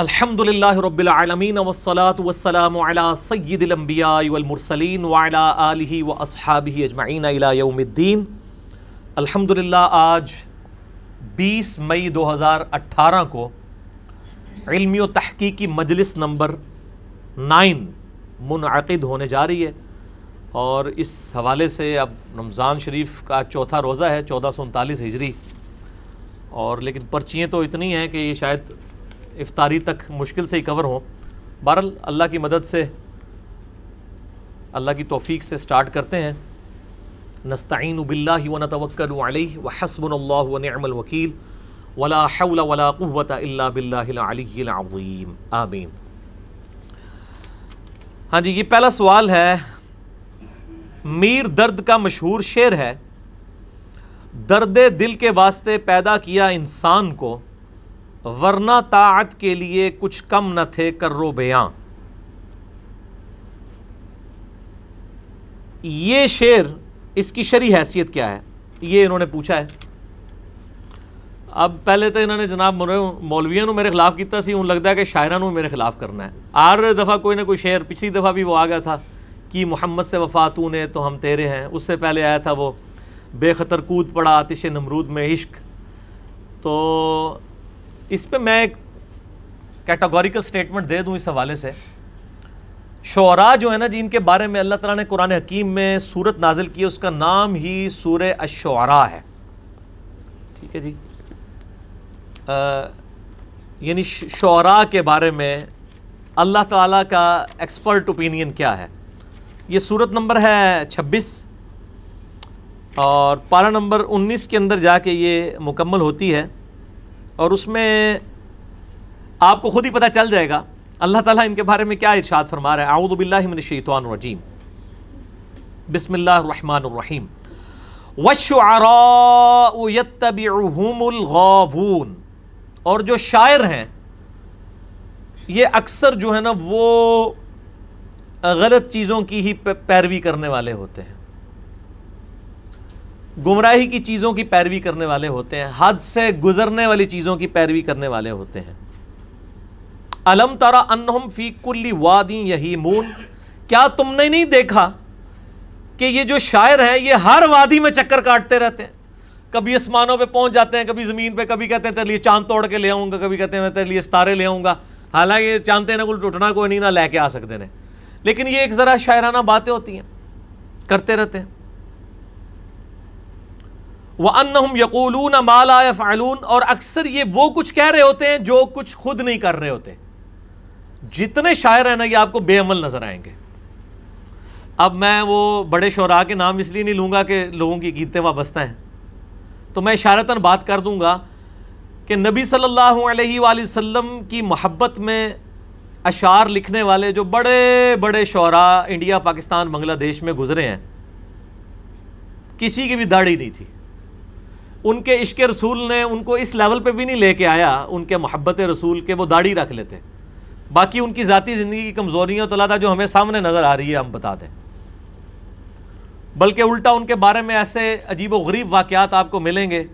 الحمد للہ رب العالمین والصلاة والسلام علی سید الانبیاء والمرسلین وعلی آلہ و اجمعین الى یوم الدین الحمد للہ آج بیس مئی دو ہزار اٹھارہ کو علمی و تحقیقی مجلس نمبر نائن منعقد ہونے جا رہی ہے اور اس حوالے سے اب رمضان شریف کا چوتھا روزہ ہے، چودہ سو انتالیس ہجری. اور لیکن پرچیاں تو اتنی ہیں کہ یہ شاید افطاری تک مشکل سے ہی کور ہوں۔ بہرحال اللہ کی مدد سے، اللہ کی توفیق سے سٹارٹ کرتے ہیں۔ نستعین باللہ و نتوکل علیہ و اللہ و نعم الوکیل۔ ولا حول ولا قوة الا باللہ العلی العظیم۔ آمین۔ ہاں جی یہ پہلا سوال ہے۔ میر درد کا مشہور شعر ہے۔ درد دل کے واسطے پیدا کیا انسان کو۔ ورنہ طاعت کے لیے کچھ کم نہ تھے کرو بیاں۔ یہ شعر، اس کی شرعی حیثیت کیا ہے؟ یہ انہوں نے پوچھا ہے۔ اب پہلے تو انہوں نے جناب مولویوں میرے خلاف کیتا سی، ان لگتا ہے کہ شاعروں میرے خلاف کرنا ہے۔ آر دفعہ کوئی نہ کوئی شعر، پچھلی دفعہ بھی وہ آ گیا تھا کہ محمد سے وفاتوں نے تو ہم تیرے ہیں۔ اس سے پہلے آیا تھا وہ، بے خطر کود پڑا آتش نمرود میں عشق۔ تو اس پہ میں ایک کیٹاگوریکل سٹیٹمنٹ دے دوں اس حوالے سے۔ شعراء جو ہے نا جی ان کے بارے میں اللہ تعالیٰ نے قرآن حکیم میں صورت نازل کی اس کا نام ہی سور الشعراء ہے۔ ٹھیک ہے جی۔ یعنی شعراء کے بارے میں اللہ تعالیٰ کا ایکسپرٹ اوپینین کیا ہے۔ یہ صورت نمبر ہے چھبیس۔ اور پارہ نمبر انیس کے اندر جا کے یہ مکمل ہوتی ہے۔ اور اس میں آپ کو خود ہی پتہ چل جائے گا اللہ تعالیٰ ان کے بارے میں کیا ارشاد فرما رہا ہے۔ اعوذ باللہ من الشیطان الرجیم۔ بسم اللہ الرحمن الرحیم۔ وَالشُّعَرَاءُ يَتَّبِعُهُمُ الْغَاوُونَ۔ اور جو شاعر ہیں، یہ اکثر جو ہے نا، وہ غلط چیزوں کی ہی پیروی کرنے والے ہوتے ہیں۔ گمراہی کی چیزوں کی پیروی کرنے والے ہوتے ہیں، حد سے گزرنے والی چیزوں کی پیروی کرنے والے ہوتے ہیں۔ علم تارا انہم فی کلی وادی یہیمون؟ کیا تم نے نہیں دیکھا کہ یہ جو شاعر ہیں، یہ ہر وادی میں چکر کاٹتے رہتے ہیں؟ کبھی اسمانوں پہ پہنچ جاتے ہیں، کبھی زمین پہ، کبھی کہتے ہیں، تیرے لیے چاند توڑ کے لے آؤں گا، کبھی کہتے ہیں، میں تیرے لیے ستارے لے آؤں گا۔ حالانکہ چاندتے ہیں کوئی ٹوٹنا، کوئی نہیں، نہ لے کے آ سکتے ہیں۔ لیکن یہ ایک ذرا شاعرانہ باتیں ہوتی ہیں، کرتے رہتے ہیں۔ وَأَنَّهُمْ يَقُولُونَ مَا لَا يَفْعَلُونَ اور اکثر یہ وہ کچھ کہہ رہے ہوتے ہیں جو کچھ خود نہیں کر رہے ہوتے۔ جتنے شاعر ہیں نا یہ آپ کو بے عمل نظر آئیں گے۔ اب میں وہ بڑے شعراء کے نام اس لیے نہیں لوں گا کہ لوگوں کی گیتیں وابستہ ہیں۔ تو میں اشارتاً بات کر دوں گا کہ نبی صلی اللہ علیہ وآلہ وسلم کی محبت میں اشعار لکھنے والے جو بڑے بڑے شعراء انڈیا، پاکستان، بنگلہ دیش میں گزرے ہیں، کسی کی بھی داڑھی نہیں تھی۔ ان کے عشق رسول نے ان کو اس لیول پہ بھی نہیں لے کے آیا، ان کے محبت رسول کے وہ داڑھی رکھ لیتے۔ باقی ان کی ذاتی زندگی کی کمزوریاں تو اللہ جو ہمیں سامنے نظر آ رہی ہے، ہم بتا دیں۔ بلکہ الٹا ان کے بارے میں ایسے عجیب و غریب واقعات آپ کو ملیں گے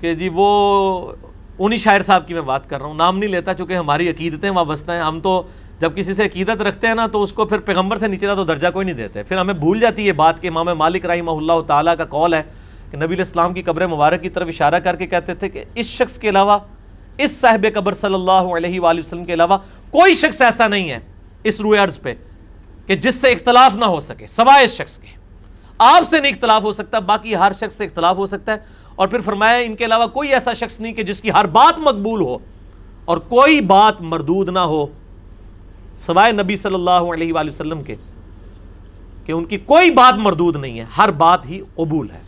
کہ جی وہ انہی شاعر صاحب کی میں بات کر رہا ہوں۔ نام نہیں لیتا چونکہ ہماری عقیدتیں وابستہ ہیں۔ ہم تو جب کسی سے عقیدت رکھتے ہیں نا تو اس کو پھر پیغمبر سے نیچے تو درجہ کوئی نہیں دیتے۔ پھر ہمیں بھول جاتی ہے بات کہ امام مالک رحمہ اللہ تعالیٰ کا کال ہے کہ نبی علیہ السلام کی قبر مبارک کی طرف اشارہ کر کے کہتے تھے کہ اس شخص کے علاوہ، اس صاحب قبر صلی اللہ علیہ وآلہ وسلم کے علاوہ کوئی شخص ایسا نہیں ہے اس روئے عرض پہ کہ جس سے اختلاف نہ ہو سکے، سوائے اس شخص کے۔ آپ سے نہیں اختلاف ہو سکتا، باقی ہر شخص سے اختلاف ہو سکتا ہے۔ اور پھر فرمایا، ان کے علاوہ کوئی ایسا شخص نہیں کہ جس کی ہر بات مقبول ہو اور کوئی بات مردود نہ ہو، سوائے نبی صلی اللہ علیہ وآلہ وسلم کے، کہ ان کی کوئی بات مردود نہیں ہے، ہر بات ہی قبول ہے۔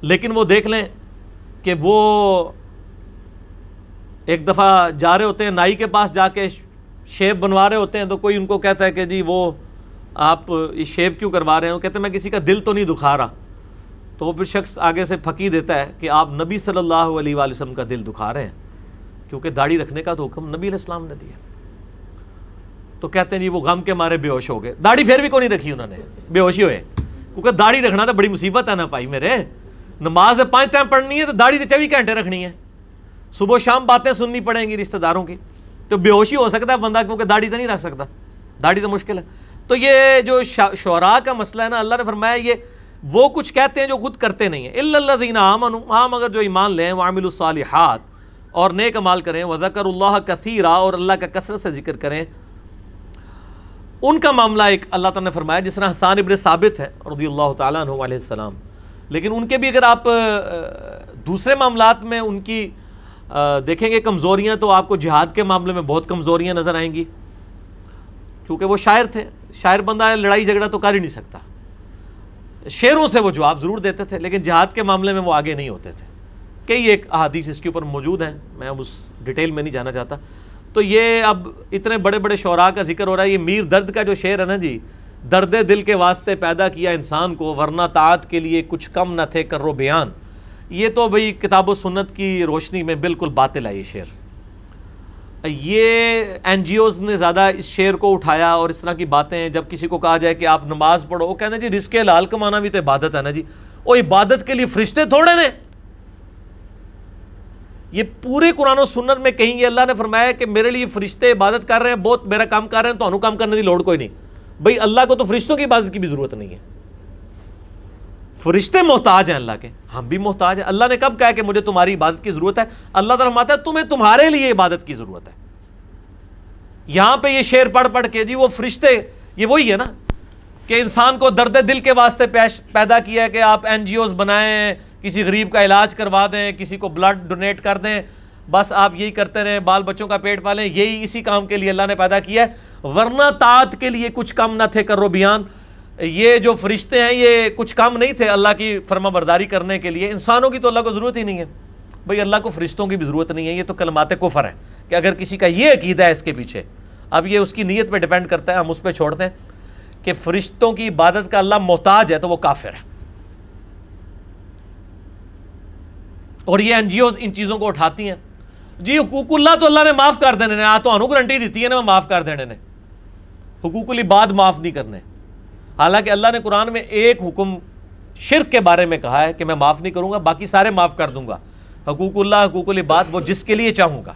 لیکن وہ دیکھ لیں کہ وہ ایک دفعہ جا رہے ہوتے ہیں، نائی کے پاس جا کے شیپ بنوا رہے ہوتے ہیں تو کوئی ان کو کہتا ہے کہ جی وہ آپ یہ شیپ کیوں کروا رہے ہیں؟ وہ کہتے ہیں، میں کسی کا دل تو نہیں دکھا رہا۔ تو وہ پھر شخص آگے سے پھکی دیتا ہے کہ آپ نبی صلی اللہ علیہ وآلہ وسلم کا دل دکھا رہے ہیں۔ کیونکہ داڑھی رکھنے کا تو حکم نبی علیہ السلام نے دیا۔ تو کہتے ہیں جی وہ غم کے مارے بے ہوش ہو گئے۔ داڑھی پھر بھی کو نہیں رکھی انہوں نے؟ بے ہوشی ہوئے۔ کیونکہ داڑھی رکھنا تو بڑی مصیبت ہے نا پائی میرے۔ نماز پانچ ٹائم پڑھنی ہے تو داڑھی تو چوبیس گھنٹے رکھنی ہے صبح و شام باتیں سننی پڑیں گی رشتہ داروں کی تو بے ہوشی ہو سکتا ہے بندہ کیونکہ داڑھی تو نہیں رکھ سکتا۔ داڑھی تو مشکل ہے۔ تو یہ جو شعراء کا مسئلہ ہے نا، اللہ نے فرمایا یہ وہ کچھ کہتے ہیں جو خود کرتے نہیں ہیں۔ اللہ دین عامن ہاں مگر جو ایمان لیں وہ عامل الصالحات۔ اور نیک عمال کریں۔ وہ ذکر اللہ کثیرہ اور اللہ کا کثرت سے ذکر کریں۔ ان کا معاملہ ایک اللہ تعالیٰ نے فرمایا، جس طرح حسان ابن ثابت ہے، رضی اللہ تعالیٰ عنہ علیہ السلام۔ لیکن ان کے بھی اگر آپ دوسرے معاملات میں ان کی دیکھیں گے کمزوریاں تو آپ کو جہاد کے معاملے میں بہت کمزوریاں نظر آئیں گی۔ کیونکہ وہ شاعر تھے، شاعر بندہ لڑائی جھگڑا تو کر ہی نہیں سکتا۔ شعروں سے وہ جواب ضرور دیتے تھے، لیکن جہاد کے معاملے میں وہ آگے نہیں ہوتے تھے۔ کئی ایک احادیث اس کے اوپر موجود ہیں، میں اب اس ڈیٹیل میں نہیں جانا چاہتا۔ تو یہ اب اتنے بڑے بڑے شعراء کا ذکر ہو رہا ہے، یہ میر درد کا جو شعر ہے نا جی درد دل کے واسطے پیدا کیا انسان کو، ورنہ طاعت کے لیے کچھ کم نہ تھے کرو بیان۔ یہ تو بھئی کتاب و سنت کی روشنی میں بالکل باطل ہے یہ شعر۔ یہ این جی اوز نے زیادہ اس شعر کو اٹھایا اور اس طرح کی باتیں، جب کسی کو کہا جائے کہ آپ نماز پڑھو، وہ کہتے ہیں جی رزق لال کمانا بھی تو عبادت ہے نا جی۔ وہ عبادت کے لیے فرشتے تھوڑے نے۔ یہ پورے قرآن و سنت میں کہیں گے اللہ نے فرمایا کہ میرے لیے فرشتے عبادت کر رہے ہیں، بہت میرا کام کر رہے ہیں تو کام کرنے کی لوڑ کوئی نہیں۔ بھائی اللہ کو تو فرشتوں کی عبادت کی بھی ضرورت نہیں ہے۔ فرشتے محتاج ہیں اللہ کے، ہم بھی محتاج ہیں۔ اللہ نے کب کہا کہ مجھے تمہاری عبادت کی ضرورت ہے؟ اللہ تعالیٰ ہے، تمہیں تمہارے لیے عبادت کی ضرورت ہے۔ یہاں پہ یہ شعر پڑھ پڑھ کے جی وہ فرشتے، یہ وہی ہے نا کہ انسان کو درد دل کے واسطے پیدا کیا ہے کہ آپ این جی اوز بنائیں، کسی غریب کا علاج کروا دیں، کسی کو بلڈ ڈونیٹ کر دیں۔ بس آپ یہی کرتے رہیں، بال بچوں کا پیٹ پالیں، یہی اسی کام کے لیے اللہ نے پیدا کیا ہے۔ ورنہ طاعت کے لیے کچھ کم نہ تھے کرو بیان۔ یہ جو فرشتے ہیں، یہ کچھ کام نہیں تھے اللہ کی فرما برداری کرنے کے لیے۔ انسانوں کی تو اللہ کو ضرورت ہی نہیں ہے۔ بھئی اللہ کو فرشتوں کی بھی ضرورت نہیں ہے، یہ تو کلمات کفر ہیں کہ اگر کسی کا یہ عقیدہ ہے اس کے پیچھے، اب یہ اس کی نیت پہ ڈیپینڈ کرتا ہے، ہم اس پہ چھوڑتے ہیں کہ فرشتوں کی عبادت کا اللہ محتاج ہے تو وہ کافر ہے۔ اور یہ این جی اوز ان چیزوں کو اٹھاتی ہیں۔ جی حقوق اللہ تو اللہ نے معاف کر دینے نے۔ تو انہوں گرنٹی دیتی ہے نا معاف کر دینے نے۔ حقوق العباد معاف نہیں کرنے۔ حالانکہ اللہ نے قرآن میں ایک حکم شرک کے بارے میں کہا ہے کہ میں معاف نہیں کروں گا، باقی سارے معاف کر دوں گا۔ حقوق اللہ، حقوق العباد وہ جس کے لیے چاہوں گا۔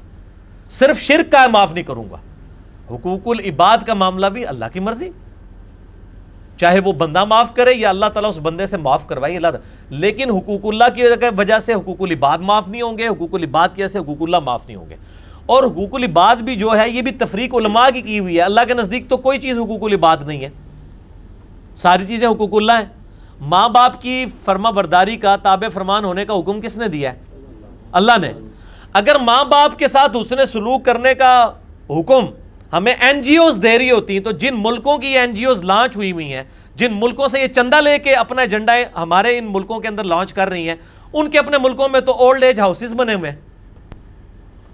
صرف شرک کا معاف نہیں کروں گا۔ حقوق العباد کا معاملہ بھی اللہ کی مرضی۔ چاہے وہ بندہ معاف کرے یا اللہ تعالیٰ اس بندے سے معاف کروائے، اللہ تعالیٰ لیکن حقوق اللہ کی وجہ سے حقوق العباد معاف نہیں ہوں گے، حقوق العباد کی وجہ سے حقوق اللہ معاف نہیں ہوں گے۔ اور حقوق العباد بھی جو ہے، یہ بھی تفریق علماء کی کی ہوئی ہے۔ اللہ کے نزدیک تو کوئی چیز حقوق العباد نہیں ہے۔ ساری چیزیں حقوق اللہ ہیں۔ ماں باپ کی فرما برداری کا تابع فرمان ہونے کا حکم کس نے دیا ہے؟ اللہ نے۔ اگر ماں باپ کے ساتھ اس نے سلوک کرنے کا حکم ہمیں این جی اوز دے رہی ہوتی ہیں تو جن ملکوں کی این جی اوز لانچ ہوئی ہوئی ہیں، جن ملکوں سے یہ چندہ لے کے اپنا ایجنڈا ہمارے ان ملکوں کے اندر لانچ کر رہی ہیں، ان کے اپنے ملکوں میں تو اولڈ ایج ہاؤسز بنے ہوئے ہیں۔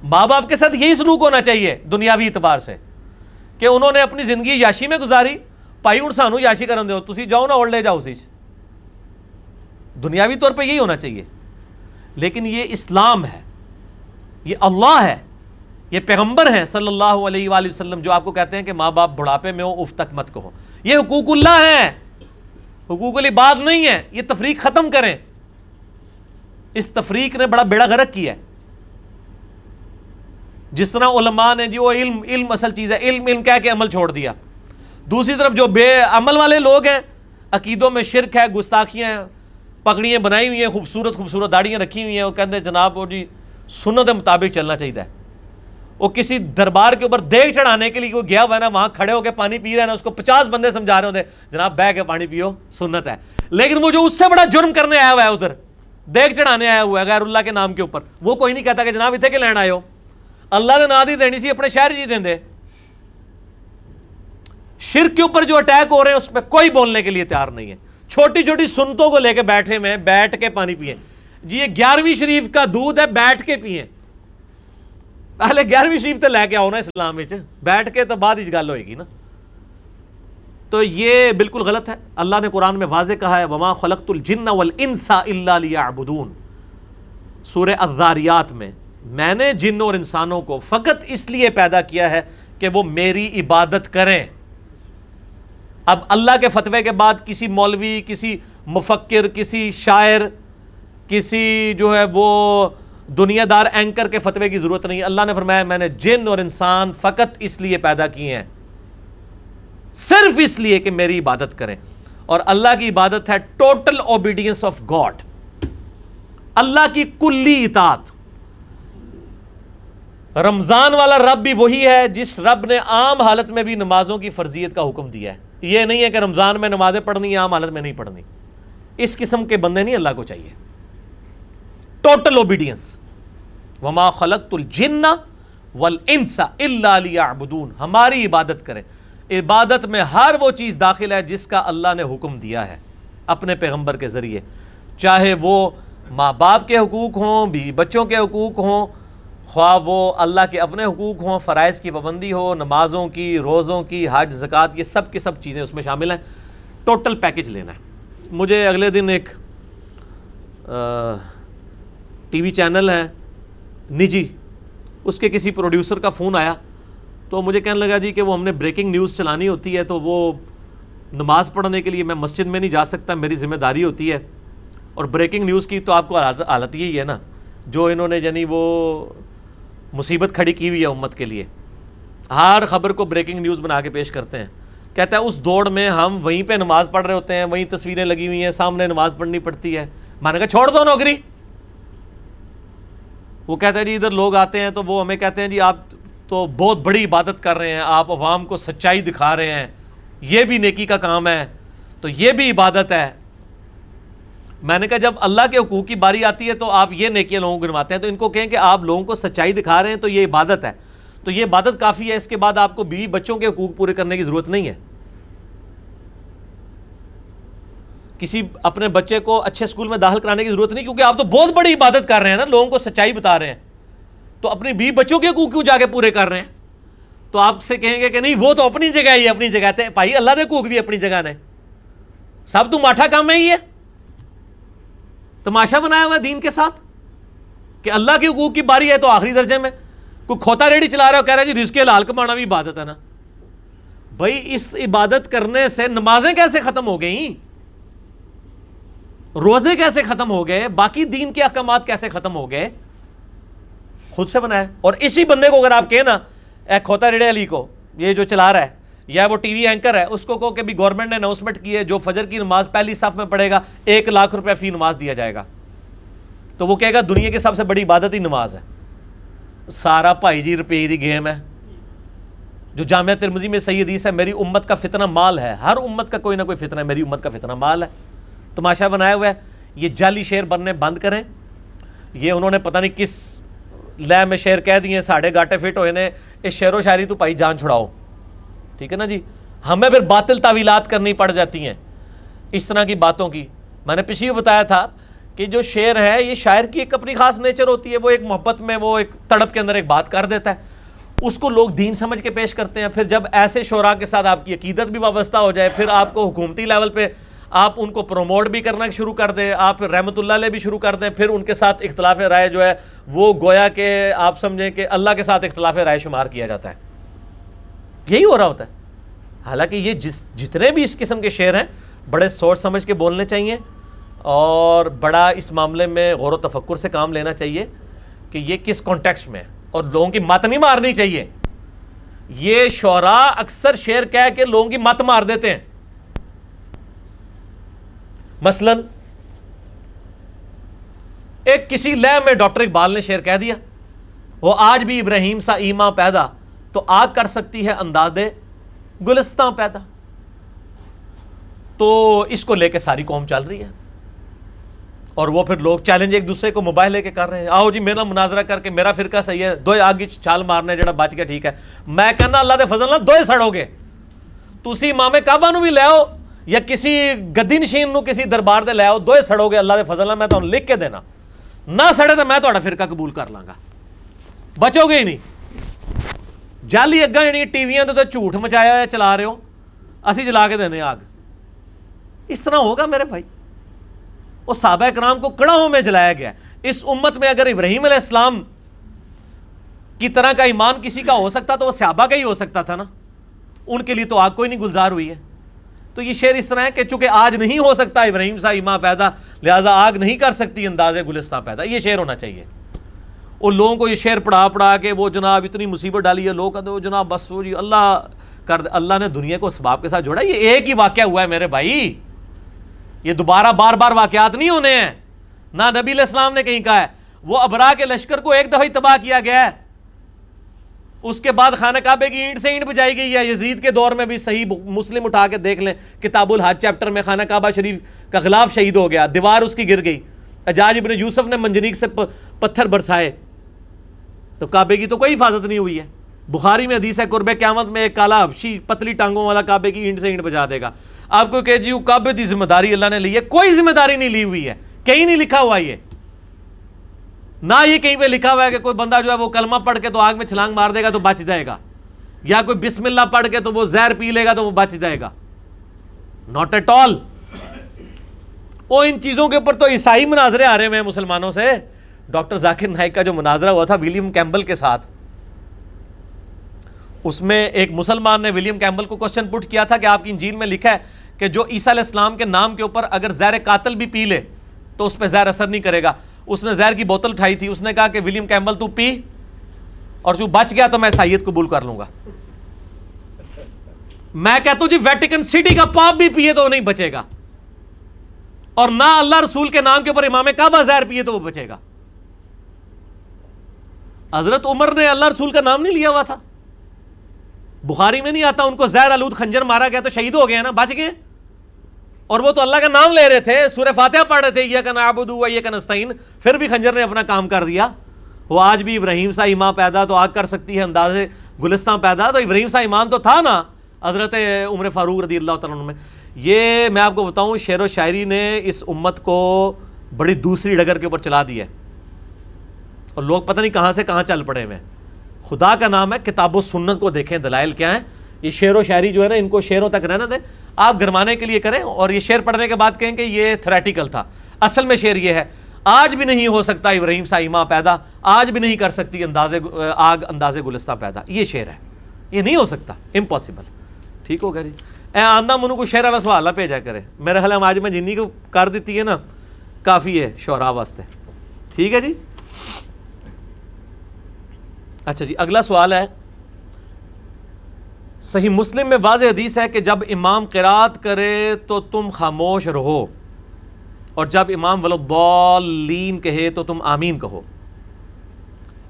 ماں باپ کے ساتھ یہی سلوک ہونا چاہیے دنیاوی اعتبار سے کہ انہوں نے اپنی زندگی یاشی میں گزاری۔ پائی ہوں سانو یاشی کرن دو تسی جاؤ نا اولڈ ایج ہاؤسز دنیاوی طور پہ یہی ہونا چاہیے۔ لیکن یہ اسلام ہے، یہ اللہ ہے۔ یہ پیغمبر ہیں صلی اللہ علیہ وآلہ وسلم جو آپ کو کہتے ہیں کہ ماں باپ بڑھاپے میں ہو اف تک مت کہو۔ یہ حقوق اللہ ہے حقوق بات نہیں ہے یہ تفریق ختم کریں۔ اس تفریق نے بڑا بیڑا غرق کیا ہے۔ جس طرح علماء نے جی وہ علم علم اصل چیز ہے۔ علم علم کہہ کے عمل چھوڑ دیا۔ دوسری طرف جو بے عمل والے لوگ ہیں، عقیدوں میں شرک ہے، گستاخیاں ہیں، پگڑیاں بنائی ہوئی ہیں، خوبصورت خوبصورت داڑیاں رکھی ہوئی ہیں۔ وہ کہتے ہیں جناب وہ جی سنت مطابق چلنا چاہیے۔ وہ کسی دربار کے اوپر دیکھ چڑھانے کے لیے گیا ہوا ہے نا، وہاں کھڑے ہو کے پانی پی رہے ہیں نا، اس کو پچاس بندے سمجھا رہے ہوتے جناب بہ کے پانی پیو، سنت ہے۔ لیکن وہ جو اس سے بڑا جرم کرنے آیا ہوا ہے ادھر دیکھ چڑھانے آیا ہوا ہے غیر اللہ کے نام کے اوپر، وہ کوئی نہیں کہتا کہ جناب اتنے کے لین آئے ہو؟ اللہ نے نہ دی دینی سی، اپنے شہر جی دیں دے۔ شرک کے اوپر جو اٹیک ہو رہے ہیں، اس پہ کوئی بولنے کے لیے تیار نہیں ہے۔ چھوٹی چھوٹی سنتوں کو لے کے بیٹھے میں، بیٹھ کے پانی پیئے جی یہ گیارہویں شریف کا دودھ ہے، بیٹھ کے پیئے پہلے گیارہویں شریف تو لے کے آؤ نا اسلام بیٹھ کے تو بعد ہی گل ہوئے گی نا تو یہ بالکل غلط ہے اللہ نے قرآن میں واضح کہا ہے وما خلقت الجن والانس الا ليعبدون سورہ الذاریات میں میں نے جن اور انسانوں کو فقط اس لیے پیدا کیا ہے کہ وہ میری عبادت کریں اب اللہ کے فتوے کے بعد کسی مولوی کسی مفکر کسی شاعر کسی جو ہے وہ دنیا دار اینکر کے فتوے کی ضرورت نہیں اللہ نے فرمایا، میں نے جن اور انسان فقط اس لیے پیدا کیے ہیں، صرف اس لیے کہ میری عبادت کریں۔ اور اللہ کی عبادت ہے total obedience of God Allah کی کلی اطاعت۔ رمضان والا رب بھی وہی ہے جس رب نے عام حالت میں بھی نمازوں کی فرضیت کا حکم دیا ہے۔ یہ نہیں ہے کہ رمضان میں نمازیں پڑھنی، عام حالت میں نہیں پڑھنی۔ اس قسم کے بندے نہیں اللہ کو چاہیے۔ ٹوٹل اوبیڈینس وما خلقت الجن والانس الا ليعبدون۔ ہماری عبادت کریں۔ عبادت میں ہر وہ چیز داخل ہے جس کا اللہ نے حکم دیا ہے اپنے پیغمبر کے ذریعے۔ چاہے وہ ماں باپ کے حقوق ہوں بھی بچوں کے حقوق ہوں، خواہ وہ اللہ کے اپنے حقوق ہوں، فرائض کی پابندی ہو، نمازوں کی، روزوں کی، حج، زکوٰۃ، یہ سب کی سب چیزیں اس میں شامل ہیں۔ ٹوٹل پیکج لینا ہے۔ مجھے اگلے دن ایک ٹی وی چینل ہے۔ نجی، اس کے کسی پروڈیوسر کا فون آیا تو مجھے کہنے لگا جی کہ وہ ہم نے بریکنگ نیوز چلانی ہوتی ہے تو وہ نماز پڑھنے کے لیے میں مسجد میں نہیں جا سکتا، میری ذمہ داری ہوتی ہے۔ اور بریکنگ نیوز کی تو آپ کو حالت یہی ہے نا، جو انہوں نے یعنی وہ مصیبت کھڑی کی ہوئی ہے امت کے لیے۔ ہر خبر کو بریکنگ نیوز بنا کے پیش کرتے ہیں۔ کہتا ہے، اس دوڑ میں ہم وہیں پہ نماز پڑھ رہے ہوتے ہیں، وہیں تصویریں لگی ہوئی ہیں، سامنے نماز پڑھنی پڑتی ہے۔ میں نے کہا، چھوڑ دو نوکری۔ وہ کہتا ہے جی ادھر لوگ آتے ہیں تو وہ ہمیں کہتے ہیں جی آپ تو بہت بڑی عبادت کر رہے ہیں، آپ عوام کو سچائی دکھا رہے ہیں۔ یہ بھی نیکی کا کام ہے، تو یہ بھی عبادت ہے۔ میں نے کہا جب اللہ کے حقوق کی باری آتی ہے تو آپ یہ نیکیاں لوگوں کو گنواتے ہیں، تو ان کو کہیں کہ آپ لوگوں کو سچائی دکھا رہے ہیں تو یہ عبادت ہے۔ تو یہ عبادت کافی ہے، اس کے بعد آپ کو بیوی بچوں کے حقوق پورے کرنے کی ضرورت نہیں ہے۔ کسی اپنے بچے کو اچھے اسکول میں داخل کرانے کی ضرورت نہیں، کیونکہ آپ تو بہت بڑی عبادت کر رہے ہیں نا، لوگوں کو سچائی بتا رہے ہیں۔ تو اپنی بیوی بچوں کے حقوق کیوں جا کے پورے کر رہے ہیں؟ تو آپ سے کہیں گے کہ نہیں، وہ تو اپنی جگہ ہی اپنی جگہ تھے بھائی اللہ دے حقوق بھی اپنی جگہ نے۔ سب تو ماٹھا کام ہے ہی ہے۔ تماشا بنایا ہوا دین کے ساتھ؟ کہ اللہ کے حقوق کی باری ہے تو آخری درجے میں۔ کوئی کھوتا ریڑھی چلا رہا ہے کہہ رہا ہے جی رزق لال کمانا بھی عبادت ہے نا۔ بھائی اس عبادت کرنے سے نمازیں کیسے ختم ہو گئیں؟ روزے کیسے ختم ہو گئے؟ باقی دین کے احکامات کیسے ختم ہو گئے؟ خود سے بنایا اور اسی بندے کو اگر آپ کہیں نا، اے کھوتا ریڑے علی کو، یہ جو چلا رہا ہے، یا وہ ٹی وی اینکر ہے، اس کو کہو کہ بھی گورنمنٹ نے اناؤنسمنٹ کی ہے، جو فجر کی نماز پہلی صف میں پڑھے گا، ایک لاکھ روپے فی نماز دیا جائے گا۔ تو وہ کہے گا، دنیا کی سب سے بڑی عبادت ہی نماز ہے۔ سارا بھائی جی روپے کی گیم ہے۔ جو جامعہ ترمزی میں صحیح حدیث ہے، میری امت کا فتنہ مال ہے۔ ہر امت کا کوئی نہ کوئی فتنہ ہے، میری امت کا فتنہ مال ہے۔ تماشا بنایا ہوا ہے۔ یہ جعلی شعر بننے بند کریں۔ یہ انہوں نے پتہ نہیں کس لے میں شعر کہہ دیے ساڑھے گاٹے فٹ ہوئے نے۔ اس شعر و شاعری تو پائی جان چھڑاؤ۔ ٹھیک ہے نا جی؟ ہمیں پھر باطل تعویلات کرنی پڑ جاتی ہیں۔ اس طرح کی باتوں کی۔ میں نے پچھلی بتایا تھا کہ جو شعر ہے، یہ شاعر کی ایک اپنی خاص نیچر ہوتی ہے۔ وہ ایک محبت میں، وہ ایک تڑپ کے اندر ایک بات کر دیتا ہے۔ اس کو لوگ دین سمجھ کے پیش کرتے ہیں۔ پھر جب ایسے شعراء کے ساتھ آپ کی عقیدت بھی وابستہ ہو جائے، پھر آپ کو حکومتی لیول پہ آپ ان کو پروموٹ بھی کرنا شروع کر دیں، آپ رحمت اللہ علیہ بھی شروع کر دیں، پھر ان کے ساتھ اختلاف رائے جو ہے، وہ گویا کہ آپ سمجھیں کہ اللہ کے ساتھ اختلاف رائے شمار کیا جاتا ہے۔ یہی ہو رہا ہوتا ہے۔ حالانکہ یہ جس، جتنے بھی اس قسم کے شعر ہیں، بڑے سوچ سمجھ کے بولنے چاہیے اور بڑا اس معاملے میں غور و تفکر سے کام لینا چاہیے کہ یہ کس کانٹیکس میں اور لوگوں کی مت نہیں مارنی چاہیے۔ یہ شعراء اکثر شعر کہہ کے لوگوں کی مت مار دیتے ہیں۔ مثلا، ایک کسی لہ میں ڈاکٹر اقبال نے شعر کہہ دیا، وہ آج بھی ابراہیم سا ایما پیدا، تو آگ کر سکتی ہے انداز گلستان پیدا۔ تو اس کو لے کے ساری قوم چل رہی ہے۔ اور وہ پھر لوگ چیلنج ایک دوسرے کو موبائل لے کے کر رہے ہیں۔ آؤ جی میرا مناظرہ کر کے میرا فرقہ صحیح ہے، دو آگی چھال مارنے جڑا بچ گیا، ٹھیک ہے۔ میں کہنا اللہ دے فضل نہ دو سڑو گے تسی امام کعبہ نو بھی لے آؤ۔ یا کسی گدی نشین نو کسی دربار دے لے آؤ دو سڑو گے، اللہ دے فضل نہ میں تو لکھ کے دینا۔ نہ سڑے تو میں تو فرقہ قبول کر لاں گا بچو گے ہی نہیں۔ جالی اگا جی یعنی ٹی ویاں تو جھوٹ مچایا ہوا چلا رہے ہو، اسی جلا کے دینے آگ۔ اس طرح ہوگا میرے بھائی۔ وہ صحابہ کرام کو کڑاہوں میں جلایا گیا۔ اس امت میں اگر ابراہیم علیہ السلام کی طرح کا ایمان کسی کا ہو سکتا تو وہ صحابہ کا ہی ہو سکتا تھا نا۔ ان کے لیے تو آگ کوئی نہیں گلزار ہوئی ہے۔ تو یہ شعر اس طرح ہے کہ چونکہ آج نہیں ہو سکتا ابراہیم سا ایمان پیدا، لہٰذا آگ نہیں کر سکتی، انداز گلستان پیدا۔ یہ شعر ہونا چاہیے۔ وہ لوگوں کو یہ شعر پڑھا پڑھا کے وہ جناب اتنی مصیبت ڈالی ہے، لوگ کہتے ہیں جناب بس وہ جی اللہ کر اللہ نے دنیا کو اسباب کے ساتھ جوڑا۔ یہ ایک ہی واقعہ ہوا ہے میرے بھائی۔ یہ دوبارہ بار بار واقعات نہیں ہونے ہیں۔ نہ نبی علیہ السلام نے کہیں کہا ہے، وہ ابرا کے لشکر کو ایک دفعہ تباہ کیا گیا ہے۔ اس کے بعد خانہ کعبے کی اینٹ سے اینٹ بجائی گئی ہے۔ یزید کے دور میں بھی صحیح مسلم اٹھا کے دیکھ لیں۔ کتاب الحاج چیپٹر میں خانہ کعبہ شریف کا غلاف شہید ہو گیا۔ دیوار اس کی گر گئی۔ اجاج ابن یوسف نے منجنیک سے پتھر برسائے۔ تو کعبے کی تو کوئی حفاظت نہیں ہوئی ہے۔ بخاری میں حدیث ہے، قرب قیامت میں ایک کالا حبشی پتلی ٹانگوں والا کعبے کی اینٹ سے اینٹ بجا دے گا۔ آپ کو کہ جی وہ کعبے کی ذمہ داری اللہ نے لی ہے۔ کوئی ذمہ داری نہیں لی ہوئی ہے۔ کہیں نہیں لکھا ہوا یہ۔ نہ یہ کہیں پہ لکھا ہوا ہے کہ کوئی بندہ جو ہے وہ کلمہ پڑھ کے تو آگ میں چھلانگ مار دے گا تو بچ جائے گا۔ یا کوئی بسم اللہ پڑھ کے تو وہ زہر پی لے گا تو وہ بچ جائے گا۔ ناٹ ایٹ آل وہ ان چیزوں کے اوپر تو عیسائی مناظرے آ رہے ہیں مسلمانوں سے۔ ڈاکٹر ذاکر نائک کا جو مناظرہ ہوا تھا ولیم کیمبل کے ساتھ، اس میں ایک مسلمان نے ولیم کیمبل کو کوشچن پٹ کیا تھا کہ آپ کی انجیل میں لکھا ہے کہ جو عیسیٰ علیہ السلام کے نام کے اوپر اگر زہر قاتل بھی پی لے تو اس پہ زہر اثر نہیں کرے گا۔ اس نے زہر کی بوتل اٹھائی تھی، اس نے کہا کہ ولیم کیمبل تو پی، اور جو بچ گیا تو میں سائید قبول کر لوں گا۔ میں کہتا ہوں جی ویٹیکن سٹی کا پاپ بھی پیے تو وہ نہیں بچے گا۔ اور نہ اللہ رسول کے نام کے اوپر امام کعبہ زہر پیے تو وہ بچے گا۔ حضرت عمر نے اللہ رسول کا نام نہیں لیا ہوا تھا۔ بخاری میں نہیں آتا، ان کو زہر آلود خنجر مارا گیا تو شہید ہو گیا نا، بچ گئے اور وہ تو اللہ کا نام لے رہے تھے، سورہ فاتحہ پڑھ رہے تھے یہ کا نابود ہوا یہ کا نستعین، پھر بھی خنجر نے اپنا کام کر دیا۔ وہ آج بھی ابراہیم سا ایمان پیدا تو آگ کر سکتی ہے، انداز گلستان پیدا، تو ابراہیم سا ایمان تو تھا نا، حضرت عمر فاروق رضی اللہ تعالیٰ میں۔ یہ میں آپ کو بتاؤں، شعر و شاعری نے اس امت کو بڑی دوسری ڈگر کے اوپر چلا دی ہے۔ اور لوگ پتہ نہیں کہاں سے کہاں چل پڑے ہوئے خدا کا نام ہے، کتاب و سنت کو دیکھیں، دلائل کیا ہیں؟ یہ شعر و شاعری جو ہے نا، ان کو شعروں تک رہنا دیں۔ آپ گرمانے کے لیے کریں اور یہ شعر پڑھنے کے بعد کہیں کہ یہ تھریٹیکل تھا۔ اصل میں شعر یہ ہے، آج بھی نہیں ہو سکتا ابراہیم سا پیدا، آج بھی نہیں کر سکتی انداز آگ انداز گلستہ پیدا۔ یہ شعر ہے۔ یہ نہیں ہو سکتا امپاسبل ٹھیک ہو گیا جی۔ اے آندہ منو کو شعر والا سوال بھیجا کرے۔ میرے خیال آج میں جنی کو کر دیتی ہے نا، کافی ہے شعرا واسطے۔ ٹھیک ہے جی؟ اچھا جی اگلا سوال ہے۔ صحیح مسلم میں واضح حدیث ہے کہ جب امام قرات کرے تو تم خاموش رہو اور جب امام ولدالین کہے تو تم آمین کہو۔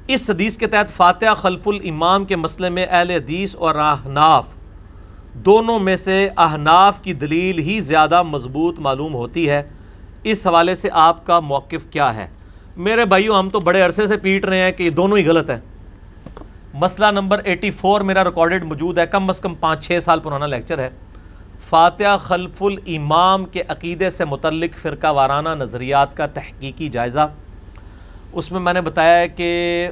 اس حدیث کے تحت فاتحہ، خلف الامام کے مسئلے میں اہل حدیث اور احناف دونوں میں سے احناف کی دلیل ہی زیادہ مضبوط معلوم ہوتی ہے۔ اس حوالے سے آپ کا موقف کیا ہے؟ میرے بھائیوں ہم تو بڑے عرصے سے پیٹ رہے ہیں کہ یہ دونوں ہی غلط ہیں۔ مسئلہ نمبر ایٹی فور میرا ریکارڈڈ موجود ہے۔ کم از کم پانچ چھ سال پرانا لیکچر ہے۔ فاتحہ خلف الامام کے عقیدے سے متعلق فرقہ وارانہ نظریات کا تحقیقی جائزہ۔ اس میں میں نے بتایا ہے کہ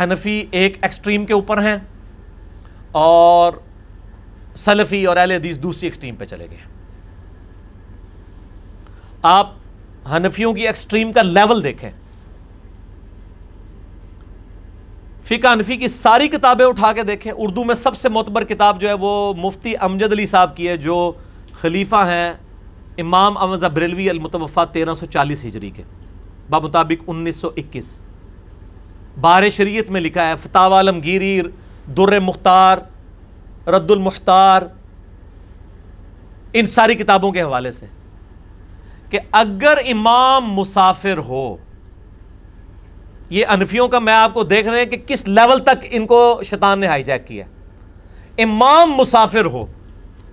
حنفی ایک ایکسٹریم کے اوپر ہیں اور سلفی اور اہل حدیث دوسری ایکسٹریم پہ چلے گئے آپ حنفیوں کی ایکسٹریم کا لیول دیکھیں۔ فقہ انفی کی ساری کتابیں اٹھا کے دیکھیں۔ اردو میں سب سے معتبر کتاب جو ہے وہ مفتی امجد علی صاحب کی ہے، جو خلیفہ ہیں امام امز بریلوی المتوفا تیرہ سو چالیس ہجری کے بمطابق انیس سو اکیس۔ بار شریعت میں لکھا ہے فتح عالمگیری، در مختار، رد المختار، ان ساری کتابوں کے حوالے سے کہ اگر امام مسافر ہو یہ انفیوں کا میں آپ کو دیکھ رہے ہیں کہ کس لیول تک ان کو شیطان نے ہائی جیک کیا امام مسافر ہو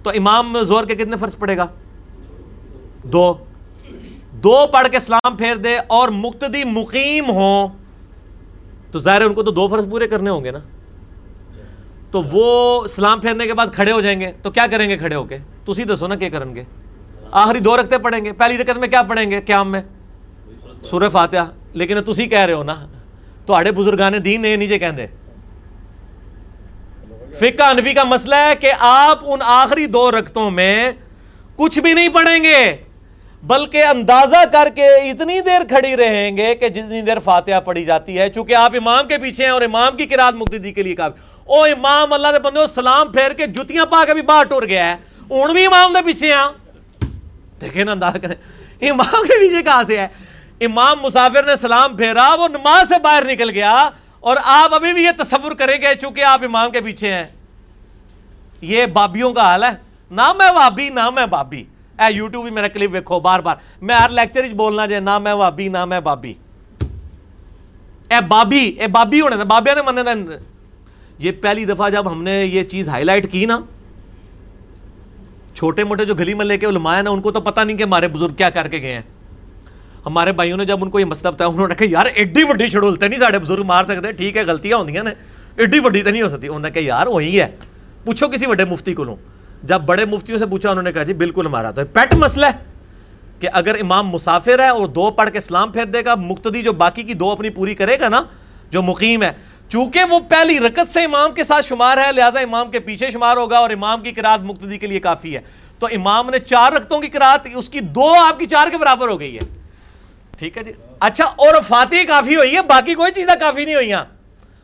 تو امام زور کے کتنے فرض پڑے گا؟ دو۔ دو پڑھ کے اسلام پھیر دے اور مقتدی مقیم ہو تو ظاہر ان کو تو دو فرض پورے کرنے ہوں گے نا۔ تو وہ اسلام پھیرنے کے بعد کھڑے ہو جائیں گے۔ تو کیا کریں گے کھڑے ہو کے؟ تھی دسو نا کیا کریں گے۔ آخری دو رکھتے پڑھیں گے۔ پہلی رکت میں کیا پڑھیں گے؟ قیام میں۔ سورہ فاتحہ۔ لیکن تھی کہہ رہے ہو نا تو بزرگان دین نے نیچے کہندے فقہ انفی کا مسئلہ ہے کہ آپ ان آخری دو رکتوں میں کچھ بھی نہیں پڑھیں گے بلکہ اندازہ کر کے اتنی دیر کھڑی رہیں گے کہ جتنی دیر فاتحہ پڑھی جاتی ہے چونکہ آپ امام کے پیچھے ہیں اور امام کی قرآن مقتدی کے لیے کافی او امام اللہ دے بندے سلام پھیر کے جتیاں پا کے بھی باہر ٹور گیا ہے ان بھی امام دے پیچھے ہیں دیکھیں نا اندازہ کریں امام کے پیچھے کہاں سے ہے امام مسافر نے سلام پھیرا، وہ نماز سے باہر نکل گیا اور آپ ابھی بھی یہ تصور کریں گے چونکہ آپ امام کے پیچھے ہیں۔ یہ بابیوں کا حال ہے۔ نہ میں وابی نہ میں بابی۔ اے یوٹیوب بھی میرا کلپ ویکھو بار بار۔ میں ہر لیکچر بولنا چاہے نہ میں وابی نہ میں بابی۔ اے بابی اے بابی ہونے تھے بابیا نے مننے تھے یہ پہلی دفعہ جب ہم نے یہ چیز ہائی لائٹ کی نا، چھوٹے موٹے جو گلی میں لے کے علماء نا، ان کو تو پتہ نہیں کہ ہمارے بزرگ کیا کر کے گئے ہیں۔ ہمارے بھائیوں نے جب ان کو یہ مسئلہ بتایا، انہوں نے کہا، یار، ایڈی وڈی چھڑولتے نہیں سارے بزرگ مار سکتے۔ ٹھیک ہے، غلطیاں ہوندیاں نے۔ ایڈی وڈی تو نہیں ہو سکتی۔ انہوں نے کہا، یار وہی ہے۔ پوچھو کسی بڑے مفتی کو لوں جب بڑے مفتیوں سے پوچھا، انہوں نے کہا جی بالکل ہمارا تو پیٹ مسئلہ ہے کہ اگر امام مسافر ہے اور دو پڑھ کے اسلام پھیر دے گا، مقتدی جو باقی کی دو اپنی پوری کرے گا نا، جو مقیم ہے، چونکہ وہ پہلی رکت سے امام کے ساتھ شمار ہے، لہٰذا امام کے پیچھے شمار ہوگا اور امام کی قرآت مقتدی کے لیے کافی ہے۔ تو امام نے چار رکتوں کی قرآت اس کی دو آپ کی چار کے برابر ہو گئی ہے۔ ٹھیک ہے جی۔ اچھا اور فاتح کافی ہوئی ہے، باقی کوئی چیزیں کافی نہیں ہوئی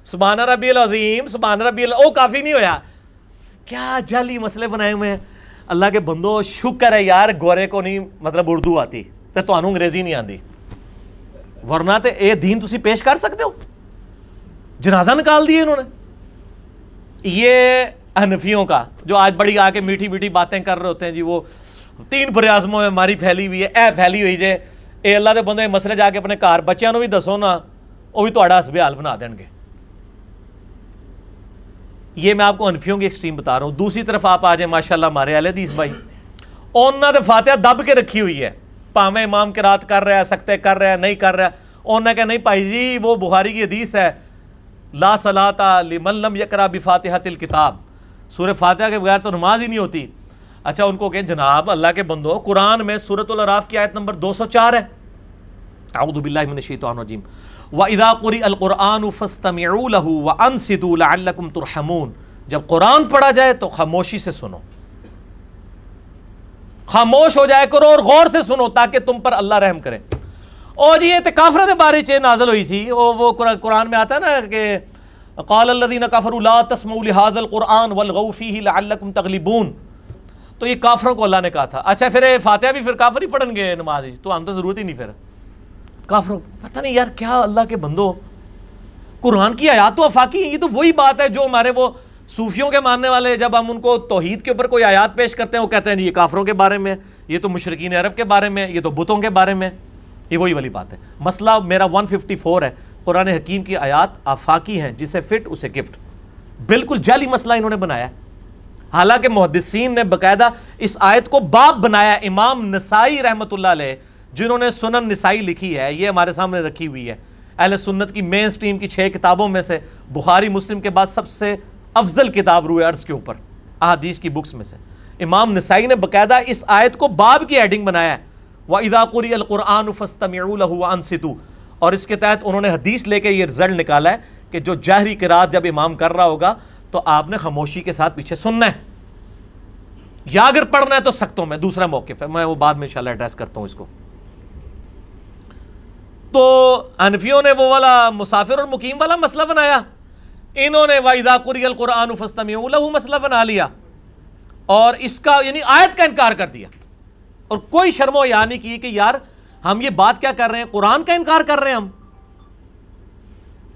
سبحان ربی العظیم، سبحان ربی او کافی نہیں ہویا۔ کیا جعلی مسئلے بنائے ہوئے ہیں۔ اللہ کے بندو، شکر ہے یار، گورے کو نہیں مطلب اردو آتی تو تو انگریزی نہیں آتی ورنہ تے اے دین تسی پیش کر سکتے ہو۔ جنازہ نکال دیے انہوں نے۔ یہ انفیوں کا، جو آج بڑی آ کے میٹھی میٹھی باتیں کر رہے ہوتے ہیں جی وہ تین پریازموں میں ہماری پھیلی ہوئی ہے، اے پھیلی ہوئی جے۔ اے اللہ دے بندے مسئلے جا کے اپنے کار بچیاں بھی دسو نا وہ بھی تو حسب حال بنا دیں گے یہ میں آپ کو انفیوں کی ایکسٹریم بتا رہا ہوں دوسری طرف آپ آ جائیں ماشاء اللہ ہمارے اہل حدیث بھائی اونا دے فاتحہ دب کے رکھی ہوئی ہے پامے امام کے رات کر رہا ہے سکتے کر رہا ہے نہیں کر رہا ہے اونا کہ نہیں پائی جی وہ بخاری کی حدیث ہے لا صلاة لمن لم یکرا بفاتحة الکتاب سورہ فاتحہ کے بغیر تو نماز ہی نہیں ہوتی اچھا ان کو کہیں جناب اللہ کے بندو، قرآن میں سورة العراف کی آیت نمبر دو سو چار ہے۔ اعوذ باللہ من الشیطان الرجیم۔ وَإِذَا قُرِئَ الْقُرْآنُ فَاسْتَمِعُوا لَهُ وَأَنْسِدُوا لَعَلَّكُمْ تُرْحَمُونَ۔ جب قرآن پڑھا جائے تو خاموشی سے سنو۔ خاموش ہو جائے کرو اور غور سے سنو تاکہ تم پر اللہ رحم کرے۔ اور جی، یہ کافرہ دے بارے نازل ہوئی سی۔ او وہ قرآن میں آتا ہے نا کہ قال الذين كفروا لا تسمعوا لهذا القرآن والغوا فيه لعلكم تغلبون۔ تو یہ کافروں کو اللہ نے کہا تھا۔ اچھا پھر فاتحہ بھی پھر کافر ہی پڑھن گے نماز تو ہم تو ضرورت ہی نہیں پھر۔ کافروں پتہ نہیں یار کیا اللہ کے بندو۔ قرآن کی آیات تو افاقی ہیں، یہ تو وہی بات ہے جو ہمارے وہ صوفیوں کے ماننے والے جب ہم ان کو توحید کے اوپر کوئی آیات پیش کرتے ہیں، وہ کہتے ہیں جی یہ کافروں کے بارے میں، یہ تو مشرقین عرب کے بارے میں، یہ تو بتوں کے بارے میں۔ یہ وہی والی بات ہے۔ مسئلہ میرا 154 ہے۔ قرآن حکیم کی آیات آفاقی ہیں، جسے فٹ، اسے گفٹ۔ بالکل جعلی مسئلہ انہوں نے بنایا حالانکہ محدثین نے باقاعدہ اس آیت کو باب بنایا امام نسائی رحمت اللہ علیہ، جنہوں نے سنن نسائی لکھی ہے، یہ ہمارے سامنے رکھی ہوئی ہے۔ اہل سنت کی مین سٹریم کی چھ کتابوں میں سے بخاری مسلم کے بعد سب سے افضل کتاب روئے عرض کے اوپر، احادیث کی بکس میں سے۔ امام نسائی نے باقاعدہ اس آیت کو باب کی ایڈنگ بنایا ہے۔ وَإِذَا قُرِيَ الْقُرْآنُ فَاسْتَمِعُوا لَهُ وَأَنْسِتُوا اور اس کے تحت انہوں نے حدیث لے کے یہ رزلٹ نکالا ہے کہ جو جہری قرآت جب امام کر رہا ہوگا تو آپ نے خاموشی کے ساتھ پیچھے سننا ہے۔ یا اگر پڑھنا ہے تو سختوں میں، دوسرا موقف ہے۔ میں وہ بعد میں انشاءاللہ ایڈریس کرتا ہوں اس کو۔ تو انفیوں نے وہ والا مسافر اور مقیم والا مسئلہ بنایا۔ انہوں نے وَإِذَا قُرِيَ الْقُرْآنُ فَاسْتَمِعُوا مسئلہ بنا لیا۔ اور اس کا یعنی آیت کا انکار کر دیا۔ اور کوئی شرم و یا نہیں کی کہ یار ہم یہ بات کیا کر رہے ہیں؟ قرآن کا انکار کر رہے ہیں ہم۔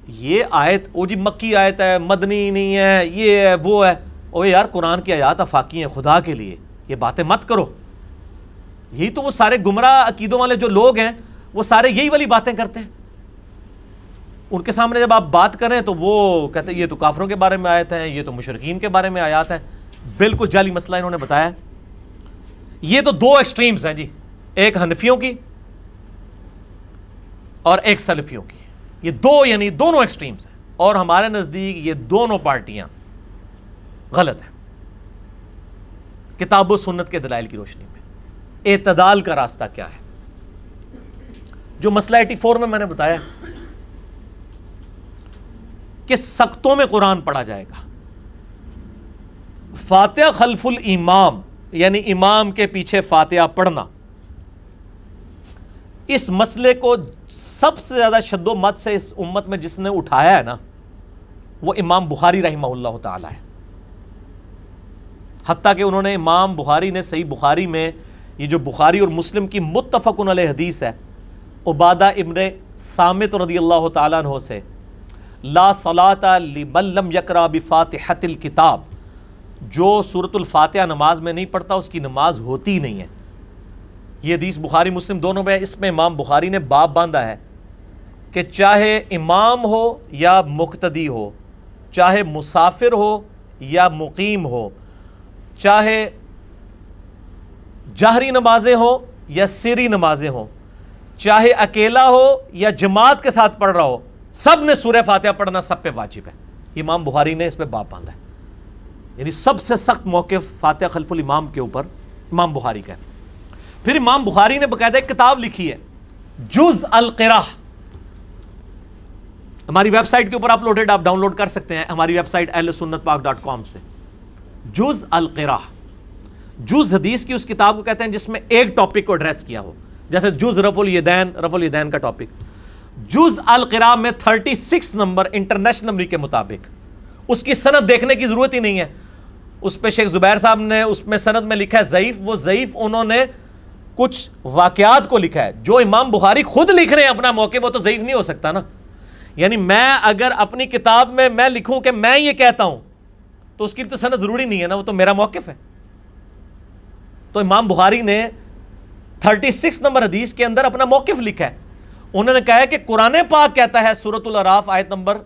یہ آیت او جی مکی آیت ہے، مدنی نہیں ہے، یہ ہے، وہ ہے۔ او یار، قرآن کی آیات افاقی ہیں خدا کے لیے، یہ باتیں مت کرو۔ یہی تو وہ سارے گمراہ عقیدوں والے جو لوگ ہیں، وہ سارے یہی والی باتیں کرتے ہیں۔ ان کے سامنے جب آپ بات کریں تو وہ کہتے ہیں، یہ تو کافروں کے بارے میں آیت ہیں، یہ تو مشرقین کے بارے میں آیات ہیں۔ بالکل جعلی مسئلہ انہوں نے بتایا۔ یہ تو دو ایکسٹریمز ہیں جی ایک حنفیوں کی اور ایک سلفیوں کی۔ یہ دو یعنی دونوں ایکسٹریمز ہیں اور ہمارے نزدیک یہ دونوں پارٹیاں غلط ہیں۔ کتاب و سنت کے دلائل کی روشنی میں اعتدال کا راستہ کیا ہے؟ جو مسئلہ ایٹی فور میں میں نے بتایا کہ سختوں میں قرآن پڑھا جائے گا۔ فاتحہ خلف الامام یعنی امام کے پیچھے فاتحہ پڑھنا۔ اس مسئلے کو سب سے زیادہ شد و مت سے اس امت میں جس نے اٹھایا ہے نا، وہ امام بخاری رحمہ اللہ تعالی ہے۔ حتیٰ کہ انہوں نے امام بخاری نے صحیح بخاری میں یہ جو بخاری اور مسلم کی متفق علیہ حدیث ہے، عبادہ ابن سامت رضی اللہ تعالیٰ عنہ سے، لا صلاة لمن لم یکرا بفاتحت الکتاب جو صورت الفاتحہ نماز میں نہیں پڑھتا، اس کی نماز ہوتی نہیں ہے۔ یہ حدیث بخاری مسلم دونوں میں اس میں امام بخاری نے باب باندھا ہے کہ چاہے امام ہو یا مقتدی ہو، چاہے مسافر ہو یا مقیم ہو، چاہے جہری نمازیں ہوں یا سری نمازیں ہوں، چاہے اکیلا ہو یا جماعت کے ساتھ پڑھ رہا ہو، سب نے سورہ فاتحہ پڑھنا سب پہ واجب ہے۔ امام بخاری نے اس پہ باپ باندھا ہے۔ یعنی سب سے سخت موقف فاتحہ خلف الامام کے اوپر امام بخاری کا ہے۔ پھر امام بخاری نے باقاعدہ ایک کتاب لکھی ہے، جز القرا ہماری ویب سائٹ کے اوپر اپلوڈیڈ آپ ڈاؤن لوڈ کر سکتے ہیں، ہماری ویب سائٹ اہل سنت پاک ڈاٹ کام سے۔ جز القرا جز حدیث کی اس کتاب کو کہتے ہیں جس میں ایک ٹاپک کو ایڈریس کیا ہو، جیسے جز رف الیدین رف الیدین کا ٹاپک۔ جز القرا میں 36 نمبر انٹرنیشنل نمبر کے مطابق۔ اس کی سند دیکھنے کی ضرورت ہی نہیں ہے۔ اس پہ شیخ زبیر صاحب نے، اس میں سند میں لکھا ہے، ضعیف، وہ ضعیف انہوں نے کچھ واقعات کو لکھا ہے۔ جو امام بخاری خود لکھ رہے ہیں اپنا موقع، وہ تو ضعیف نہیں ہو سکتا نا۔ یعنی میں اگر اپنی کتاب میں میں لکھوں کہ میں یہ کہتا ہوں، تو اس کی تو سند ضروری نہیں ہے نا، وہ تو میرا موقف ہے۔ تو امام بخاری نے 36 نمبر حدیث کے اندر اپنا موقف لکھا ہے۔ انہوں نے کہا ہے کہ قرآن پاک کہتا ہے سورت العراف آیت نمبر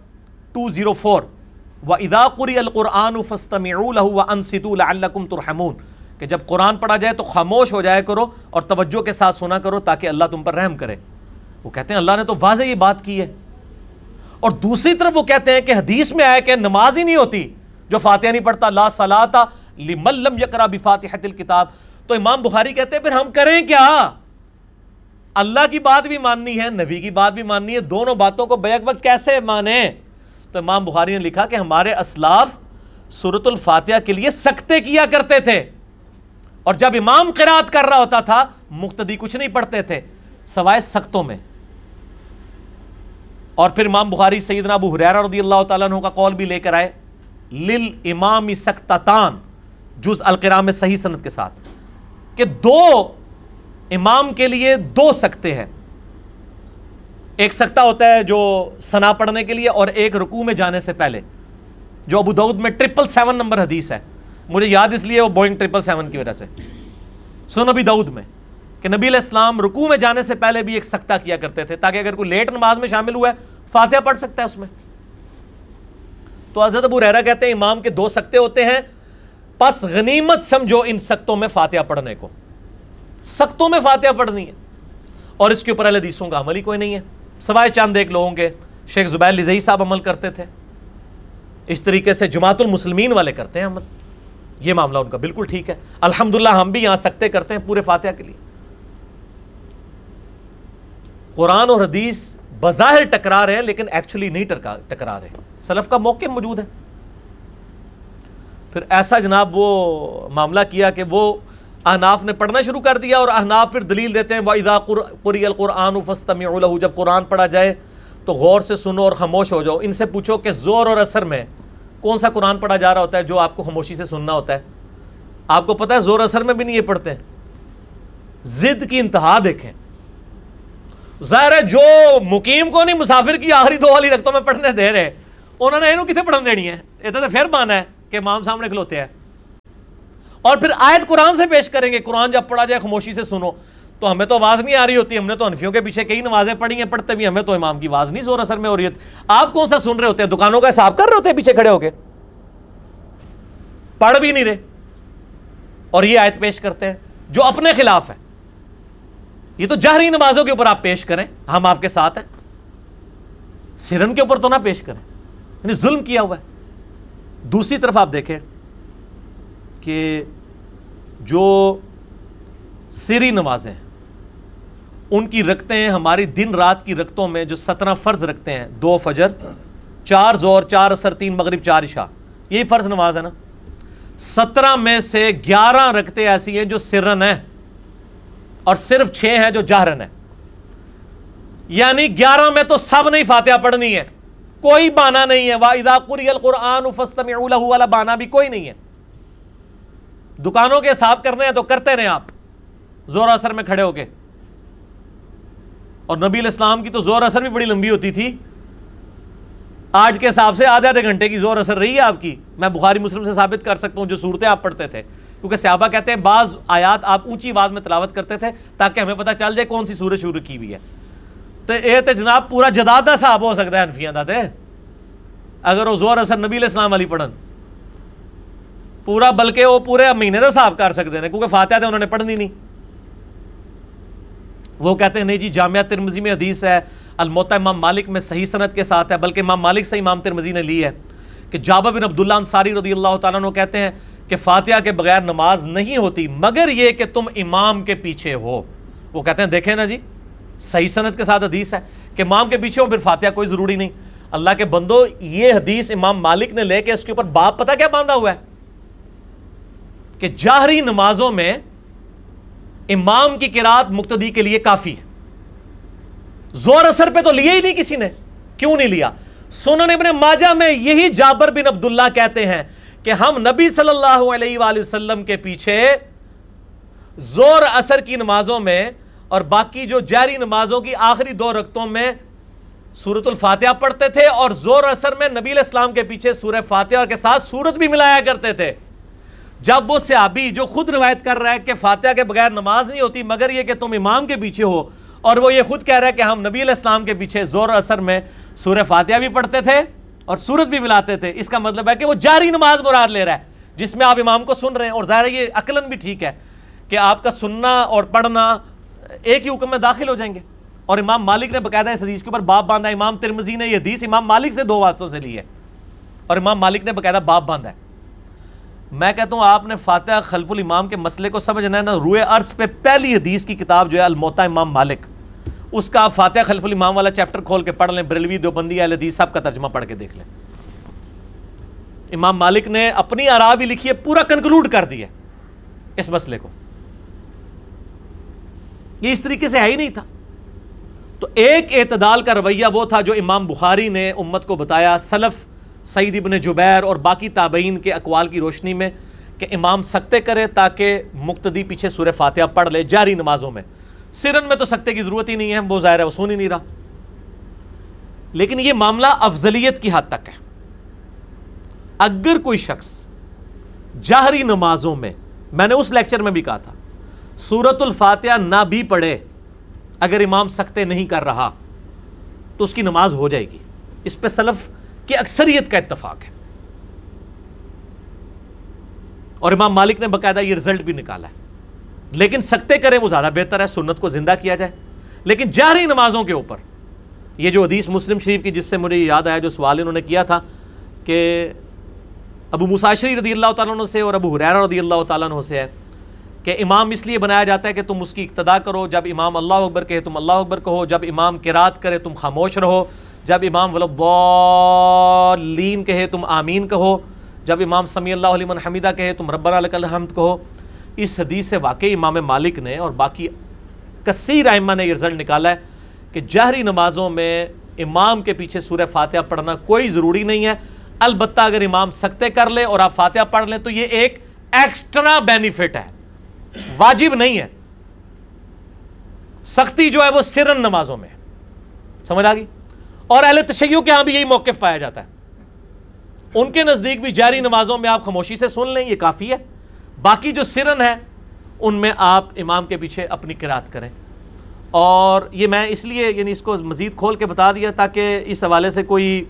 204 وَإِذَا قُرِيَ الْقُرْآنُ فَاسْتَمِعُوا لَهُ وَأَنصِتُوا لَعَلَّكُمْ تُرْحَمُونَ۔ کہ جب قرآن پڑھا جائے تو خاموش ہو جائے کرو اور توجہ کے ساتھ سنا کرو تاکہ اللہ تم پر رحم کرے۔ وہ کہتے ہیں اللہ نے تو واضح یہ بات کی ہے۔ اور دوسری طرف وہ کہتے ہیں کہ حدیث میں آئے کہ نماز ہی نہیں ہوتی جو فاتحہ نہیں پڑھتا، لا صلاة لمن لم یقرا بفاتحت الکتاب۔ تو امام بخاری کہتے ہیں، پھر ہم کریں کیا؟ اللہ کی بات بھی ماننی ہے، نبی کی بات بھی ماننی ہے، دونوں باتوں کو بیک وقت کیسے مانیں؟ تو امام بخاری نے لکھا کہ ہمارے اسلاف سورت الفاتحہ کے لیے سکتے کیا کرتے تھے۔ اور جب امام قرات کر رہا ہوتا تھا، مقتدی کچھ نہیں پڑھتے تھے، سوائے سختوں میں۔ اور پھر امام بخاری سیدنا ابو حریرہ رضی اللہ تعالیٰ عنہ کا قول بھی لے کر آئے، لل امام سختتان جز القرام صحیح سنت کے ساتھ، کہ دو امام کے لیے دو سکتے ہیں۔ ایک سکتا ہوتا ہے جو سنا پڑھنے کے لیے اور ایک رکوع میں جانے سے پہلے، جو ابو دعود میں ٹرپل سیون نمبر حدیث ہے۔ مجھے یاد اس لیے وہ بوئنگ ٹرپل سیون کی وجہ سے۔ سن ابی دعود میں کہ نبی علیہ السلام رکوع میں جانے سے پہلے بھی ایک سکتا کیا کرتے تھے تاکہ اگر کوئی لیٹ نماز میں شامل ہوا ہے، فاتحہ پڑھ سکتا ہے اس میں۔ تو حضرت ابو ریرا کہتے ہیں، امام کے دو سکتے ہوتے ہیں۔ پس غنیمت سمجھو ان سختوں میں فاتحہ پڑھنے کو۔ سختوں میں فاتحہ پڑھنی ہے۔ اور اس کے اوپر حدیثوں کا عمل ہی کوئی نہیں ہے۔ سوائے چاند ایک لوگوں کے، شیخ زبیر لزئی صاحب عمل کرتے تھے۔ اس طریقے سے جماعت المسلمین والے کرتے ہیں عمل۔ یہ معاملہ ان کا بالکل ٹھیک ہے۔ الحمدللہ ہم بھی یہاں سکتے کرتے ہیں پورے فاتحہ کے لیے۔ قرآن اور حدیث بظاہر ٹکرا رہے ہیں لیکن ایکچولی نہیں ٹکرا رہے۔ سلف کا موقع موجود ہے۔ پھر ایسا جناب وہ معاملہ کیا کہ وہ احناف نے پڑھنا شروع کر دیا اور احناف پھر دلیل دیتے ہیں، وَإِذَا قُرِيَ الْقُرْآنُ فَاسْتَمِعُوا لَهُ، جب قرآن پڑھا جائے تو غور سے سنو اور خاموش ہو جاؤ۔ ان سے پوچھو کہ زور اور اثر میں کون سا قرآن پڑھا جا رہا ہوتا ہے جو آپ کو خاموشی سے سننا ہوتا ہے؟ آپ کو پتہ ہے زور اثر میں بھی نہیں یہ پڑھتے ہیں۔ کی انتہا دیکھیں۔ ظاہر ہے جو مقیم کو نہیں، مسافر کی آخری دو والی رقطوں میں پڑھنے دے رہے انہوں نے انہوں کتنے پڑھن دینی ہے یہ تو پھر مانا ہے کہ امام سامنے کھلوتے ہیں۔ اور پھر آیت قرآن سے پیش کریں گے۔ قرآن جب پڑھا جائے خاموشی سے سنو۔ تو ہمیں تو آواز نہیں آ رہی ہوتی، ہم نے تو انفیوں کے پیچھے کئی نمازیں پڑھی ہیں، پڑھتے بھی ہمیں تو امام کی آواز نہیں زور اثر میں ہو رہی ہوتی۔ آپ کون سا سن رہے ہوتے ہیں؟ دکانوں کا حساب کر رہے ہوتے ہیں پیچھے کھڑے ہو کے؟ پڑھ بھی نہیں رہے۔ اور یہ آیت پیش کرتے ہیں جو اپنے خلاف ہے۔ یہ تو جہری نمازوں کے اوپر آپ پیش کریں، ہم آپ کے ساتھ ہیں۔ سرن کے اوپر تو نہ پیش کریں۔ یعنی ظلم کیا ہوا ہے۔ دوسری طرف آپ دیکھیں کہ جو سری نمازیں ان کی رکھتے ہیں ہماری دن رات کی رکتوں میں جو سترہ فرض رکھتے ہیں، دو فجر، چار زور چار اثر تین مغرب، چار عشاء۔ یہی فرض نماز ہے نا؟ سترہ میں سے گیارہ رکھتے ایسی ہیں جو سرن ہیں اور صرف چھ ہیں جو جہرن ہیں۔ یعنی گیارہ میں تو سب نہیں فاتحہ پڑھنی ہے۔ کوئی بانا نہیں ہے۔ وَإِذَا قُرِيَ الْقُرْآنُ فَاسْتَمِعُوا والا بانا بھی کوئی نہیں ہے۔ دکانوں کے حساب کرنے ہیں تو کرتے رہے آپ۔ زور اثر میں کھڑے ہو کے۔ اور نبی الاسلام کی تو زور اثر بھی بڑی لمبی ہوتی تھی۔ آج کے حساب سے آدھے آدھے گھنٹے کی زور اثر رہی ہے آپ کی۔ میں بخاری مسلم سے ثابت کر سکتا ہوں جو صورتیں آپ پڑھتے تھے۔ کیونکہ صحابہ کہتے ہیں بعض آیات آپ اونچی آواز میں تلاوت کرتے تھے تاکہ ہمیں پتہ چل جائے کون سی سورج شروع کی ہوئی ہے۔ تو یہ تو جناب، پورا جدادہ صاحب ہو سکتا ہے انفیاں داتے اگر وہ زور اثر نبی الاسلام علی پڑھن۔ پورا بلکہ وہ پورے مہینے کا صاحب کر سکتے ہیں، کیونکہ فاتحہ تھے انہوں نے پڑھنی نہیں۔ وہ کہتے ہیں، نہیں جی جامعہ ترمزی میں حدیث ہے الموتا امام مالک میں صحیح صنعت کے ساتھ ہے، بلکہ امام مالک سے امام ترمزی نے لی ہے کہ جابہ بن عبداللہ انصاری رضی اللہ تعالیٰ عنہ کہتے ہیں کہ فاتحہ کے بغیر نماز نہیں ہوتی، مگر یہ کہ تم امام کے پیچھے ہو۔ وہ کہتے ہیں، دیکھیں نا جی صحیح صنعت کے ساتھ حدیث ہے کہ امام کے پیچھے ہو، پھر فاتحہ کوئی ضروری نہیں۔ اللہ کے بندو، یہ حدیث امام مالک نے لے کے اس کے اوپر باپ پتہ کیا باندھا ہوا ہے؟ کہ جاہری نمازوں میں امام کی قرآت مقتدی کے لیے کافی ہے۔ زور اثر پہ تو لیا ہی نہیں کسی نے۔ کیوں نہیں لیا؟ سنن ابن ماجہ میں یہی جابر بن عبداللہ کہتے ہیں کہ ہم نبی صلی اللہ علیہ وآلہ وسلم کے پیچھے زور اثر کی نمازوں میں اور باقی جو جاری نمازوں کی آخری دو رکتوں میں سورت الفاتحہ پڑھتے تھے اور زور اثر میں نبی علیہ السلام کے پیچھے سورہ فاتحہ کے ساتھ سورت بھی ملایا کرتے تھے۔ جب وہ صحابی جو خود روایت کر رہا ہے کہ فاتحہ کے بغیر نماز نہیں ہوتی، مگر یہ کہ تم امام کے پیچھے ہو، اور وہ یہ خود کہہ رہا ہے کہ ہم نبی علیہ السلام کے پیچھے زور اثر میں سورہ فاتحہ بھی پڑھتے تھے اور سورت بھی ملاتے تھے۔ اس کا مطلب ہے کہ وہ جاری نماز مراد لے رہا ہے، جس میں آپ امام کو سن رہے ہیں۔ اور ظاہر یہ عقلن بھی ٹھیک ہے کہ آپ کا سننا اور پڑھنا ایک ہی حکم میں داخل ہو جائیں گے۔ اور امام مالک نے باقاعدہ اس حدیث کے اوپر باپ باندھا امام ترمزی نے یہ حدیث امام مالک سے دو واسطوں سے لی ہے۔ اور امام مالک نے باقاعدہ باپ باندھا ہے۔ میں کہتا ہوں آپ نے فاتحہ خلف الامام کے مسئلے کو سمجھنا ہے نا، روئے عرض پہ پہلی حدیث کی کتاب جو ہے الموتا امام مالک۔ اس کا آپ فاتحہ خلف الامام والا چیپٹر کھول کے پڑھ لیں، بریلوی دیوبندی اہل حدیث سب کا ترجمہ پڑھ کے دیکھ لیں۔ امام مالک نے اپنی آرا بھی لکھی ہے، پورا کنکلوڈ کر دیا اس مسئلے کو۔ یہ اس طریقے سے ہے ہی نہیں تھا۔ تو ایک اعتدال کا رویہ وہ تھا جو امام بخاری نے امت کو بتایا، سلف سعید ابن جبیر اور باقی تابعین کے اقوال کی روشنی میں کہ امام سکتے کرے تاکہ مقتدی پیچھے سورہ فاتحہ پڑھ لے جاری نمازوں میں۔ سرن میں تو سکتے کی ضرورت ہی نہیں ہے، وہ ظاہر ہے، وہ سن ہی نہیں رہا۔ لیکن یہ معاملہ افضلیت کی حد تک ہے۔ اگر کوئی شخص جہری نمازوں میں میں نے اس لیکچر میں بھی کہا تھا سورت الفاتحہ نہ بھی پڑھے، اگر امام سکتے نہیں کر رہا، تو اس کی نماز ہو جائے گی۔ اس پہ سلف کی اکثریت کا اتفاق ہے۔ اور امام مالک نے باقاعدہ یہ رزلٹ بھی نکالا ہے۔ لیکن سکتے کریں وہ زیادہ بہتر ہے، سنت کو زندہ کیا جائے۔ لیکن جہری نمازوں کے اوپر، یہ جو حدیث مسلم شریف کی جس سے مجھے یاد آیا، جو سوال انہوں نے کیا تھا کہ ابو مساشری رضی اللہ تعالیٰ عنہ سے اور ابو حریرہ رضی اللہ تعالیٰ عنہ سے ہے کہ امام اس لیے بنایا جاتا ہے کہ تم اس کی اقتدا کرو۔ جب امام اللہ اکبر کہے، تم اللہ اکبر کہو۔ جب امام کرات کرے، تم خاموش رہو۔ جب امام ولین کہے تم آمین کہو، جب امام سمی اللہ علیہ حمیدہ کہے تم ربنا لک الحمد کہو، اس حدیث سے واقعی امام مالک نے اور باقی کثیر ائمہ نے یہ رزلٹ نکالا ہے کہ جہری نمازوں میں امام کے پیچھے سورہ فاتحہ پڑھنا کوئی ضروری نہیں ہے۔ البتہ اگر امام سکتے کر لے اور آپ فاتحہ پڑھ لیں تو یہ ایک ایکسٹرا بینیفٹ ہے۔ واجب نہیں ہے۔ سختی جو ہے وہ سرن نمازوں میں سمجھ آ گئی؟ اور اہل تشیعوں کے ہاں بھی یہی موقف پایا جاتا ہے۔ ان کے نزدیک بھی جاری نمازوں میں آپ خاموشی سے سن لیں، یہ کافی ہے۔ باقی جو سرن ہے ان میں آپ امام کے پیچھے اپنی قرات کریں۔ اور یہ میں اس لیے یعنی اس کو مزید کھول کے بتا دیا تاکہ اس حوالے سے کوئی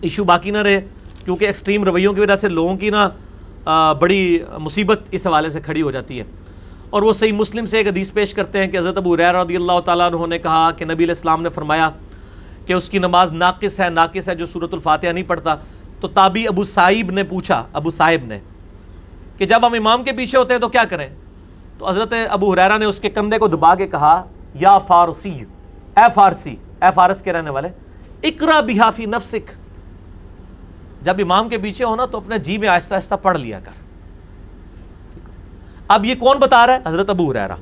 ایشو باقی نہ رہے، کیونکہ ایکسٹریم رویوں کی وجہ سے لوگوں کی نا بڑی مصیبت اس حوالے سے کھڑی ہو جاتی ہے۔ اور وہ صحیح مسلم سے ایک حدیث پیش کرتے ہیں کہ حضرت ابو رضی اللہ تعالیٰ عنہ نے کہا کہ نبی علیہ السلام نے فرمایا کہ اس کی نماز ناقص ہے ناقص ہے جو صورت الفاتحہ نہیں پڑھتا۔ تو تابی ابو صاحب نے پوچھا، ابو صاحب نے، کہ جب ہم امام کے پیچھے ہوتے ہیں تو کیا کریں؟ تو حضرت ابو حریرہ نے اس کے کندھے کو دبا کے کہا، یا فارسی، اے فارسی، اے فارس کے رہنے والے اقرا بحافی نفسک۔ جب امام کے پیچھے ہونا تو اپنے جی میں آہستہ آہستہ پڑھ لیا کر۔ اب یہ کون بتا رہا ہے؟ حضرت ابو ریرا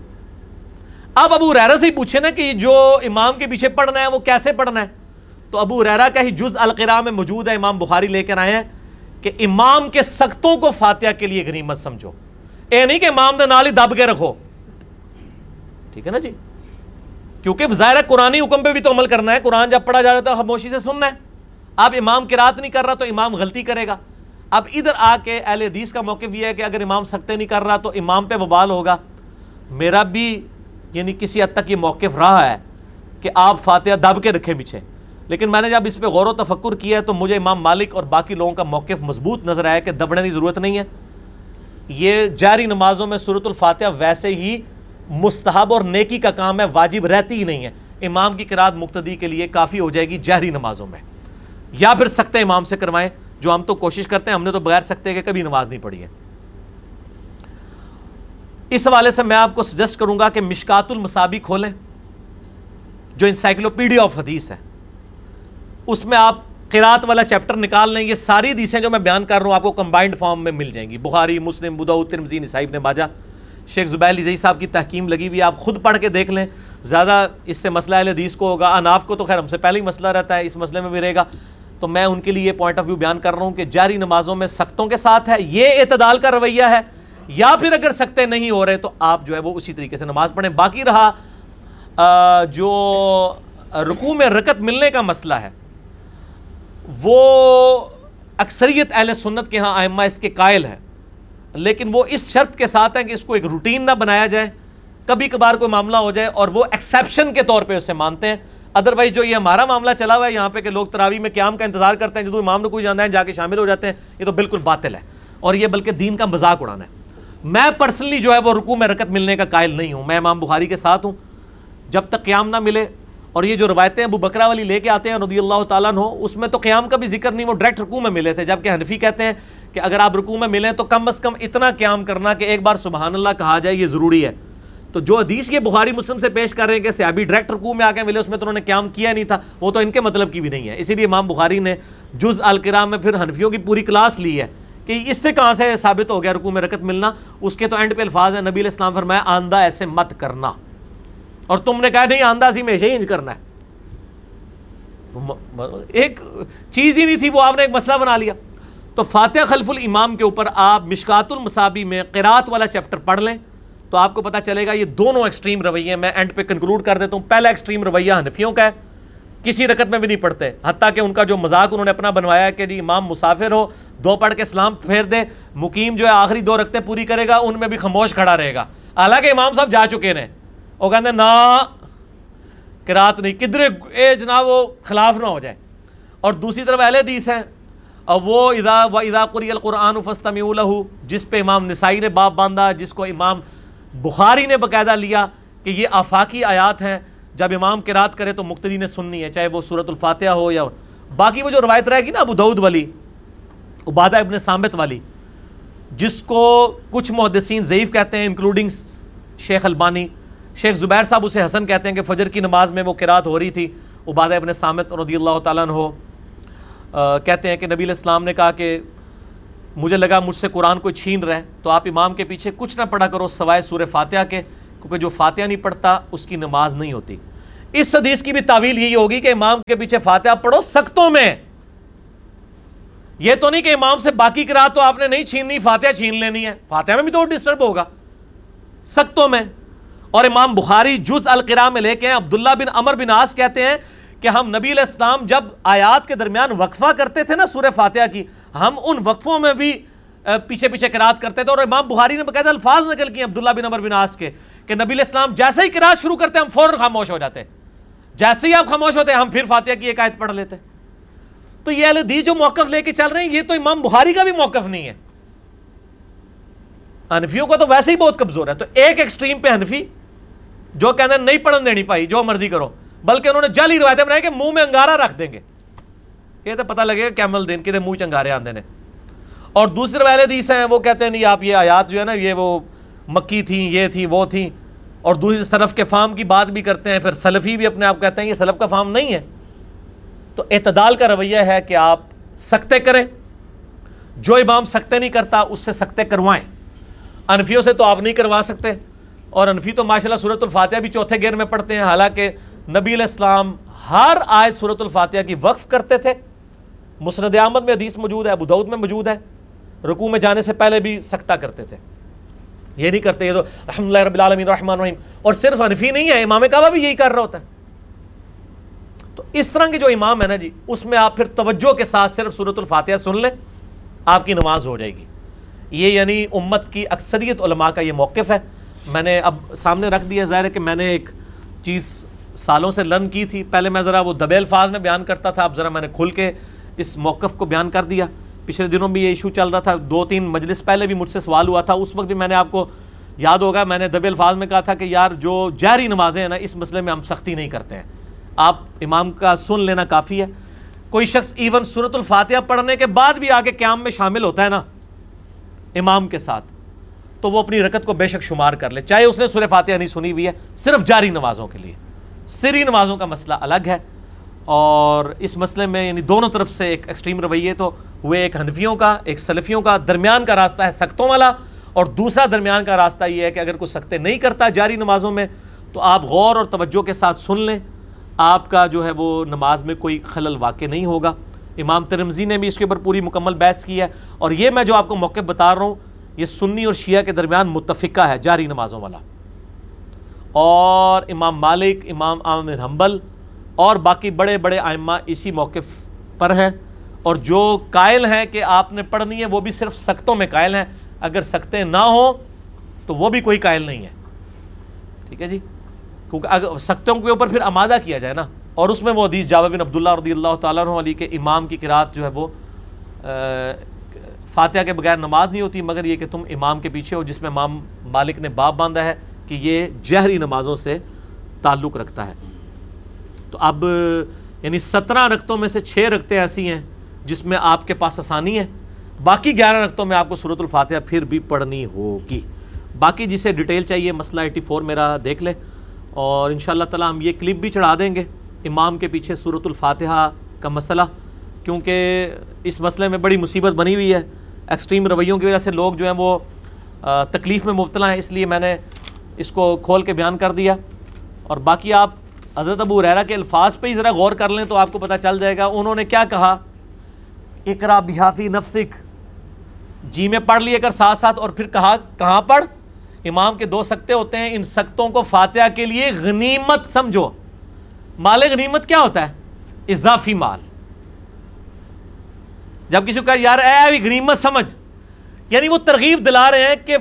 اب ابو ریرا سے ہی پوچھے نا کہ جو امام کے پیچھے پڑھنا ہے وہ کیسے پڑھنا ہے؟ تو ابو ریرا کا ہی جز القرا میں موجود ہے، امام بخاری لے کر آئے ہیں کہ امام کے سختوں کو فاتحہ کے لیے غنیمت سمجھو۔ اے نہیں کہ امام نال ہی دب کے رکھو۔ ٹھیک ہے نا جی؟ کیونکہ ظاہر ہے قرآن حکم پہ بھی تو عمل کرنا ہے۔ قرآن جب پڑھا جا رہا ہے تو خاموشی سے سننا ہے۔ اب امام کی رات نہیں کر رہا تو امام غلطی کرے گا۔ اب ادھر آ کے اہل حدیث کا موقف یہ ہے کہ اگر امام سکتے نہیں کر رہا تو امام پہ وبال ہوگا۔ میرا بھی یعنی کسی حد تک یہ موقف رہا ہے کہ آپ فاتحہ دب کے رکھیں پیچھے۔ لیکن میں نے جب اس پہ غور و تفکر کیا ہے تو مجھے امام مالک اور باقی لوگوں کا موقف مضبوط نظر آیا کہ دبنے کی ضرورت نہیں ہے۔ یہ جاری نمازوں میں صورت الفاتحہ ویسے ہی مستحب اور نیکی کا کام ہے، واجب رہتی ہی نہیں ہے۔ امام کی قرآد مقتدی کے لیے کافی ہو جائے گی جہری نمازوں میں۔ یا پھر سکتے امام سے کروائیں، جو ہم تو کوشش کرتے ہیں، ہم نے تو بغیر سکتے کہ کبھی نماز نہیں پڑھی ہے۔ اس حوالے سے میں آپ کو سجیسٹ کروں گا کہ مشکات المسابی کھولیں، جو انسائکلوپیڈیا آف حدیث ہے۔ اس میں آپ قرات والا چیپٹر نکال لیں، یہ ساری حدیثیں جو میں بیان کر رہا ہوں، آپ کو کمبائنڈ فارم میں مل جائیں گی۔ بخاری، مسلم بدعو ترمزی نصائب نے باجا شیخ زبیر علی صاحب کی تحکیم لگی ہوئی آپ خود پڑھ کے دیکھ لیں۔ زیادہ اس سے مسئلہ اہل حدیث کو ہوگا۔ اناف کو تو خیر ہم سے پہلے ہی مسئلہ رہتا ہے، اس مسئلے میں بھی رہے گا۔ تو میں ان کے لیے یہ پوائنٹ آف ویو بیان کر رہا ہوں کہ جاری نمازوں میں سختوں کے ساتھ ہے، یہ اعتدال کا رویہ ہے۔ یا پھر اگر سکتے نہیں ہو رہے تو آپ جو ہے وہ اسی طریقے سے نماز پڑھیں۔ باقی رہا جو رکوع میں رکت ملنے کا مسئلہ ہے، وہ اکثریت اہل سنت کے ہاں آئمہ اس کے قائل ہے لیکن وہ اس شرط کے ساتھ ہیں کہ اس کو ایک روٹین نہ بنایا جائے۔ کبھی کبھار کوئی معاملہ ہو جائے اور وہ ایکسیپشن کے طور پہ اسے مانتے ہیں۔ ادروائز جو یہ ہمارا معاملہ چلا ہوا ہے، یہاں پہ کہ لوگ تراوی میں قیام کا انتظار کرتے ہیں، جدو امام نے جانا ہے جا کے شامل ہو جاتے ہیں، یہ تو بالکل باطل ہے۔ اور یہ بلکہ دین کا مذاق اڑانا ہے۔ میں پرسنلی جو ہے وہ رکوع میں رکت ملنے کا قائل نہیں ہوں۔ میں امام بخاری کے ساتھ ہوں۔ جب تک قیام نہ ملے اور یہ جو روایتیں ابو بکرا والی لے کے آتے ہیں رضی اللہ تعالیٰ ہو اس میں تو قیام کا بھی ذکر نہیں، وہ ڈائریکٹ رکوع میں ملے تھے۔ جبکہ حنفی کہتے ہیں کہ اگر آپ رکوع میں ملیں تو کم از کم اتنا قیام کرنا کہ ایک بار سبحان اللہ کہا جائے، یہ ضروری ہے۔ تو جو حدیث یہ بخاری مسلم سے پیش کر رہے ہیں کہ سیابی ڈائریکٹ رکوع میں آ کے ملے، اس میں تو انہوں نے قیام کیا نہیں تھا، وہ تو ان کے مطلب کی بھی نہیں ہے۔ اسی لیے امام بخاری نے جز الکرام میں پھر حنفیوں کی پوری کلاس لی ہے۔ کہ اس سے کہاں سے ثابت ہو گیا رکوع میں رکت ملنا؟ اس کے تو اینڈ پہ الفاظ ہے نبی الاسلام فرمایا، آندہ ایسے مت کرنا۔ اور تم نے کہا، نہیں، آندہ سی میں ہی انج کرنا ہے۔ ایک چیز ہی نہیں تھی، وہ آپ نے ایک مسئلہ بنا لیا۔ تو فاتح خلف الامام کے اوپر آپ مشکات المصابی میں قرات والا چیپٹر پڑھ لیں تو آپ کو پتا چلے گا، یہ دونوں ایکسٹریم رویے میں اینڈ پہ کنکلوڈ کر دیتا ہوں۔ پہلا ایکسٹریم رویہ حنفیوں کا ہے۔ کسی رکت میں بھی نہیں پڑھتے۔ حتیٰ کہ ان کا جو مذاق انہوں نے اپنا بنوایا ہے کہ جی امام مسافر ہو، دو پڑھ کے اسلام پھیر دے مقیم جو ہے آخری دو رکھتے پوری کرے گا، ان میں بھی خاموش کھڑا رہے گا۔ حالانکہ امام صاحب جا چکے ہیں وہ کہتے ہیں نا کرات نہیں۔ کدھر اے جناب، وہ خلاف نہ ہو جائے۔ اور دوسری طرف اہل حدیث ہیں۔ اور وہ ادا و ادا قری القرآن فستم جس پہ امام نسائی نے باپ باندھا، جس کو امام بخاری نے باقاعدہ لیا کہ یہ آفاقی آیات ہیں۔ جب امام کے رات کرے تو مقتدی نے سننی ہے، چاہے وہ صورت الفاتحہ ہو یا باقی وہ جو روایت رہے گی نا، ابو دعود والی، عبادہ ابن سامت والی، جس کو کچھ محدثین ضعیف کہتے ہیں انکلوڈنگ شیخ البانی، شیخ زبیر صاحب اسے حسن کہتے ہیں کہ فجر کی نماز میں وہ قرات ہو رہی تھی، عبادہ ابن سامت رضی اللہ تعالیٰ عنہ کہتے ہیں کہ نبی الاسلام نے کہا کہ مجھے لگا مجھ سے قرآن کوئی چھین رہے، تو آپ امام کے پیچھے کچھ نہ پڑھا کرو سوائے سور فاتحہ کے۔ کیونکہ جو فاتحہ نہیں پڑھتا، اس کی نماز نہیں ہوتی۔ اس حدیث کی بھی تعویل یہی ہوگی کہ امام کے پیچھے فاتحہ پڑھو سختوں میں۔ یہ تو نہیں کہ امام سے باقی کرا تو آپ نے نہیں چھیننی، فاتحہ چھین لینی ہے۔ فاتحہ میں بھی تو ڈسٹرب ہوگا۔ سختوں میں۔ اور امام بخاری جز القرا میں لے کے عبداللہ بن امر بن آس کہتے ہیں کہ ہم نبی علیہ السلام جب آیات کے درمیان وقفہ کرتے تھے نا سورہ فاتحہ کی، ہم ان وقفوں میں بھی پیچھے پیچھے قرات کرتے تھے اور امام بخاری نے باقاعدہ الفاظ نکل کیے، عبداللہ بن امر بن آس کے، کہ نبی علیہ السلام جیسے ہی قرات شروع کرتے، ہم فوراً خاموش ہو جاتے۔ جیسے ہی آپ خاموش ہوتے، ہم پھر فاتحہ کی ایک آیت پڑھ لیتے۔ تو یہ اہل جو موقف لے کے چل رہے ہیں، یہ تو امام بخاری کا بھی موقف نہیں ہے۔ حنفیوں کا تو ویسے ہی بہت کمزور ہے۔ تو ایک ایکسٹریم پہ حنفی، جو کہتے ہیں، نہیں پڑھن دینی پائی، جو مرضی کرو، بلکہ انہوں نے جلی روایتیں بنائی کہ منہ میں انگارا رکھ دیں گے۔ یہ تو پتہ لگے گا کیمل دین کے منہ چنگارے آندے نے۔ اور دوسرے والے دیس ہیں، وہ کہتے ہیں، نہیں، آپ یہ آیات جو ہے نا، یہ وہ مکی تھیں، یہ تھی وہ تھیں۔ اور دوسری سلف کے فام کی بات بھی کرتے ہیں، پھر سلفی بھی اپنے آپ کہتے ہیں، یہ سلف کا فام نہیں ہے۔ تو اعتدال کا رویہ ہے کہ آپ سکتے کریں۔ جو امام سکتے نہیں کرتا، اس سے سکتے کروائیں۔ انفیوں سے تو آپ نہیں کروا سکتے۔ اور انفی تو ماشاء اللہ صورت الفاتحہ بھی چوتھے گیر میں پڑھتے ہیں۔ حالانکہ نبی علیہ السلام ہر آئے صورت الفاتحہ کی وقف کرتے تھے۔ مسند احمد میں حدیث موجود ہے، ابو میں موجود ہے۔ رکوع میں جانے سے پہلے بھی سکتا کرتے تھے۔ یہ نہیں کرتے، یہ تو الحمد رب العالمین، الرحمن الرحیم۔ اور صرف حنفی نہیں ہے، امام کعبہ بھی یہی کر رہا ہوتا ہے۔ تو اس طرح کے جو امام ہے نا جی اس میں آپ پھر توجہ کے ساتھ صرف صورت الفاتحہ سن لیں، آپ کی نماز ہو جائے گی۔ یہ یعنی امت کی اکثریت علماء کا یہ موقف ہے۔ میں نے اب سامنے رکھ دیا، ظاہر ہے کہ میں نے ایک چیز سالوں سے لرن کی تھی۔ پہلے میں ذرا وہ دبے الفاظ میں بیان کرتا تھا، اب ذرا میں نے کھل کے اس موقف کو بیان کر دیا۔ پچھلے دنوں بھی یہ ایشو چل رہا تھا۔ دو تین مجلس پہلے بھی مجھ سے سوال ہوا تھا۔ اس وقت بھی میں نے آپ کو یاد ہوگا، میں نے دبے الفاظ میں کہا تھا کہ یار، جو جاری نمازیں ہیں نا، اس مسئلے میں ہم سختی نہیں کرتے ہیں۔ آپ امام کا سن لینا کافی ہے۔ کوئی شخص ایون صورت الفاتحہ پڑھنے کے بعد بھی آگے قیام میں شامل ہوتا ہے نا، امام کے ساتھ، تو وہ اپنی رکت کو بے شک شمار کر لے۔ چاہے اس نے سورہ فاتحہ نہیں سنی ہوئی ہے، صرف جاری نمازوں کے لیے۔ سری نمازوں کا مسئلہ الگ ہے۔ اور اس مسئلے میں یعنی دونوں طرف سے ایک ایکسٹریم رویے تو ہوئے، ایک حنفیوں کا، ایک سلفیوں کا، درمیان کا راستہ ہے سختوں والا اور دوسرا درمیان کا راستہ یہ ہے کہ اگر کوئی سختے نہیں کرتا جاری نمازوں میں تو آپ غور اور توجہ کے ساتھ سن لیں۔ آپ کا جو ہے وہ نماز میں کوئی خلل واقع نہیں ہوگا۔ امام ترمزی نے بھی اس کے اوپر پوری مکمل بحث کی ہے اور یہ میں جو آپ کو موقع بتا رہا ہوں، یہ سنی اور شیعہ کے درمیان متفقہ ہے جاری نمازوں والا۔ اور امام مالک، امام عامر حنبل اور باقی بڑے بڑے آئمہ اسی موقف پر ہیں اور جو قائل ہیں کہ آپ نے پڑھنی ہے وہ بھی صرف سختوں میں قائل ہیں اگر سکتے نہ ہوں تو وہ بھی کوئی قائل نہیں ہے ٹھیک ہے جی؟ کیونکہ اگر سختوں کے اوپر پھر آمادہ کیا جائے نا اور اس میں وہ حدیث جاوہ بن عبداللہ رضی اللہ تعالیٰ عنہ علی کے امام کی قرآت جو ہے وہ فاتحہ کے بغیر نماز نہیں ہوتی، مگر یہ کہ تم امام کے پیچھے ہو، جس میں امام مالک نے باب باندھا ہے کہ یہ جہری نمازوں سے تعلق رکھتا ہے۔ تو اب یعنی سترہ رکتوں میں سے چھ رکھتے ایسی ہیں جس میں آپ کے پاس آسانی ہے۔ باقی گیارہ رکتوں میں آپ کو صورت الفاتحہ پھر بھی پڑھنی ہوگی۔ باقی جسے ڈیٹیل چاہیے، مسئلہ ایٹی فور میرا دیکھ لے اور ان شاء اللہ تعالیٰ ہم یہ کلپ بھی چڑھا دیں گے۔ امام کے پیچھے صورت الفاتحہ کا مسئلہ، کیونکہ اس مسئلے میں بڑی مصیبت بنی ہوئی ہے۔ ایکسٹریم رویوں کی وجہ سے لوگ جو ہیں وہ تکلیف میں مبتلا ہیں، اس لیے میں نے اس کو کھول کے بیان کر دیا۔ اور باقی آپ حضرت ابو ریرا کے الفاظ پہ ہی ذرا غور کر لیں تو آپ کو پتہ چل جائے گا۔ انہوں نے کیا کہا؟ اقرا بحافی نفسک۔ جی میں پڑھ لیے کر ساتھ ساتھ اور پھر کہا، کہاں پڑھ؟ امام کے دو سکتے ہوتے ہیں۔ ان سکتوں کو فاتحہ کے لیے غنیمت سمجھو۔ مال غنیمت کیا ہوتا ہے؟ اضافی مال۔ جب کسی کو کہا، یار، اے غنیمت سمجھ۔ یعنی وہ ترغیب دلا رہے ہیں کہ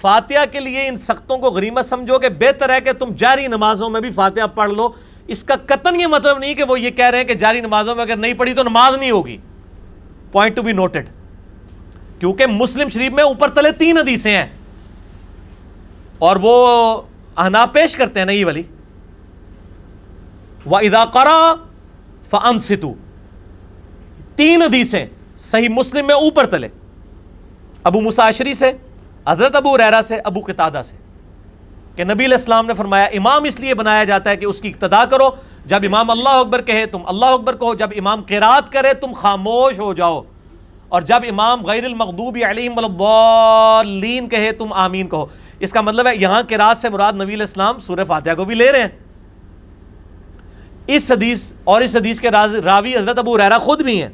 فاتحہ کے لیے ان سختوں کو غنیمت سمجھو کہ بہتر ہے کہ تم جاری نمازوں میں بھی فاتحہ پڑھ لو۔ اس کا قطن یہ مطلب نہیں کہ وہ یہ کہہ رہے ہیں کہ جاری نمازوں میں اگر نہیں پڑھی تو نماز نہیں ہوگی۔ پوائنٹ ٹو بی نوٹڈ کیونکہ مسلم شریف میں اوپر تلے تین حدیثیں ہیں۔ اور وہ انا پیش کرتے ہیں نا یہ والی۔ وہ ادا کرا فن ستو تین حدیثیں صحیح مسلم میں اوپر تلے۔ ابو مساشری سے حضرت ابو ریرا سے، ابو قطادہ سے کہ نبی علیہ السلام نے فرمایا، امام اس لیے بنایا جاتا ہے کہ اس کی اقتدا کرو۔ جب امام اللہ اکبر کہے، تم اللہ اکبر کہو۔ جب امام قرات کرے، تم خاموش ہو جاؤ۔ اور جب امام غیر المغضوب علیہم الضالین کہے، تم آمین کہو۔ اس کا مطلب ہے، یہاں قرات سے مراد نبی علیہ السلام سورہ فاتحہ کو بھی لے رہے ہیں۔ اس حدیث اور اس حدیث کے راوی حضرت ابو ریرا خود بھی ہیں۔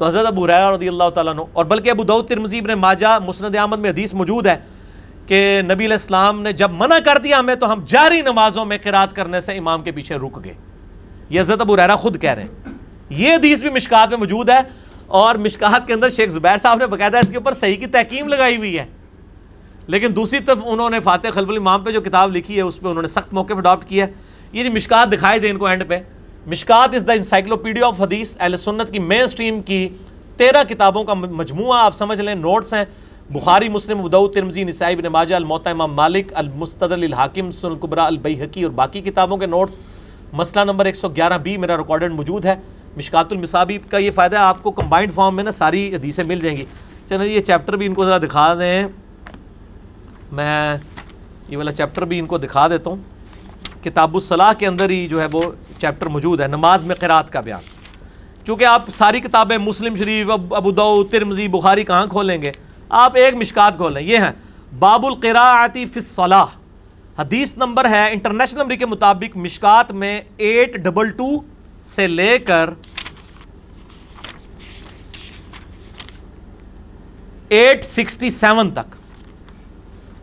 تو حضرت ابو ریرا رضی اللہ تعالیٰ عنہ اور بلکہ ابو دعود ترمزیب نے ماجہ، مسند احمد میں حدیث موجود ہے کہ نبی علیہ السلام نے جب منع کر دیا ہمیں تو ہم جاری نمازوں میں قرات کرنے سے امام کے پیچھے رک گئے۔ یہ حضرت ابو ریرا خود کہہ رہے ہیں۔ یہ حدیث بھی مشکات میں موجود ہے اور مشکات کے اندر شیخ زبیر صاحب نے باقاعدہ اس کے اوپر صحیح کی تحکیم لگائی ہوئی ہے۔ لیکن دوسری طرف انہوں نے فاتح خلف الامام پہ جو کتاب لکھی ہے، اس پہ انہوں نے سخت موقف اڈاپٹ کیا ہے۔ یہ جی مشکات دکھائی دیں ان کو اینڈ پہ۔ مشکات از دا انسائکلوپیڈیا آف حدیث، اہل سنت کی مین سٹریم کی تیرہ کتابوں کا مجموعہ آپ سمجھ لیں نوٹس ہیں۔ بخاری، مسلم ابدو ترمزی نسائی بن ماجہ الموتا امام مالک المستدر الحاکم سن القبرا البیحقی اور باقی کتابوں کے نوٹس مسئلہ نمبر ایک سو گیارہ بی میرا ریکارڈڈ موجود ہے۔ مشکات المصابی کا یہ فائدہ ہے، آپ کو کمبائنڈ فارم میں نا ساری حدیثیں مل جائیں گی۔ چلیں یہ چیپٹر بھی ان کو ذرا دکھا دیں۔ میں یہ والا چیپٹر بھی ان کو دکھا دیتا ہوں۔ کتاب الصلاح کے اندر ہی جو ہے وہ چیپٹر موجود ہے، نماز میں قرات کا بیان۔ چونکہ آپ ساری کتابیں مسلم شریف ابو ترمزی بخاری کہاں کھولیں گے؟ آپ ایک مشکات کھولیں۔ یہ ہیں، باب القراعتی فی الصلاح۔ حدیث نمبر ہے، انٹرنیشنل نمبر کے مطابق مشکات میں ایٹ ڈبل ٹو سے لے کر ایٹ سکسٹی سیون تک۔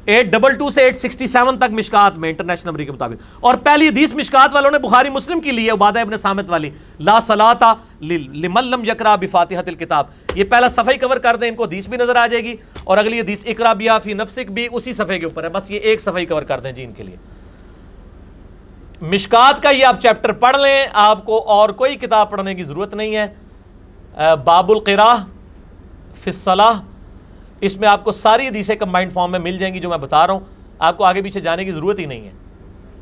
ایٹ ڈبل ٹو سے ایٹ سکسٹی سیون تک مشکات میں انٹرنیشنل نمبر کے مطابق۔ اور پہلی حدیث مشکات والوں نے بخاری مسلم کی لی ہے، عبادہ ابن سامت والی۔ لا صلاتا لمن لم یکرا بفاتحت الکتاب۔ یہ پہلا صفحہ ہی کور کر دیں، ان کو حدیث بھی نظر آ جائے گی۔ اور اگلی حدیث اقرا بیا فی نفسک بھی اسی صفحے کے اوپر ہے۔ بس یہ ایک صفحہ ہی کور کر دیں جی ان کے لیے۔ مشکات کا یہ آپ چیپٹر پڑھ لیں، آپ کو اور کوئی کتاب پڑھنے کی ضرورت نہیں ہے۔ باب القراء فی الصلاح۔ اس میں آپ کو ساری حدیثیں کمبائنڈ فارم میں مل جائیں گی جو میں بتا رہا ہوں۔ آپ کو آگے پیچھے جانے کی ضرورت ہی نہیں ہے۔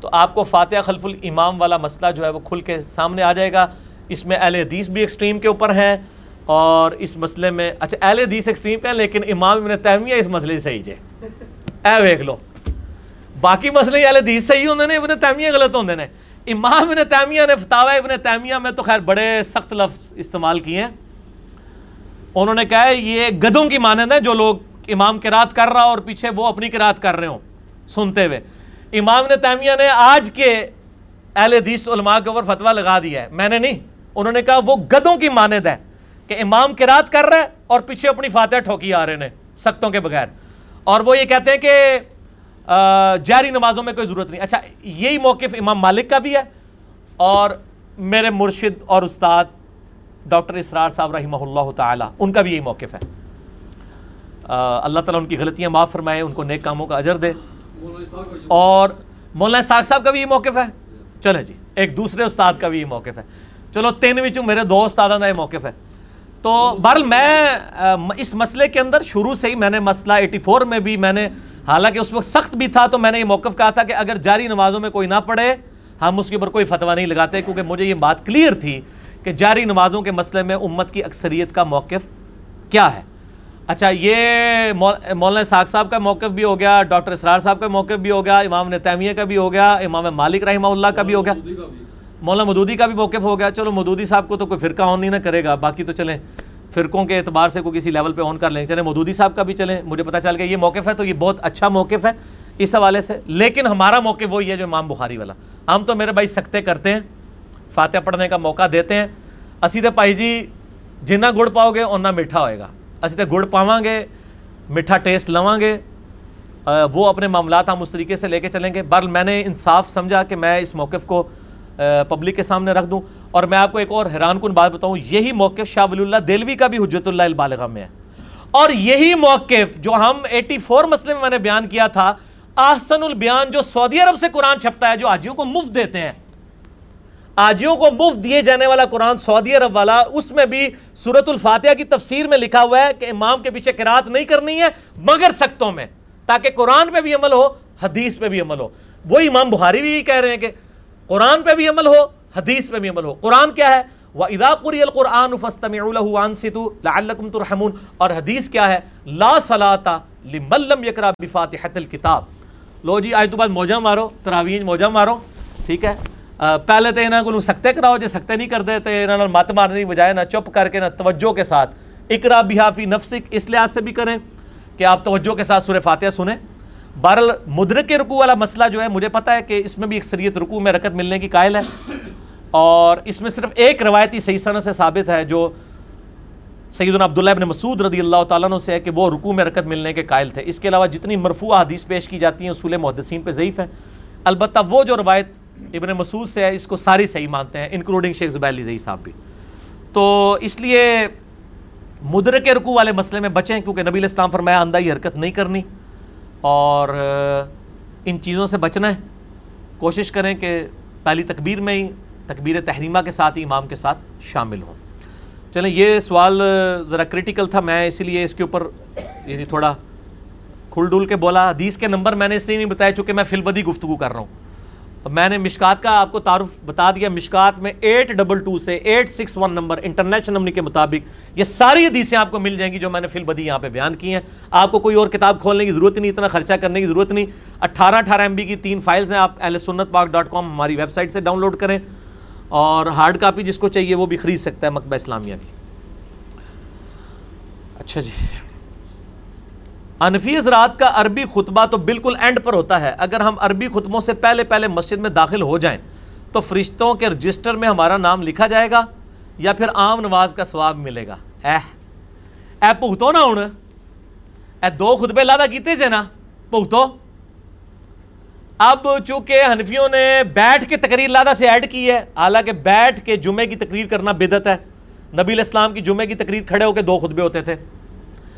تو آپ کو فاتحہ خلف الامام والا مسئلہ جو ہے وہ کھل کے سامنے آ جائے گا۔ اس میں اہل حدیث بھی ایکسٹریم کے اوپر ہیں اور اس مسئلے میں اچھا اہل حدیث ایکسٹریم پہ ہیں، لیکن امام ابن تیمیہ اس مسئلے سے صحیح جائے اے ویک لو۔ باقی مسئلے اہل حدیث صحیح ہوندے نے، ابن تیمیہ غلط ہوندے نے۔ امام ابن تیمیہ نے فتاوہ ابن تیمیہ میں تو خیر بڑے سخت لفظ استعمال کیے ہیں۔ انہوں نے کہا ہے یہ گدوں کی مانند ہے جو لوگ امام کی رات کر رہا اور پیچھے وہ اپنی کی رات کر رہے ہوں، سنتے ہوئے۔ امام نے تیمیہ نے آج کے اہل حدیث علماء کے اوپر فتویٰ لگا دیا ہے۔ میں نے نہیں، انہوں نے کہا وہ گدوں کی مانند ہے کہ امام کی رات کر رہا ہے اور پیچھے اپنی فاتح ٹھوکی آ رہے ہیں سختوں کے بغیر۔ اور وہ یہ کہتے ہیں کہ جاری نمازوں میں کوئی ضرورت نہیں۔ اچھا یہی موقف امام مالک کا بھی ہے اور میرے مرشد اور استاد ڈاکٹر اسرار صاحب رحمہ اللہ تعالی، ان کا بھی یہی موقف ہے۔ اللہ تعالیٰ ان کی غلطیاں معاف فرمائے، ان کو نیک کاموں کا اجر دے۔ اور مولانا ساگ صاحب کا بھی یہ موقف ہے۔ چلے جی ایک دوسرے استاد کا بھی یہ موقف ہے۔ چلو، تین وچوں میرے دو استادوں کا یہ موقف ہے۔ تو بہرحال میں اس مسئلے کے اندر شروع سے ہی میں نے مسئلہ ایٹی فور میں بھی میں نے، حالانکہ اس وقت سخت بھی تھا تو میں نے یہ موقف کہا تھا کہ اگر جاری نمازوں میں کوئی نہ پڑھے، ہم اس کے اوپر کوئی فتویٰ نہیں لگاتے کیونکہ مجھے یہ بات کلیئر تھی کہ جاری نمازوں کے مسئلے میں امت کی اکثریت کا موقف کیا ہے؟ اچھا یہ مولانا ساگ صاحب کا موقف بھی ہو گیا ڈاکٹر اسرار صاحب کا موقف بھی ہو گیا امام نے تیمیہ کا بھی ہو گیا امام مالک رحمہ اللہ کا بھی ہو گیا۔ مولانا مدودی کا بھی۔ موقف ہو گیا۔ چلو مدودی صاحب کو تو کوئی فرقہ آن نہیں نہ کرے گا باقی تو چلیں فرقوں کے اعتبار سے کوئی کسی لیول پہ آن کر لیں۔ چلیں مدودی صاحب کا بھی چلیں۔ مجھے پتا چل گیا یہ موقف ہے تو یہ بہت اچھا موقف ہے اس حوالے سے۔ لیکن ہمارا موقف وہی ہے جو امام بخاری والا۔ ہم تو میرے بھائی سکتے کرتے ہیں۔ فاتح پڑھنے کا موقع دیتے ہیں۔ اسی تے پائی جی جنہ گڑ پاؤ گے، اُنہ میٹھا ہوئے گا۔ اسی تے گڑ پاواں گے، میٹھا ٹیسٹ لواں گے۔ وہ اپنے معاملات ہم اس طریقے سے لے کے چلیں گے۔ بر میں نے انصاف سمجھا کہ میں اس موقف کو پبلک کے سامنے رکھ دوں۔ اور میں آپ کو ایک اور حیران کن بات بتاؤں، یہی موقف شاہ ولی اللہ دلوی کا بھی حجت اللہ البالغہ میں ہے۔ اور یہی موقف جو ہم ایٹی فور مسئلے میں میں نے بیان کیا تھا آحسن البیان جو سعودی عرب سے قرآن چھپتا ہے، جو آجیوں کو مفت دیتے ہیں۔ آجیوں کو مفت دیے جانے والا قرآن سعودی عرب والا، اس میں بھی سورت الفاتحہ کی تفسیر میں لکھا ہوا ہے کہ امام کے پیچھے قرآت نہیں کرنی ہے، مگر سختوں میں، تاکہ قرآن پہ بھی عمل ہو، حدیث پہ بھی عمل ہو۔ وہ امام بخاری بھی کہہ رہے ہیں کہ قرآن پہ بھی عمل ہو، حدیث پہ بھی عمل ہو۔ قرآن کیا ہے؟ وَإِذَا قُرِيَ الْقُرْآنُ فَاسْتَمِعُوا لَهُ لَعَلَّكُمْ تُرْحَمُونَ۔ اور حدیث کیا ہے؟ لا صلاة لمن لم يقرأ بفاتحة الكتاب۔ لو جی آج تو بعد موجہ مارو تراویج موجہ مارو، ٹھیک ہے؟ پہلے تو یہاں کو سکتے کراؤ جی سکتے نہیں کرتے تو یہاں مت مارنے کی بجائے نہ چپ کر کے نہ توجہ کے ساتھ اقرا بحافی نفسک اس لحاظ سے بھی کریں کہ آپ توجہ کے ساتھ سورہ فاتحہ سنیں بہرحال مدرک رکو والا مسئلہ جو ہے مجھے پتا ہے کہ اس میں بھی اکثریت رکو میں رکت ملنے کی قائل ہے اور اس میں صرف ایک روایتی صحیح سنہ سے ثابت ہے جو سیدنا عبداللہ ابن مسعود رضی اللہ تعالیٰ عنہ سے ہے کہ وہ رکو میں رکت ملنے کے قائل تھے۔ اس کے علاوہ جتنی مرفوع حدیث پیش کی جاتی ہیں، اصول محدثین پہ ضعیف ہے البتہ وہ جو روایت ابن مسعود سے ہے، اس کو ساری صحیح مانتے ہیں انکلوڈنگ شیخ زبیر علی زئی صاحب بھی۔ تو اس لیے مدرک رکو والے مسئلے میں بچیں، کیونکہ نبی الاسلام فرمایا اندھا ہی حرکت نہیں کرنی۔ اور ان چیزوں سے بچنا ہے۔ کوشش کریں کہ پہلی تکبیر میں ہی، تکبیر تحریمہ کے ساتھ ہی، امام کے ساتھ شامل ہوں۔ چلیں، یہ سوال ذرا کرٹیکل تھا، میں اسی لیے اس کے اوپر یعنی تھوڑا کھل ڈول کے بولا۔ حدیث کے نمبر میں نے اس لیے نہیں بتایا، چونکہ میں فی البدی گفتگو کر رہا ہوں۔ میں نے مشکات کا آپ کو تعارف بتا دیا، مشکات میں ایٹ ڈبل ٹو سے eight six one number international number کے مطابق یہ ساری حدیثیں آپ کو مل جائیں گی جو میں نے فی البدی یہاں پہ بیان کی ہیں۔ آپ کو کوئی اور کتاب کھولنے کی ضرورت نہیں، اتنا خرچہ کرنے کی ضرورت نہیں۔ اٹھارہ اٹھارہ ایم بی کی تین فائلز ہیں، آپ اہل سنت پاک ڈاٹ کام ہماری ویب سائٹ سے ڈاؤن لوڈ کریں۔ اور ہارڈ کاپی جس کو چاہیے وہ بھی خرید سکتا ہے مکبہ اسلامیہ کی۔ اچھا جی۔ انفی حضرات کا عربی خطبہ تو بالکل اینڈ پر ہوتا ہے۔ اگر ہم عربی خطبوں سے پہلے پہلے مسجد میں داخل ہو جائیں تو فرشتوں کے رجسٹر میں ہمارا نام لکھا جائے گا یا پھر عام نواز کا ثواب ملے گا۔ اے اے پوتو نہ ہوں اے دو خطبے لادہ کیتے جے نا۔ پختو، اب چونکہ حنفیوں نے بیٹھ کے تقریر لادہ سے ایڈ کی ہے، حالانکہ بیٹھ کے جمعے کی تقریر کرنا بدت ہے۔ نبی الاسلام کی جمعے کی تقریر کھڑے ہو کے دو خطبے ہوتے تھے۔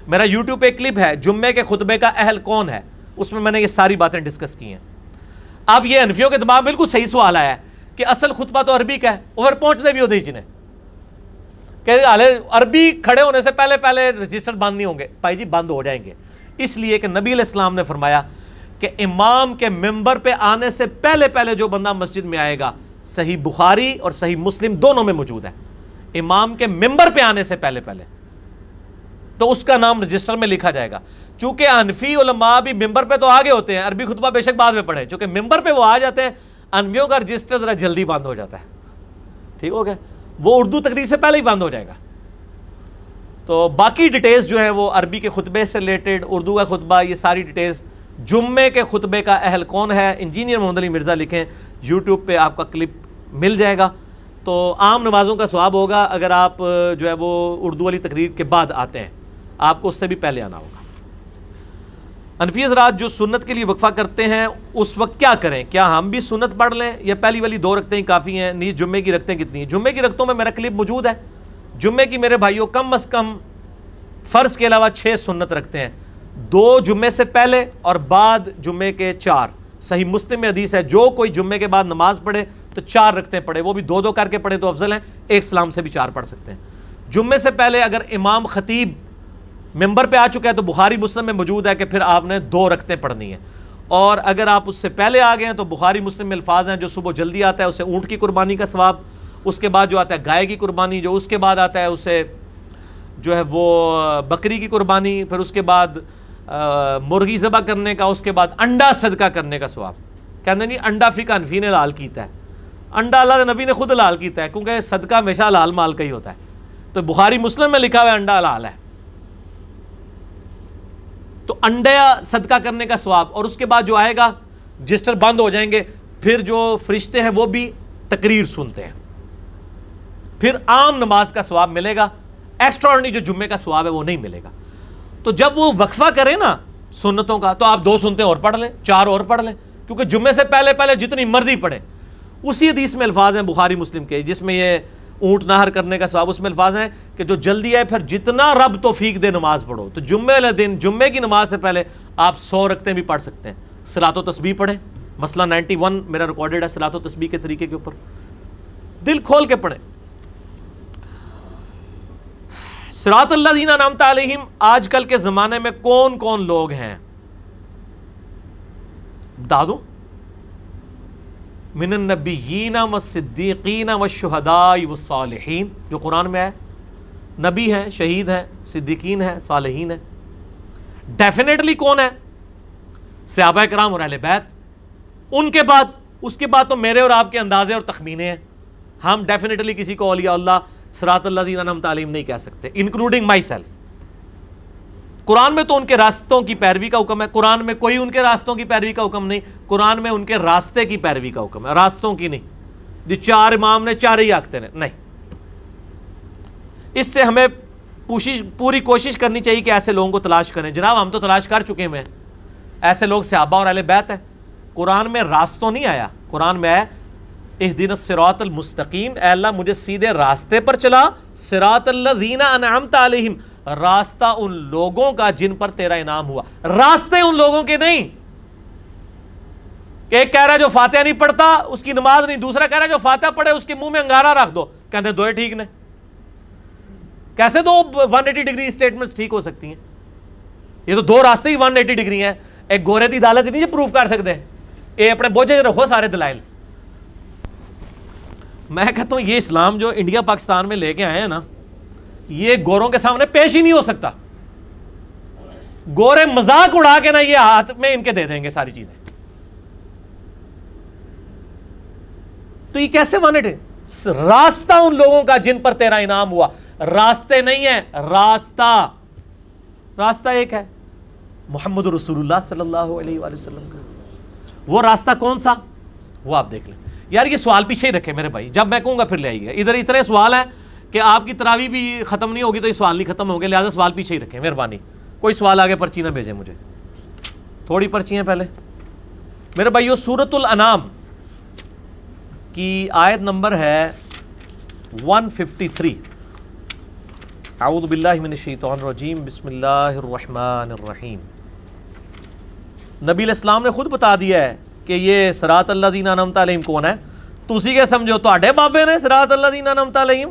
میرا یوٹیوب پہ کلپ ہے، جمعے کے خطبے کا اہل کون ہے؟ اس میں میں نے یہ ساری باتیں ڈسکس کی ہیں۔ اب یہ انفیوں کے دماغ بالکل صحیح سوال آیا ہے کہ اصل خطبہ تو عربی کا ہے اور پہنچتے بھی ہوتے جنہیں۔ کہ عربی کھڑے ہونے سے پہلے پہلے رجسٹر بند نہیں ہوں گے۔ بھائی جی بند ہو جائیں گے۔ اس لیے کہ نبی علیہ السلام نے فرمایا کہ امام کے ممبر پہ آنے سے پہلے پہلے جو بندہ مسجد میں آئے گا، صحیح بخاری اور صحیح مسلم دونوں میں موجود ہے۔ امام کے ممبر پہ آنے سے پہلے پہلے۔ تو اس کا نام رجسٹر میں لکھا جائے گا۔ چونکہ انفی علماء بھی ممبر پہ تو آگے ہوتے ہیں، عربی خطبہ بے شک بعد میں پڑھے چونکہ ممبر پہ وہ آ جاتے ہیں، انفیوں کا رجسٹر ذرا جلدی بند ہو جاتا ہے۔ ٹھیک ہو گیا؟ وہ اردو تقریر سے پہلے ہی بند ہو جائے گا۔ تو باقی ڈیٹیلز جو ہے وہ عربی کے خطبے سے ریلیٹڈ اردو کا خطبہ، یہ ساری ڈیٹیلز جمعے کے خطبے کا اہل کون ہے؟ انجینئر محمد علی مرزا لکھیں۔ یوٹیوب پہ آپ کا کلپ مل جائے گا۔ تو عام نمازوں کا سواب ہوگا۔ اگر آپ، جو ہے وہ اردو والی تقریر کے بعد آتے ہیں۔ آپ کو اس سے بھی پہلے آنا ہوگا۔ انفی حضرات جو سنت کے لیے وقفہ کرتے ہیں، اس وقت کیا کریں؟ کیا ہم بھی سنت پڑھ لیں؟ یا پہلی والی دو رکھتے ہی کافی ہیں نیز جمعے کی رکھتے ہیں کتنی ہیں؟ جمعے کی رکھتوں میں میرا کلپ موجود ہے۔ جمعے کی میرے بھائیوں، کم از کم فرض کے علاوہ چھ سنت رکھتے ہیں۔ دو جمعے سے پہلے اور بعد جمعے کے چار۔ صحیح مسلم میں حدیث ہے، جو کوئی جمعے کے بعد نماز پڑھے تو چار رکھتے پڑھے۔ وہ بھی دو دو کر کے پڑھے تو افضل ہیں۔ ایک سلام سے بھی چار پڑھ سکتے ہیں۔ جمعے سے پہلے اگر امام خطیب ممبر پہ آ چکا ہے تو بخاری مسلم میں موجود ہے کہ پھر آپ نے دو رکھتے پڑھنی ہیں۔ اور اگر آپ اس سے پہلے آ گئے ہیں تو بخاری مسلم میں الفاظ ہیں جو صبح جلدی آتا ہے، اسے اونٹ کی قربانی کا ثواب، اس کے بعد جو آتا ہے گائے کی قربانی، جو اس کے بعد آتا ہے اسے جو ہے وہ بکری کی قربانی، پھر اس کے بعد مرغی ذبح کرنے کا، اس کے بعد انڈا صدقہ کرنے کا سواب کہتے نہیں، انڈا فکا انفی نے لال کیتا ہے۔ انڈا اللہ نبی نے خود لال کیتا ہے، کیونکہ صدقہ ہمیشہ لال مال کا ہی ہوتا ہے۔ تو بخاری مسلم میں لکھا ہوا ہے انڈا لال ہے۔ تو انڈا صدقہ کرنے کا سواب اور اس کے بعد جو آئے گا جسٹر بند ہو جائیں گے، پھر جو فرشتے ہیں وہ بھی تقریر سنتے ہیں۔ پھر عام نماز کا سواب ملے گا ایکسٹرا جو جمعے کا سواب ہے وہ نہیں ملے گا۔ تو جب وہ وقفہ کرے نا سنتوں کا، تو آپ دو سنتے اور پڑھ لیں، چار اور پڑھ لیں، کیونکہ جمعے سے پہلے پہلے جتنی مرضی پڑھے اسی حدیث میں الفاظ ہیں بخاری مسلم کے، جس میں یہ اونٹ نہر کرنے کا سواب اس میں الفاظ ہیں کہ جو جلدی ہے پھر جتنا رب توفیق دے نماز پڑھو۔ تو جمعے والے دن جمعے کی نماز سے پہلے آپ سو رکھتے بھی پڑھ سکتے ہیں۔ سرات و تسبیح پڑھیں۔ مسئلہ نائنٹی ون میرا ریکارڈڈ ہے سرات و تسبیح کے طریقے کے اوپر۔ دل کھول کے پڑھیں۔ سرات اللہ دینا نام علیہم، آج کل کے زمانے میں کون کون لوگ ہیں؟ دادو من النبیین و صدیقین و شہدائی و صالحین، جو قرآن میں ہے، نبی ہیں، شہید ہیں، صدیقین ہیں، صالحین ہیں۔ ڈیفینیٹلی کون ہے صحابہ کرام اور اہل بیت۔ ان کے بعد، اس کے بعد تو میرے اور آپ کے اندازے اور تخمینے ہیں۔ ہم ڈیفینیٹلی کسی کو اولیاء اللہ سرات اللہ زین ہم تعلیم نہیں کہہ سکتے انکلوڈنگ مائی سیلف قرآن میں تو ان کے راستوں کی پیروی کا حکم ہے، قرآن میں کوئی ان کے راستوں کی پیروی کا حکم نہیں، قرآن میں ان کے راستے کی پیروی کا حکم ہے، راستوں کی نہیں۔ جو چار امام نے چار ہی آکتے نے، نہیں۔ اس سے ہمیں پوری کوشش کرنی چاہیے کہ ایسے لوگوں کو تلاش کریں۔ جناب، ہم تو تلاش کر چکے ہیں۔ ایسے لوگ صحابہ اور اہل بیت ہیں۔ قرآن میں راستوں نہیں آیا۔ قرآن میں آیا اہدین الصراط المستقیم، اے اللہ مجھے سیدھے راستے پر چلا، صراط اللہ دینا علیہم۔ راستہ ان لوگوں کا جن پر تیرا انعام ہوا۔ راستے ان لوگوں کے نہیں۔ کہ ایک کہہ رہا ہے جو فاتحہ نہیں پڑھتا، اس کی نماز نہیں، دوسرا کہہ رہا ہے جو فاتحہ پڑھے، اس کے منہ میں انگارہ رکھ دو۔ کہتے ہیں دو ٹھیک نے۔ کیسے دو ون ایٹی ڈگری سٹیٹمنٹس ٹھیک ہو سکتی ہیں؟ یہ تو دو راستے ہی ون ایٹی ڈگری ہیں۔ ایک گورے دی دالت نہیں یہ پروف کر سکتے۔ اے اپنے بوجھے رکھو سارے دلائل۔ میں کہتا ہوں یہ اسلام جو انڈیا پاکستان میں لے کے آئے ہیں نا یہ گوروں کے سامنے پیش ہی نہیں ہو سکتا۔ گورے مزاق اڑا کے نا یہ ہاتھ میں ان کے دے دیں گے ساری چیزیں۔ تو یہ کیسے ون ہے؟ راستہ ان لوگوں کا جن پر تیرا انعام ہوا۔ راستے نہیں ہیں، راستہ۔ راستہ ایک ہے۔ محمد رسول اللہ صلی اللہ علیہ وآلہ وسلم کا۔ وہ راستہ کون سا؟ وہ آپ دیکھ لیں۔ یار یہ سوال پیچھے ہی رکھے میرے بھائی۔ جب میں کہوں گا پھر لے آئیے۔ ادھر اتنے سوال ہیں۔ کہ آپ کی تراوی بھی ختم نہیں ہوگی تو یہ سوال نہیں ختم ہوگے لہٰذا سوال پیچھے ہی رکھیں، مہربانی۔ کوئی سوال آگے پرچی نہ بھیجیں مجھے۔ تھوڑی پرچی ہیں پہلے۔ میرے بھائیو سورت الانام کی آیت نمبر ہے 153 اعوذ باللہ من الشیطان الرجیم، بسم اللہ الرحمن الرحیم۔ نبی الاسلام نے خود بتا دیا ہے کہ یہ سرات اللہ زین نمت علیہم کون ہے؟ تو اسی کے سمجھو تو آڈے بابے نے سرات اللہ زین نمت علیہم؟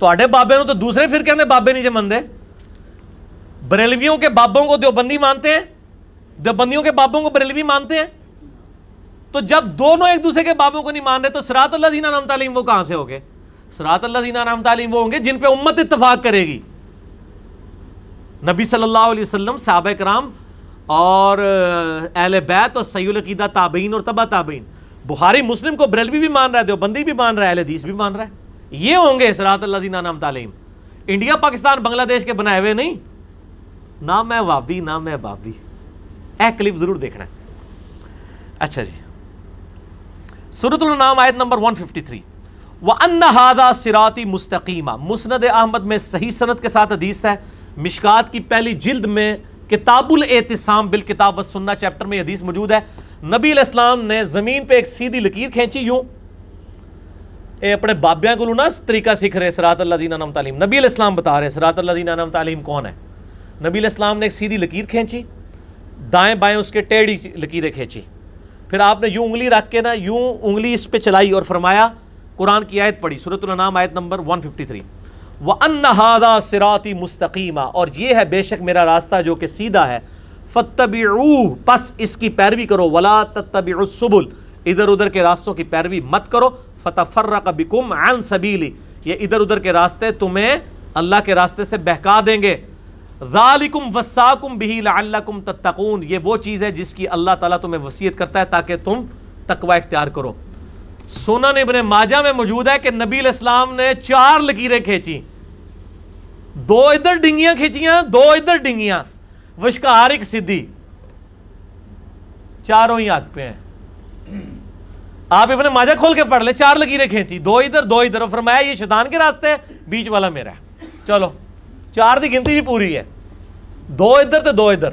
تو بابے نے تو دوسرے فرقے نے بابے نہیں جو مندے بریلویوں کے بابوں کو دیوبندی مانتے ہیں دیوبندیوں کے بابوں کو بریلوی مانتے ہیں تو جب دونوں ایک دوسرے کے بابوں کو نہیں مان رہے تو سرات اللہ زین نمت علیہم وہ کہاں سے ہو گئے سرات اللہ زین نمت علیہم وہ ہوں گے جن پہ امت اتفاق کرے گی نبی صلی اللہ علیہ وسلم صحابہ کرام اور اہل بیت اور سید العقیدہ تابعین اور تبا تابعین بخاری مسلم کو بریلوی بھی مان رہا ہے دیوبندی بھی مان رہا ہے اہل حدیث بھی مان رہا ہے یہ ہوں گے سرات اللہ زین نام تعلیم انڈیا، پاکستان، بنگلہ دیش کے بنائے ہوئے نہیں۔ نہ میں وابی، نہ میں بابی۔ اے کلپ ضرور دیکھنا ہے۔ اچھا جی۔ سورت النام آیت نمبر 153 وَأَنَّ هَذَا صِرَاطِ مُسْتَقِيمًا۔ مسند احمد میں صحیح سنت کے ساتھ حدیث ہے۔ مشکات کی پہلی جلد میں کتاب الاعتصام بالکتاب و سننا چیپٹر میں حدیث موجود ہے۔ نبی علیہ السلام نے زمین پہ ایک سیدھی لکیر کھینچی، یوں۔ اے اپنے بابیاں کو لونا طریقہ سکھ رہے سرات اللہ زینہ نام تعلیم۔ نبی علیہ السلام بتا رہے سرات اللہ زینہ نام تعلیم کون ہے؟ نبی علیہ السلام نے ایک سیدھی لکیر کھینچی، دائیں بائیں اس کے ٹیڑھی لکیریں کھینچی۔ پھر آپ نے یوں انگلی رکھ کے نا یوں انگلی اس پہ چلائی اور فرمایا، قرآن کی آیت پڑھی سورت النام آیت نمبر 153 وَأَنَّ هَذَا صِرَاطِ مُسْتَقِيمًا۔ اور یہ ہے بے شک میرا راستہ جو کہ سیدھا ہے۔ فَتَّبِعُوهُ پس اس کی پیروی کرو۔ وَلَا تَتَّبِعُوا السُّبُلِ۔ ادھر ادھر کے راستوں کی پیروی مت کرو۔ فَتَفَرَّقَ بِكُمْ عَنْ سَبِيلِ یہ ادھر ادھر کے راستے تمہیں اللہ کے راستے سے بہکا دیں گے۔ ذَالِكُمْ وَسَّاكُمْ بِهِ لَعَلَّكُمْ تَتَّقُونَ۔ یہ وہ چیز ہے جس کی اللہ تعالیٰ تمہیں وصیت کرتا ہے تاکہ تم تقوی اختیار کرو۔ سنن ابن ماجہ میں موجود ہے کہ نبی علیہ السلام نے چار لکیریں کھینچی دو ادھر ڈنگیاں کھینچیاں، دو ادھر ڈنگیاں۔ وشکار ایک سدھی۔ چاروں ہی آگ پہ ہیں۔ آپ ابن ماجہ کھول کے پڑھ لیں، چار لکیریں کھینچی، دو ادھر دو ادھر فرمایا یہ شیطان کے راستے بیچ والا میرا ہے۔ چلو، چار دی گنتی بھی پوری ہے۔ دو ادھر تو دو ادھر۔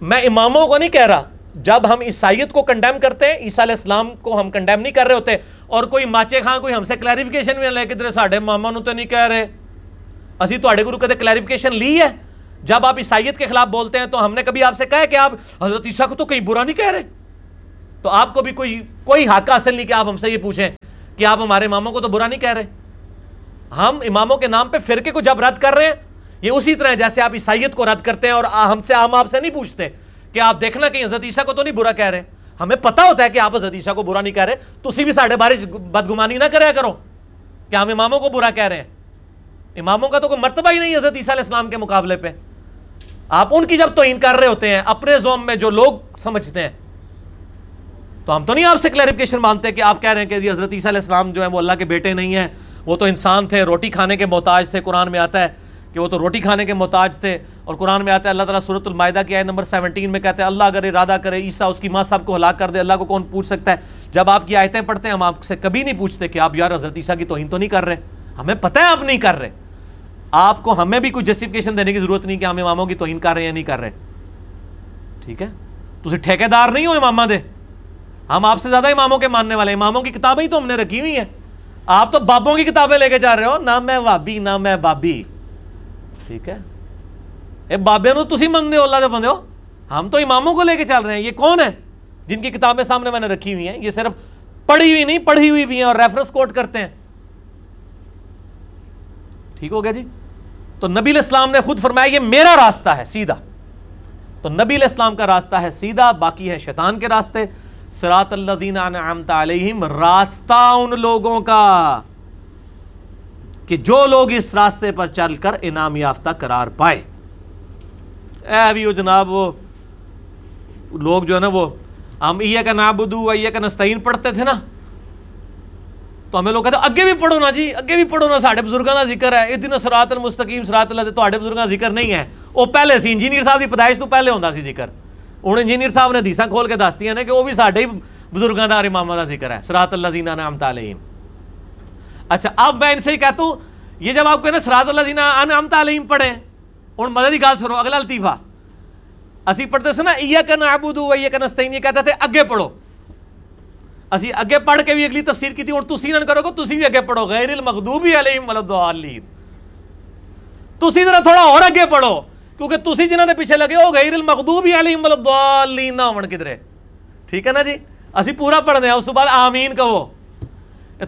میں اماموں کو نہیں کہہ رہا، جب ہم عیسائیت کو کنڈیم کرتے ہیں، عیسیٰ علیہ السلام کو ہم کنڈیم نہیں کر رہے ہوتے، اور کوئی ماچے خان کوئی ہم سے کلیریفیکیشن بھی لے کے ساڑھے ماما نو تو نہیں کہہ رہے۔ اسی تو اڑے گرو کہتے کلیریفیکیشن لی ہے؟ جب آپ عیسائیت کے خلاف بولتے ہیں تو ہم نے کبھی آپ سے کہا کہ آپ حضرت عیسیٰ کو تو کہیں برا نہیں کہہ رہے؟ تو آپ کو بھی کوئی کوئی حق حاصل نہیں کہ آپ ہم سے یہ پوچھیں کہ آپ ہمارے اماموں کو تو برا نہیں کہہ رہے۔ ہم اماموں کے نام پہ فرقے کو جب رد کر رہے ہیں، یہ اسی طرح جیسے آپ عیسائیت کو رد کرتے ہیں اور ہم سے ہم آپ سے نہیں پوچھتے کہ آپ دیکھنا کہ حضرت عیسیٰ کو تو نہیں برا کہہ رہے۔ ہمیں پتا ہوتا ہے کہ آپ حضرت عیسیٰ کو برا نہیں کہہ رہے۔ تو اسی بھی ساڑھے بارش بدگمانی نہ کرے کرو کہ ہم اماموں کو برا کہہ رہے ہیں۔ اماموں کا تو کوئی مرتبہ ہی نہیں حضرت عیسیٰ علیہ السلام کے مقابلے پہ۔ آپ ان کی جب توہین کر رہے ہوتے ہیں، اپنے زوم میں جو لوگ سمجھتے ہیں تو ہم تو نہیں آپ سے کلیریفکیشن مانتے کہ آپ کہہ رہے ہیں کہ جی حضرت عیسیٰ علیہ السلام جو ہے وہ اللہ کے بیٹے نہیں ہیں، وہ تو انسان تھے، روٹی کھانے کے محتاج تھے، قرآن میں آتا ہے کہ وہ تو روٹی کھانے کے محتاج تھے اور قرآن میں آتا ہے اللہ تعالیٰ صورت المائدہ کی آئے نمبر سیونٹین میں کہتے ہیں اللہ اگر ارادہ کرے عیسیٰ اس کی ماں صاحب کو ہلاک کر دے، اللہ کو کون پوچھ سکتا ہے؟ جب آپ کی آیتیں پڑھتے ہیں، ہم آپ سے کبھی نہیں پوچھتے کہ آپ یار حضرت عیسیٰ کی توہین تو نہیں کر رہے۔ ہمیں پتہ ہے آپ نہیں کر رہے۔ آپ کو ہمیں بھی کوئی جسٹیفکیشن دینے کی ضرورت نہیں کہ ہم اماموں کی توہین کر رہے ہیں یا نہیں کر رہے۔ ٹھیک ہے؟ تو ٹھیکے دار نہیں ہو امامہ دے۔ ہم آپ سے زیادہ اماموں کے ماننے والے اماموں کی کتابیں ہی تو ہم نے رکھی ہوئی ہیں۔ آپ تو بابوں کی کتابیں لے کے جا رہے ہو۔ نہ میں وابی نہ میں بابی۔ ٹھیک ہے؟ اے بابے نو تسی منگنے ہو، اللہ دے بندے ہو۔ ہم تو اماموں کو لے کے چل رہے ہیں۔ یہ کون ہے جن کی کتابیں سامنے میں نے رکھی ہوئی ہیں۔ یہ صرف پڑھی ہوئی نہیں، پڑھی ہوئی بھی ہیں اور ریفرنس کوٹ کرتے ہیں۔ ٹھیک ہو گیا جی؟ تو نبی علیہ السلام نے خود فرمایا، یہ میرا راستہ ہے، سیدھا۔ تو نبی علیہ السلام کا راستہ ہے سیدھا، باقی ہے شیطان کے راستے۔ سرات اللہ دین علیہم، راستہ ان لوگوں کا کہ جو لوگ اس راستے پر چل کر انعام یافتہ قرار پائے۔ اے ابھی وہ جناب، وہ لوگ جو ہے نا، وہ ہم یہ کا نابدو یہ کا نستعین پڑھتے تھے نا۔ تو ہمیں لوگ کہتے ہیں، اگے بھی پڑھو نا جی اگے بھی پڑھو نا ساڑھے بزرگوں کا ذکر ہے۔ اتنا سرات المستقیم سرات اللہ تو آڑے بزرگوں کا ذکر نہیں ہے۔ وہ پہلے سی، انجینئر صاحب کی پیدائش تو پہلے ہوتا سی ذکر۔ ہوں انجینئر صاحب نے دیسا کھول کے دستی ہیں کہ وہ بھی ساڑھے ہی بزرگوں کا امامہ کا ذکر ہے سرات اللہ زینہ نام تعلیم اچھا اب میں ان سے ہی کہتا ہوں یہ جب آپ کو نا سرات اللہ زینہ نام تعلیم پڑھیں ہوں مدد کی گل سنو اگلا لطیفہ اسی پڑھتے سے نا ایک نعبدو و ایک نستعین یہ کہتے تھے اگے پڑھو اسی اگے پڑھ کے بھی اگلی تفسیر کی تھی اور تسی نہ کرو گے تسی بھی اگے پڑھو غیر المغضوبی علیہم ولضالین تسی ذرا تھوڑا اور اگے پڑھو کیونکہ تسی جنہاں دے پیچھے لگے ہو، غیر المغضوبی علیہم ولضالین نہ ہون کدھرے۔ ٹھیک ہے نا جی؟ اسی پورا پڑھنے ہیں، اس بعد آمین کہو۔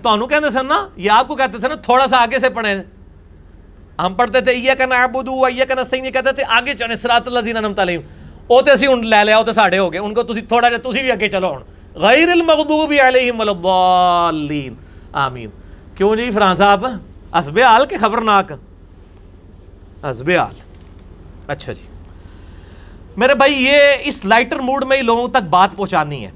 تانوں کہندے سن نا، یہ آپ کو کہتے تھے نا، تھوڑا سا آگے سے پڑھیں۔ ہم پڑھتے تھے ایک نعبدو و ایک نستعین کہتے تھے، آگے چنے صراط الذین انعمت علیہم۔ او تے اسی لے لیا او تے ساڈے ہو گئے۔ ان کو تسی تھوڑا جہا تسی بھی اگے چلو ہن۔ غیر المغضوب علیہم ولضالین آمین۔ کیوں جی فران صاحب؟ حسب حال کے خبرناک۔ حسب حال۔ اچھا جی۔ میرے بھائی، یہ اس لائٹر موڈ میں ہی لوگوں تک بات پہنچانی ہے۔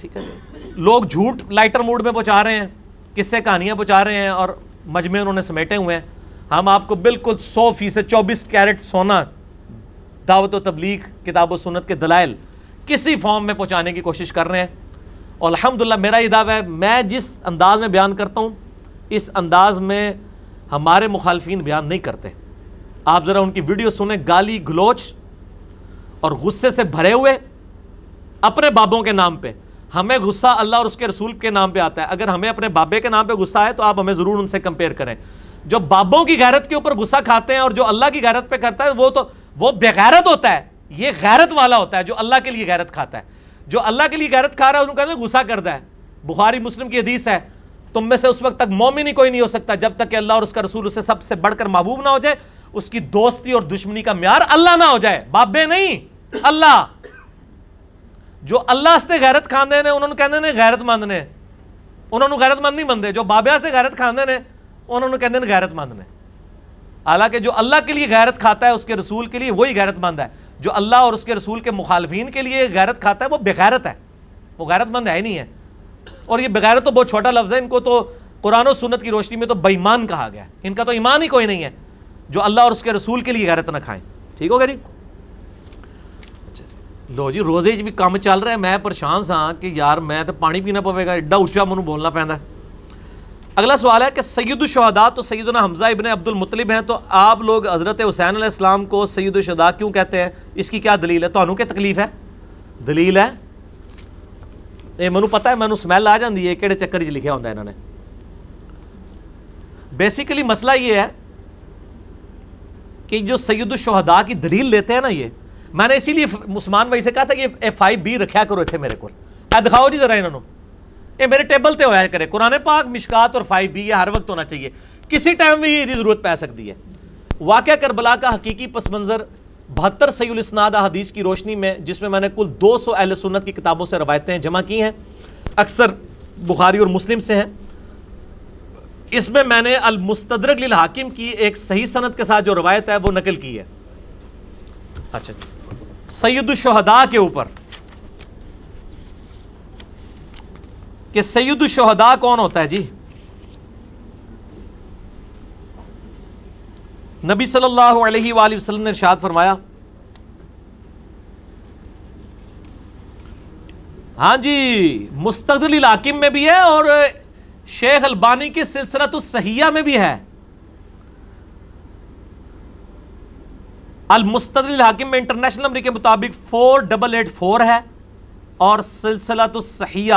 ٹھیک ہے جی۔ لوگ جھوٹ لائٹر موڈ میں پہنچا رہے ہیں کس سے کہانیاں پہنچا رہے ہیں اور مجمع انہوں نے سمیٹے ہوئے ہیں۔ ہم آپ کو بالکل سو فیصد، چوبیس کیرٹ سونا، دعوت و تبلیغ، کتاب و سنت کے دلائل کسی فارم میں پہنچانے کی کوشش کر رہے ہیں۔ اور الحمدللہ، میرا یہ دعویٰ ہے، میں جس انداز میں بیان کرتا ہوں، اس انداز میں ہمارے مخالفین بیان نہیں کرتے۔ آپ ذرا ان کی ویڈیو سنیں، گالی، گلوچ اور غصے سے بھرے ہوئے اپنے بابوں کے نام پہ۔ ہمیں غصہ اللہ اور اس کے رسول کے نام پہ آتا ہے۔ اگر ہمیں اپنے بابے کے نام پہ غصہ ہے تو آپ ہمیں ضرور ان سے کمپیئر کریں۔ جو بابوں کی غیرت کے اوپر غصہ کھاتے ہیں اور جو اللہ کی غیرت پہ کرتا ہے، وہ تو وہ بے غیرت ہوتا ہے۔ یہ غیرت والا ہوتا ہے جو اللہ کے لیے غیرت کھاتا ہے۔ جو اللہ کے لیے غیرت کھا رہا ہے کہتے ہیں غصہ کرتا ہے۔ بخاری مسلم کی حدیث ہے، تم میں سے اس وقت تک مومن ہی کوئی نہیں ہو سکتا جب تک کہ اللہ اور اس کا رسول اسے سب سے بڑھ کر محبوب نہ ہو جائے۔ اس کی دوستی اور دشمنی کا معیار اللہ نہ ہو جائے، بابے نہیں، اللہ۔ جو اللہ سے غیرت کھاندے نے، انہوں نے کہندے نے غیرت مند نے۔ انہوں نے غیرت مند نہیں مندے جو بابے سے غیرت کھاندے نے، انہوں نے کہندے نے غیرت مند نے۔ حالانکہ جو اللہ کے لیے غیرت کھاتا ہے، اس کے رسول کے لیے وہی غیرت مند ہے۔ جو اللہ اور اس کے رسول کے مخالفین کے لیے غیرت کھاتا ہے، وہ بغیرت ہے۔ وہ غیرت مند ہے ہی نہیں ہے۔ اور یہ بغیرت تو بہت چھوٹا لفظ ہے، ان کو تو قرآن و سنت کی روشنی میں تو بےمان کہا گیا ان کا تو ایمان ہی کوئی نہیں ہے۔ جو اللہ اور اس کے رسول کے لیے غیرت نہ کھائیں۔ ٹھیک ہوگا جی؟ اچھا جی۔ لو جی روزے بھی کام چل رہا ہے۔ میں پریشان سا کہ یار میں تو پانی پینا پوے گا، ایڈا اچا منہ بولنا پہنتا ہے۔ اگلا سوال ہے کہ سید الشہداء تو سیدنا حمزہ ابن عبد المطلب ہیں، تو آپ لوگ حضرت حسین علیہ السلام کو سید الشہداء کیوں کہتے ہیں؟ اس کی کیا دلیل ہے؟ تو انہوں کے تکلیف ہے؟ دلیل ہے؟ اے منو پتہ ہے منو سمیل آ جاندی ہے، کیڑے چکر ہی لکھیا ہوتا ہے انہوں نے۔ بیسیکلی مسئلہ یہ ہے کہ جو سید الشہداء کی دلیل لیتے ہیں نا یہ، میں نے اسی لیے مسلمان بھائی سے کہا تھا کہ ایف آئی بی رکھا کرو تھے میرے کو دکھاؤ جی ذرا انہوں یہ میرے ٹیبل تے ہوا کرے۔ قرآن پاک، مشکات اور فائیو بی یہ ہر وقت ہونا چاہیے۔ کسی ٹائم بھی یہ ضرورت پہ سکتی ہے۔ واقعہ کربلا کا حقیقی پس منظر بہتر سی الاسناد حدیث کی روشنی میں، جس میں میں نے کل دو سو اہل سنت کی کتابوں سے روایتیں جمع کی ہیں۔ اکثر بخاری اور مسلم سے ہیں۔ اس میں میں نے المستدرک للحاکم کی ایک صحیح سنت کے ساتھ جو روایت ہے وہ نقل کی ہے۔ اچھا جی۔ سید الشہداء کے اوپر۔ کہ سید الشہداء کون ہوتا ہے جی؟ نبی صلی اللہ علیہ وآلہ وسلم نے ارشاد فرمایا۔ ہاں جی مستقل العاقم میں بھی ہے اور شیخ البانی کی سلسلہ الصحیہ میں بھی ہے۔ المستدل الحاکم میں انٹرنیشنل نمبر کے مطابق فور ڈبل ایٹ فور ہے اور سلسلہ الصحیہ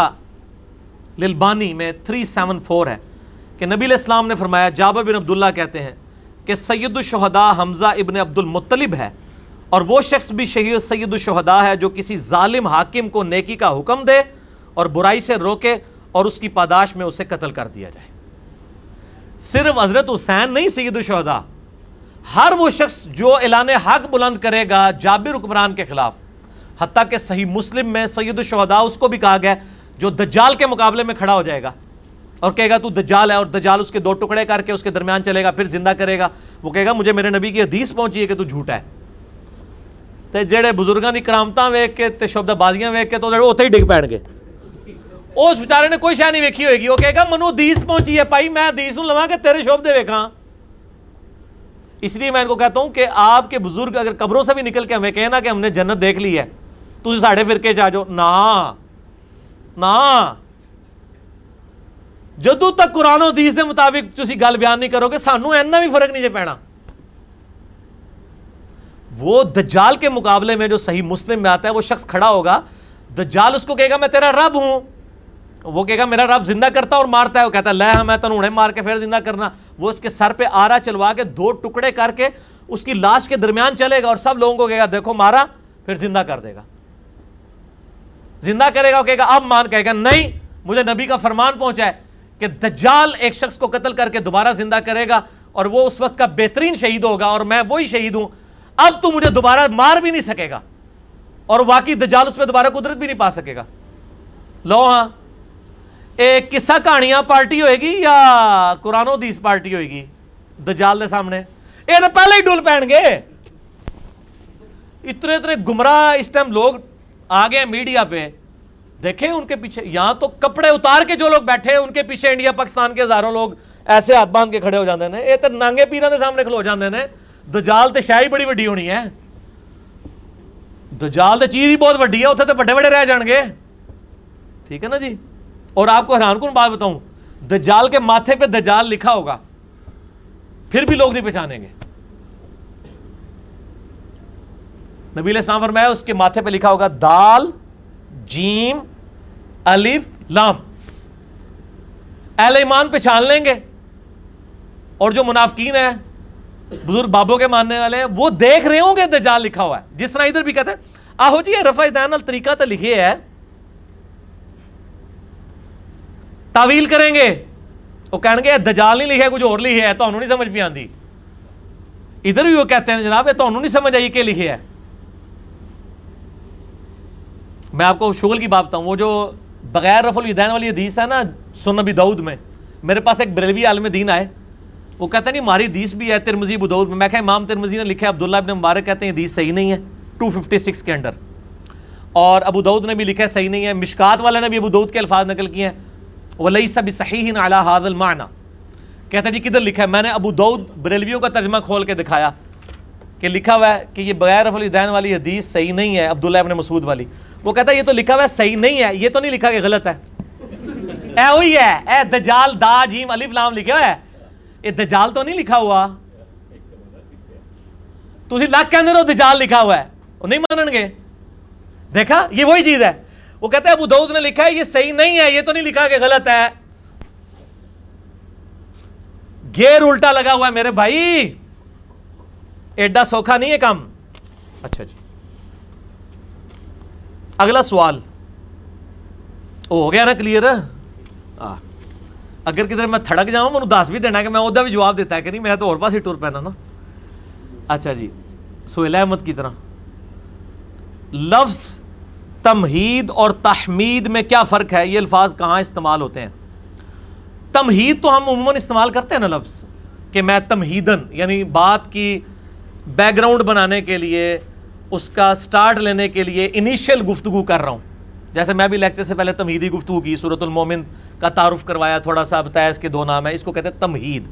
للبانی میں 374 ہے۔ کہ نبی علیہ السلام نے فرمایا، جابر بن عبداللہ کہتے ہیں کہ سید الشہداء حمزہ ابن عبد المطلب ہے اور وہ شخص بھی شہید سید الشہداء ہے جو کسی ظالم حاکم کو نیکی کا حکم دے اور برائی سے روکے اور اس کی پاداش میں اسے قتل کر دیا جائے۔ صرف حضرت حسین نہیں، سید الشہداء۔ ہر وہ شخص جو اعلان حق بلند کرے گا جابر حکمران کے خلاف۔ حتیٰ کہ صحیح مسلم میں سید الشہداء اس کو بھی کہا گیا، جو دجال کے مقابلے میں کھڑا ہو جائے گا اور کہے گا تو دجال ہے اور دجال اس کے دو ٹکڑے کر کے اس کے درمیان چلے گا، پھر زندہ کرے گا۔ وہ کہے گا، مجھے میرے نبی کی حدیث پہنچی ہے کہ تو جھوٹا ہے۔ تے جڑے بزرگاں دی کرامتاں ویکھ کے تے شبد بازیاں ویکھ کے تو اوتھے ہی ڈگ پین گے اس بیچارے نے کوئی شے نہیں ویکھی ہوئے گی۔ وہ کہے گا، منو حدیث پہنچی ہے بھائی، میں حدیث نوں لواں کہ تیرے شبد ویکھاں۔ اس لیے میں ان کو کہتا ہوں کہ آپ کے بزرگ اگر قبروں سے بھی نکل کے ہمیں کہنا کہ ہم نے جنت دیکھ لی ہے تو ساڑھے فرقے چ آ جاؤ۔ نہ جدو تک قرآن و حدیث دے مطابق تسی گل بیان نہیں کرو گے سانو اینا بھی فرق نہیں جے پینا۔ وہ دجال کے مقابلے میں جو صحیح مسلم میں آتا ہے، وہ شخص کھڑا ہوگا، دجال اس کو کہے گا، میں تیرا رب ہوں۔ وہ کہے گا، میرا رب زندہ کرتا اور مارتا ہے۔ وہ کہتا ہے، لے ہاں، میں تنوڑے مار کے پھر زندہ کرنا۔ وہ اس کے سر پہ آرا چلوا کے دو ٹکڑے کر کے اس کی لاش کے درمیان چلے گا اور سب لوگوں کو کہے گا، دیکھو، مارا، پھر زندہ کر دے گا۔ زندہ کرے گا، وہ کہے گا، اب مان، کہے گا، نہیں، مجھے نبی کا فرمان پہنچا ہے کہ دجال ایک شخص کو قتل کر کے دوبارہ زندہ کرے گا اور وہ اس وقت کا بہترین شہید ہوگا اور میں وہی شہید ہوں۔ اب تو مجھے دوبارہ مار بھی نہیں سکے گا اور واقعی دجال اس میں دوبارہ قدرت بھی نہیں پا سکے گا۔ لو ہاں ایک قصہ کہانیاں پارٹی ہوئے گی یا قرآن و حدیث پارٹی ہوئے گی دجال دے سامنے یہ تو پہلے ہی ڈول پہن گے اتنے اتنے گمراہ اس ٹائم لوگ آ گئے میڈیا پہ دیکھیں ان کے پیچھے یہاں تو کپڑے اتار کے جو لوگ بیٹھے ہیں ان کے پیچھے انڈیا پاکستان کے ہزاروں لوگ ایسے ہاتھ باندھ کے کھڑے ہو جاتے ہیں یہ تو نانگے پیروں کے سامنے کھلو جاتے ہیں دجال تو شاہی بڑی وڈی ہونی ہے دجال تو چیز ہی بہت وڈی ہے اتنے تو بڑے بڑے رہ جان گے ٹھیک ہے نا جی اور آپ کو حیران کن بات بتاؤں، دجال کے ماتھے پہ دجال لکھا ہوگا، پھر بھی لوگ نہیں پہچانیں گے۔ نبی علیہ السلام فرمایا، اس کے ماتھے پہ لکھا ہوگا، دال، جیم، الف، لام۔ اہل ایمان پہچان لیں گے۔ اور جو منافقین ہیں، بزرگ بابوں کے ماننے والے ہیں، وہ دیکھ رہے ہوں گے دجال لکھا ہوا ہے۔ جس طرح ادھر بھی کہتے ہیں آہو جی رفع دین الطریقہ تو لکھے ہے۔ تعویل کریں گے۔ وہ کہیں گے دجال نہیں لکھے کچھ اور لکھے ہے تو انہوں نہیں سمجھ بھی آندی۔ ادھر بھی وہ کہتے ہیں جناب تو انہوں نہیں سمجھ آئی کہ لکھے ہے۔ میں آپ کو شغل کی بات بتاؤں، وہ جو بغیر رف الدین والی حدیث ہے نا سن نبی دعود میں، میرے پاس ایک بریلوی عالم دین آئے۔ وہ کہتے ہیں، نہیں، ہماری حدیث بھی ہے ترمزی ابو دعود میں۔ میں کہا، امام ترمزی نے لکھا عبداللہ ابن مبارک کہتے ہیں، حدیث صحیح نہیں ہے۔ 256 کے انڈر اور ابو دعود نے بھی لکھا ہے صحیح نہیں ہے۔ مشکات والے نے بھی ابو دعود کے الفاظ نقل کیے ہیں۔ وہ سب صحیح اعلیٰ حاد المعنی جی کدھر لکھا ہے؟ میں نے ابو دعود بریلویوں کا ترجمہ کھول کے دکھایا کہ لکھا ہوا ہے کہ یہ بغیر رف الدین والی حدیث صحیح نہیں ہے، عبداللہ ابن مسعود والی۔ وہ کہتا ہے یہ تو لکھا ہوا ہے صحیح نہیں ہے، یہ تو نہیں لکھا کہ غلط ہے۔ اے وہی ہے، اے دجال دا جیم الف لام لکھا ہوا ہے یہ دجال تو نہیں لکھا ہوا۔ تھی لکھ کہنے رہو دجال لکھا ہوا ہے، وہ نہیں مانن گے۔ دیکھا، یہ وہی چیز ہے۔ وہ کہتا ہے ابو دعود نے لکھا ہے، یہ صحیح نہیں ہے، یہ تو نہیں لکھا کہ غلط ہے۔ گیر الٹا لگا ہوا ہے میرے بھائی۔ ایڈا سوکھا نہیں ہے کام۔ اچھا جی۔ اگلا سوال۔ ہو گیا نا کلیئر اگر کدھر میں تھڑک جاؤں، میں دس بھی دینا کہ میں ادھر بھی جواب دیتا ہے کہ نہیں، میں تو اور پاس ہی ٹور پہنا نا اچھا جی۔ سہیل احمد کی طرح۔ لفظ تمہید اور تحمید میں کیا فرق ہے؟ یہ الفاظ کہاں استعمال ہوتے ہیں؟ تمہید تو ہم عموماً استعمال کرتے ہیں نا لفظ، کہ میں تمہیدن یعنی بات کی بیک گراؤنڈ بنانے کے لیے، اس کا سٹارٹ لینے کے لیے انیشیل گفتگو کر رہا ہوں۔ جیسے میں بھی لیکچر سے پہلے تمہیدی گفتگو کی صورت المومن کا تعارف کروایا، تھوڑا سا بتایا اس کے دو نام ہے اس کو کہتے ہیں تمہید۔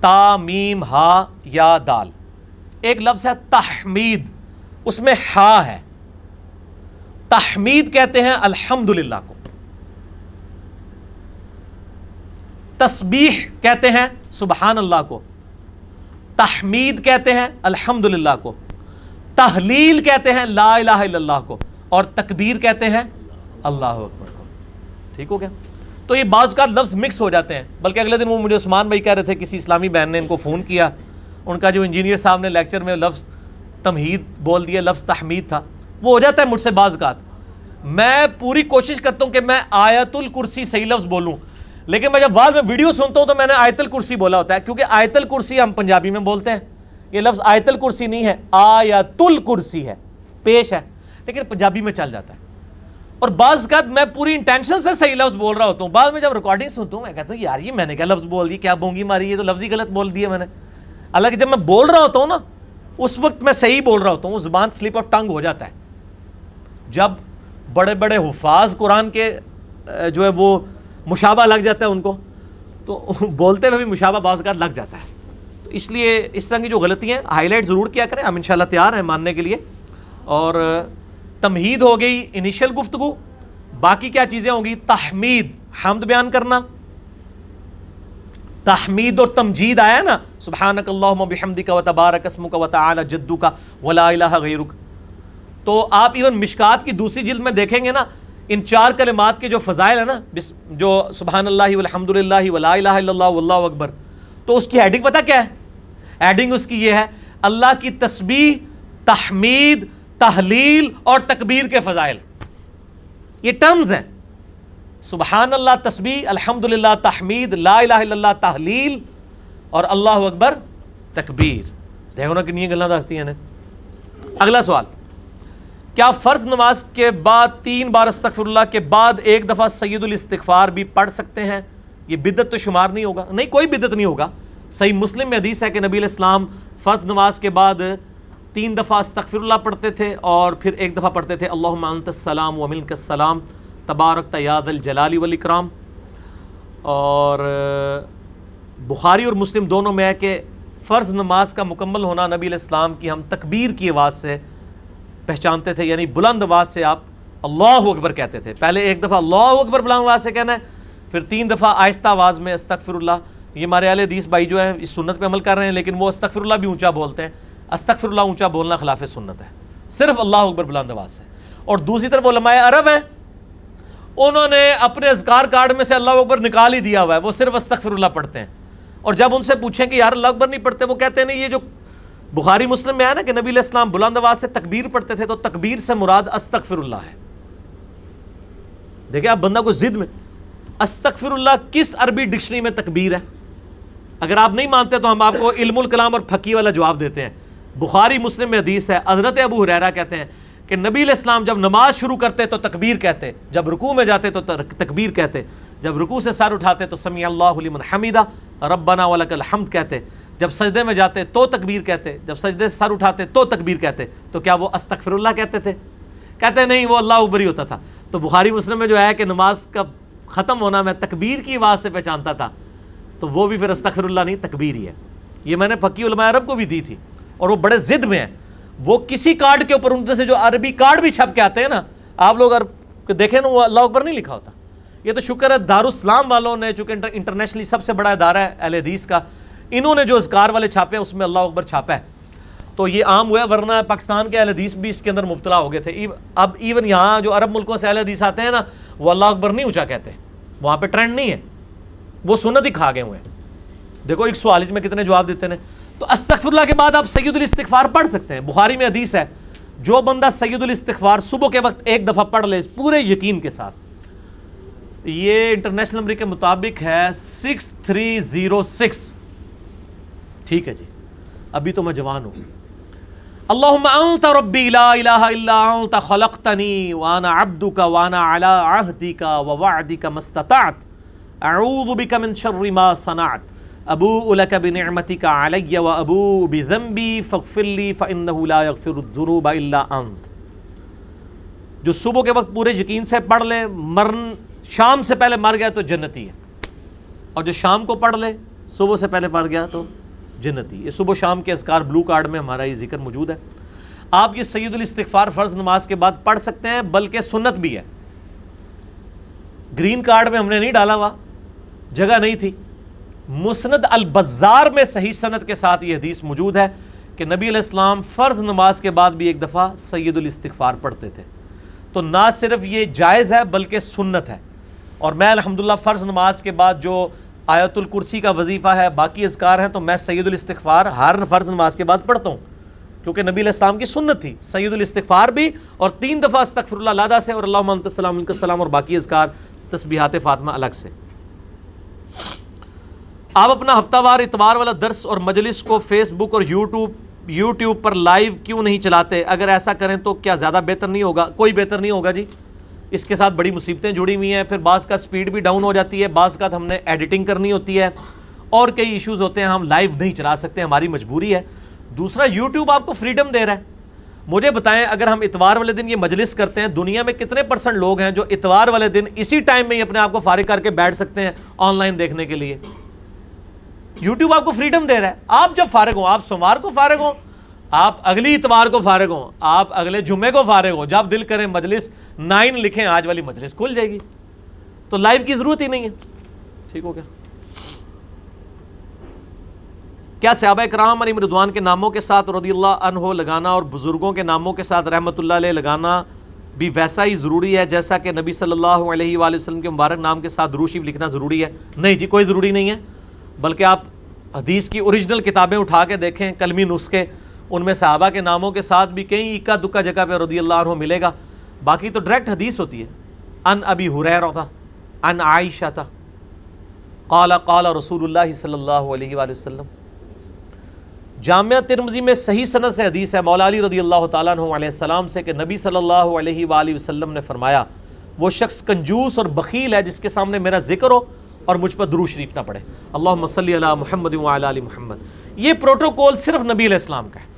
تا، میم، ہا، یا، دال۔ ایک لفظ ہے تحمید، اس میں ہا ہے۔ تحمید کہتے ہیں الحمد کو۔ تسبیح کہتے ہیں سبحان اللہ کو۔ تحمید کہتے ہیں الحمد کو۔ تحلیل کہتے ہیں لا الہ الا اللہ کو۔ اور تکبیر کہتے ہیں اللہ اکبر کو۔ ٹھیک ہو گیا؟ تو یہ بعض کا لفظ مکس ہو جاتے ہیں۔ بلکہ اگلے دن وہ مجھے عثمان بھائی کہہ رہے تھے، کسی اسلامی بہن نے ان کو فون کیا۔ ان کا جو انجینئر صاحب نے لیکچر میں لفظ تمہید بول دیا، لفظ تحمید تھا۔ وہ ہو جاتا ہے مجھ سے بعض کا میں پوری کوشش کرتا ہوں کہ میں آیت الکرسی صحیح لفظ بولوں۔ لیکن میں جب بعد میں ویڈیو سنتا ہوں تو میں نے آیت الکرسی بولا ہوتا ہے، کیونکہ آیت الکرسی ہم پنجابی میں بولتے ہیں۔ یہ لفظ آیت الکرسی نہیں ہے آیت الکرسی ہے، پیش ہے۔ لیکن پنجابی میں چل جاتا ہے۔ اور بعض کا میں پوری انٹینشن سے صحیح لفظ بول رہا ہوتا ہوں۔ بعد میں جب ریکارڈنگ سنتا ہوں، میں کہتا ہوں، یار یہ میں نے کیا لفظ بول دی، کیا بونگی ماری ہے تو لفظ ہی غلط بول دیا میں نے۔ حالانکہ جب میں بول رہا ہوتا ہوں نا، اس وقت میں صحیح بول رہا ہوتا ہوں زبان سلپ آف ٹنگ ہو جاتا ہے۔ جب بڑے بڑے حفاظ قرآن کے جو ہے وہ مشابہ لگ جاتا ہے ان کو، تو بولتے ہوئے بھی مشابہ بعض کا لگ جاتا ہے۔ تو اس لیے اس طرح کی جو غلطی ہیں ہائی لائٹ ضرور کیا کریں، ہم انشاءاللہ تیار ہیں ماننے کے لیے۔ اور تمہید ہو گئی انیشل گفتگو، باقی کیا چیزیں ہوں گی؟ تحمید، حمد بیان کرنا۔ تحمید اور تمجید آیا نا، سبحانک اللہم بحمدک و تبارک اسمک و تعالی جدک ولا الہ غیرک۔ تو آپ ایون مشکات کی دوسری جلد میں دیکھیں گے نا، ان چار کلمات کے جو فضائل ہیں نا جو سبحان اللہ والحمد للہ ولا الہ الا اللہ واللہ اکبر، تو اس کی ہیڈنگ پتہ کیا ہے؟ ہیڈنگ اس کی یہ ہے، اللہ کی تسبیح، تحمید، تحلیل اور تکبیر کے فضائل۔ یہ ٹرمز ہیں۔ سبحان اللہ تسبیح، الحمد للہ تحمید، لا الہ الا اللہ تحلیل اور اللہ اکبر تکبیر۔ دیکھو نا کنی گلیں دستی ہیں اگلا سوال۔ کیا فرض نماز کے بعد تین بار استغفر اللہ کے بعد ایک دفعہ سید الاستغفار بھی پڑھ سکتے ہیں؟ یہ بدت تو شمار نہیں ہوگا۔ نہیں، کوئی بدت نہیں ہوگا۔ صحیح مسلم میں حدیث ہے کہ نبی علیہ السلام فرض نماز کے بعد تین دفعہ استغفر اللہ پڑھتے تھے اور پھر ایک دفعہ پڑھتے تھے اللہم انت السلام و ملک السلام، تبارک تیاد الجلالی والاکرام۔ اور بخاری اور مسلم دونوں میں ہے کہ فرض نماز کا مکمل ہونا نبی علیہ السلام کی ہم تکبیر کی آواز سے پہچانتے تھے یعنی بلند آواز سے آپ اللہ اکبر کہتے تھے۔ پہلے ایک دفعہ اللہ اکبر بلند آواز سے کہنا ہے، پھر تین دفعہ آہستہ آواز میں استغفر اللہ یہ ہمارے اہل حدیث بھائی جو ہے اس سنت پہ عمل کر رہے ہیں، لیکن وہ استغفر اللہ بھی اونچا بولتے ہیں۔ استغفر اللہ اونچا بولنا خلاف سنت ہے۔ صرف اللہ اکبر بلند آواز سے۔ اور دوسری طرف علماء عرب ہیں، انہوں نے اپنے اذکار کارڈ میں سے اللہ اکبر نکال ہی دیا ہوا ہے، وہ صرف استغفر اللہ پڑھتے ہیں۔ اور جب ان سے پوچھیں کہ یار اللہ اکبر نہیں پڑھتے، وہ کہتے ہیں، نہیں، یہ جو بخاری مسلم میں ہے نا کہ نبی علیہ السلام بلند آواز سے تکبیر پڑھتے تھے تو تکبیر سے مراد استغفر اللہ ہے۔ دیکھیں آپ بندہ کو ضد میں استغفر اللہ کس عربی ڈکشنری میں تکبیر ہے؟ اگر آپ نہیں مانتے تو ہم آپ کو علم الکلام اور پھکی والا جواب دیتے ہیں۔ بخاری مسلم میں حدیث ہے، حضرت ابو حریرہ کہتے ہیں کہ نبی علیہ السلام جب نماز شروع کرتے تو تکبیر کہتے، جب رکوع میں جاتے تو تکبیر کہتے، جب رکوع سے سر اٹھاتے تو سمیع اللہ لمن حمیدہ، ربنا ولک الحمد کہتے۔ جب سجدے میں جاتے تو تکبیر کہتے، جب سجدے سے سر اٹھاتے تو تکبیر کہتے، تو کیا وہ استغفر اللہ کہتے تھے؟ کہتے نہیں، وہ اللہ اوبری ہوتا تھا۔ تو بخاری مسلم میں جو ہے کہ نماز کا ختم ہونا میں تکبیر کی آواز سے پہچانتا تھا، تو وہ بھی پھر استغفر اللہ نہیں، تکبیر ہی ہے۔ یہ میں نے پکی علماء عرب کو بھی دی تھی اور وہ بڑے ضد میں ہیں۔ وہ کسی کارڈ کے اوپر، ان سے جو عربی کارڈ بھی چھپ کے آتے ہیں نا، آپ لوگ اگر دیکھیں نا، وہ اللہ اکبر نہیں لکھا ہوتا۔ یہ تو شکر ہے دارالسلام والوں نے، چونکہ انٹرنیشنلی سب سے بڑا ادارہ ہے اہل حدیث کا انہوں نے جو اذکار والے چھاپے ہیں، اس میں اللہ اکبر چھاپا ہے۔ تو یہ عام ہوا ہے، ورنہ پاکستان کے اہل حدیث بھی اس کے اندر مبتلا ہو گئے تھے۔ اب ایون یہاں جو عرب ملکوں سے اہل حدیث آتے ہیں نا، وہ اللہ اکبر نہیں اونچا کہتے۔ وہاں پہ ٹرینڈ نہیں ہے۔ وہ سنت ہی کھا گئے ہوئے ہیں۔ دیکھو، ایک سوال میں کتنے جواب دیتے ہیں۔ تو استغفر اللہ کے بعد آپ سید الاستغفار پڑھ سکتے ہیں۔ بخاری میں حدیث ہے، جو بندہ سید الاستغفار صبح کے وقت ایک دفعہ پڑھ لے، پورے یقین کے ساتھ۔ یہ انٹرنیشنل نمبر کے مطابق ہے سکس تھری زیرو سکس ٹھیک ہے جی۔ ابھی تو میں جوان ہوں۔ اللہم انت ربی لا الہ الا انت خلقتنی وانا عبدک وانا علا عہدک ووعدک مستطعت اعوذ بک من شر ما صنعت۔ ابو لک بنعمتک علی و ابو بذنبی فغفر لی فانہو لا یغفر الذنوب الا انت۔ جو صبح کے وقت پورے یقین سے پڑھ لے، مرن، شام سے پہلے مر گیا تو جنتی ہے۔ اور جو شام کو پڑھ لے، صبح سے پہلے پڑھ گیا تو جنتی۔ یہ صبح و شام کے اذکار بلو کارڈ میں ہمارا یہ ذکر موجود ہے۔ آپ یہ سید الاستغفار فرض نماز کے بعد پڑھ سکتے ہیں، بلکہ سنت بھی ہے۔ گرین کارڈ میں ہم نے نہیں ڈالا ہوا، جگہ نہیں تھی۔ مسند البزار میں صحیح سند کے ساتھ یہ حدیث موجود ہے کہ نبی علیہ السلام فرض نماز کے بعد بھی ایک دفعہ سید الاستغفار پڑھتے تھے۔ تو نہ صرف یہ جائز ہے، بلکہ سنت ہے۔ اور میں الحمدللہ فرض نماز کے بعد جو آیت الکرسی کا وظیفہ ہے، باقی اذکار ہیں تو میں سید الاستغفار ہر فرض نماز کے بعد پڑھتا ہوں۔ کیونکہ نبی علیہ السلام کی سنت تھی۔ سید الاستغفار بھی اور تین دفعہ استغفر اللہ لادا سے اور اللہ محمد السلام علیہ السلام اور باقی اذکار تسبیحات فاطمہ الگ سے۔ آپ اپنا ہفتہ وار اتوار والا درس اور مجلس کو فیس بک اور یوٹیوب یوٹیوب پر لائیو کیوں نہیں چلاتے؟ اگر ایسا کریں تو کیا زیادہ بہتر نہیں ہوگا؟ کوئی بہتر نہیں ہوگا جی؟ اس کے ساتھ بڑی مصیبتیں جڑی ہوئی ہیں، پھر بعض کا سپیڈ بھی ڈاؤن ہو جاتی ہے، بعض کا ہم نے ایڈیٹنگ کرنی ہوتی ہے۔ اور کئی ایشوز ہوتے ہیں ہم لائیو نہیں چلا سکتے، ہماری مجبوری ہے۔ دوسرا یوٹیوب آپ کو فریڈم دے رہا ہے۔ مجھے بتائیں، اگر ہم اتوار والے دن یہ مجلس کرتے ہیں، دنیا میں کتنے پرسنٹ لوگ ہیں جو اتوار والے دن اسی ٹائم میں ہی اپنے آپ کو فارغ کر کے بیٹھ سکتے ہیں آن لائن دیکھنے کے لیے؟ یوٹیوب آپ کو فریڈم دے رہا ہے۔ آپ جب فارغ ہوں، آپ سوموار کو فارغ ہوں آپ اگلی اتوار کو فارغ ہوں، آپ اگلے جمعے کو فارغ ہوں، جب دل کریں مجلس نائن لکھیں، آج والی مجلس کھل جائے گی۔ تو لائیو کی ضرورت ہی نہیں ہے۔ ٹھیک ہو گیا۔ کیا صحابہ کرام علی مردوان کے ناموں کے ساتھ رضی اللہ عنہ لگانا اور بزرگوں کے ناموں کے ساتھ رحمۃ اللہ علیہ لگانا بھی ویسا ہی ضروری ہے جیسا کہ نبی صلی اللہ علیہ وآلہ وسلم کے مبارک نام کے ساتھ دروشیف لکھنا ضروری ہے؟ نہیں جی کوئی ضروری نہیں ہے۔ بلکہ آپ حدیث کی اوریجنل کتابیں اٹھا کے دیکھیں، کلمی نسخے ان میں صحابہ کے ناموں کے ساتھ بھی کئی اکا دکا جگہ پہ رضی اللہ عنہ ملے گا۔ باقی تو ڈائریکٹ حدیث ہوتی ہے۔ ان ابی حریر ہوتا ان عائشہ تھا۔ قال قال رسول اللہ صلی اللہ علیہ وآلہ وسلم۔ جامعہ ترمزی میں صحیح صنعت سے حدیث ہے۔ مولا علی رضی اللہ تعالیٰ عنہ علیہ السلام سے کہ نبی صلی اللہ علیہ وآلہ وسلم نے فرمایا، وہ شخص کنجوس اور بخیل ہے جس کے سامنے میرا ذکر ہو اور مجھ پر درو شریف نہ پڑے۔ اللہ صلی علی محمد وعلی علی محمد۔ یہ پروٹوکول صرف نبی علیہ السلام کا ہے۔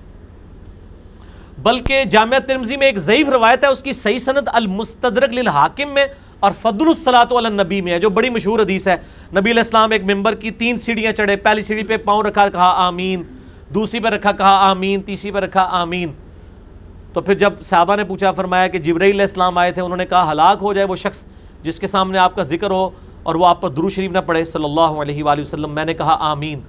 بلکہ جامعہ ترمزی میں ایک ضعیف روایت ہے، اس کی صحیح صنعت المستدرک للحاکم میں اور فضل الصلاۃ علی النبی میں ہے، جو بڑی مشہور حدیث ہے۔ نبی علیہ السلام ایک ممبر کی تین سیڑھیاں چڑھے، پہلی سیڑھی پہ پاؤں رکھا، کہا آمین، دوسری پہ رکھا، کہا آمین، تیسری پہ رکھا آمین۔ تو پھر جب صحابہ نے پوچھا، فرمایا کہ جبرائیل علیہ السلام آئے تھے، انہوں نے کہا ہلاک ہو جائے وہ شخص جس کے سامنے آپ کا ذکر ہو اور وہ آپ پر درو شریف نہ پڑھے، صلی اللہ علیہ وآلہ وسلم، میں نے کہا آمین۔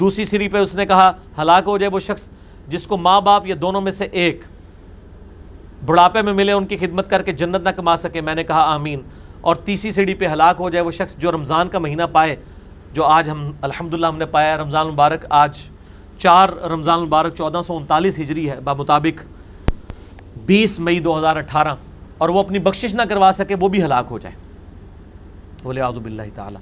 دوسری سیری پہ اس نے کہا ہلاک ہو جائے وہ شخص جس کو ماں باپ یا دونوں میں سے ایک بڑھاپے میں ملے، ان کی خدمت کر کے جنت نہ کما سکے۔ میں نے کہا آمین۔ اور تیسری سیڑھی پہ ہلاک ہو جائے وہ شخص جو رمضان کا مہینہ پائے، جو آج ہم الحمدللہ ہم نے پایا رمضان مبارک آج چار رمضان المبارک، چودہ سو انتالیس ہجری ہے، بمطابق بیس مئی دو ہزار اٹھارہ۔ اور وہ اپنی بخشش نہ کروا سکے، وہ بھی ہلاک ہو جائے۔ بولے آدب اللہ تعالیٰ۔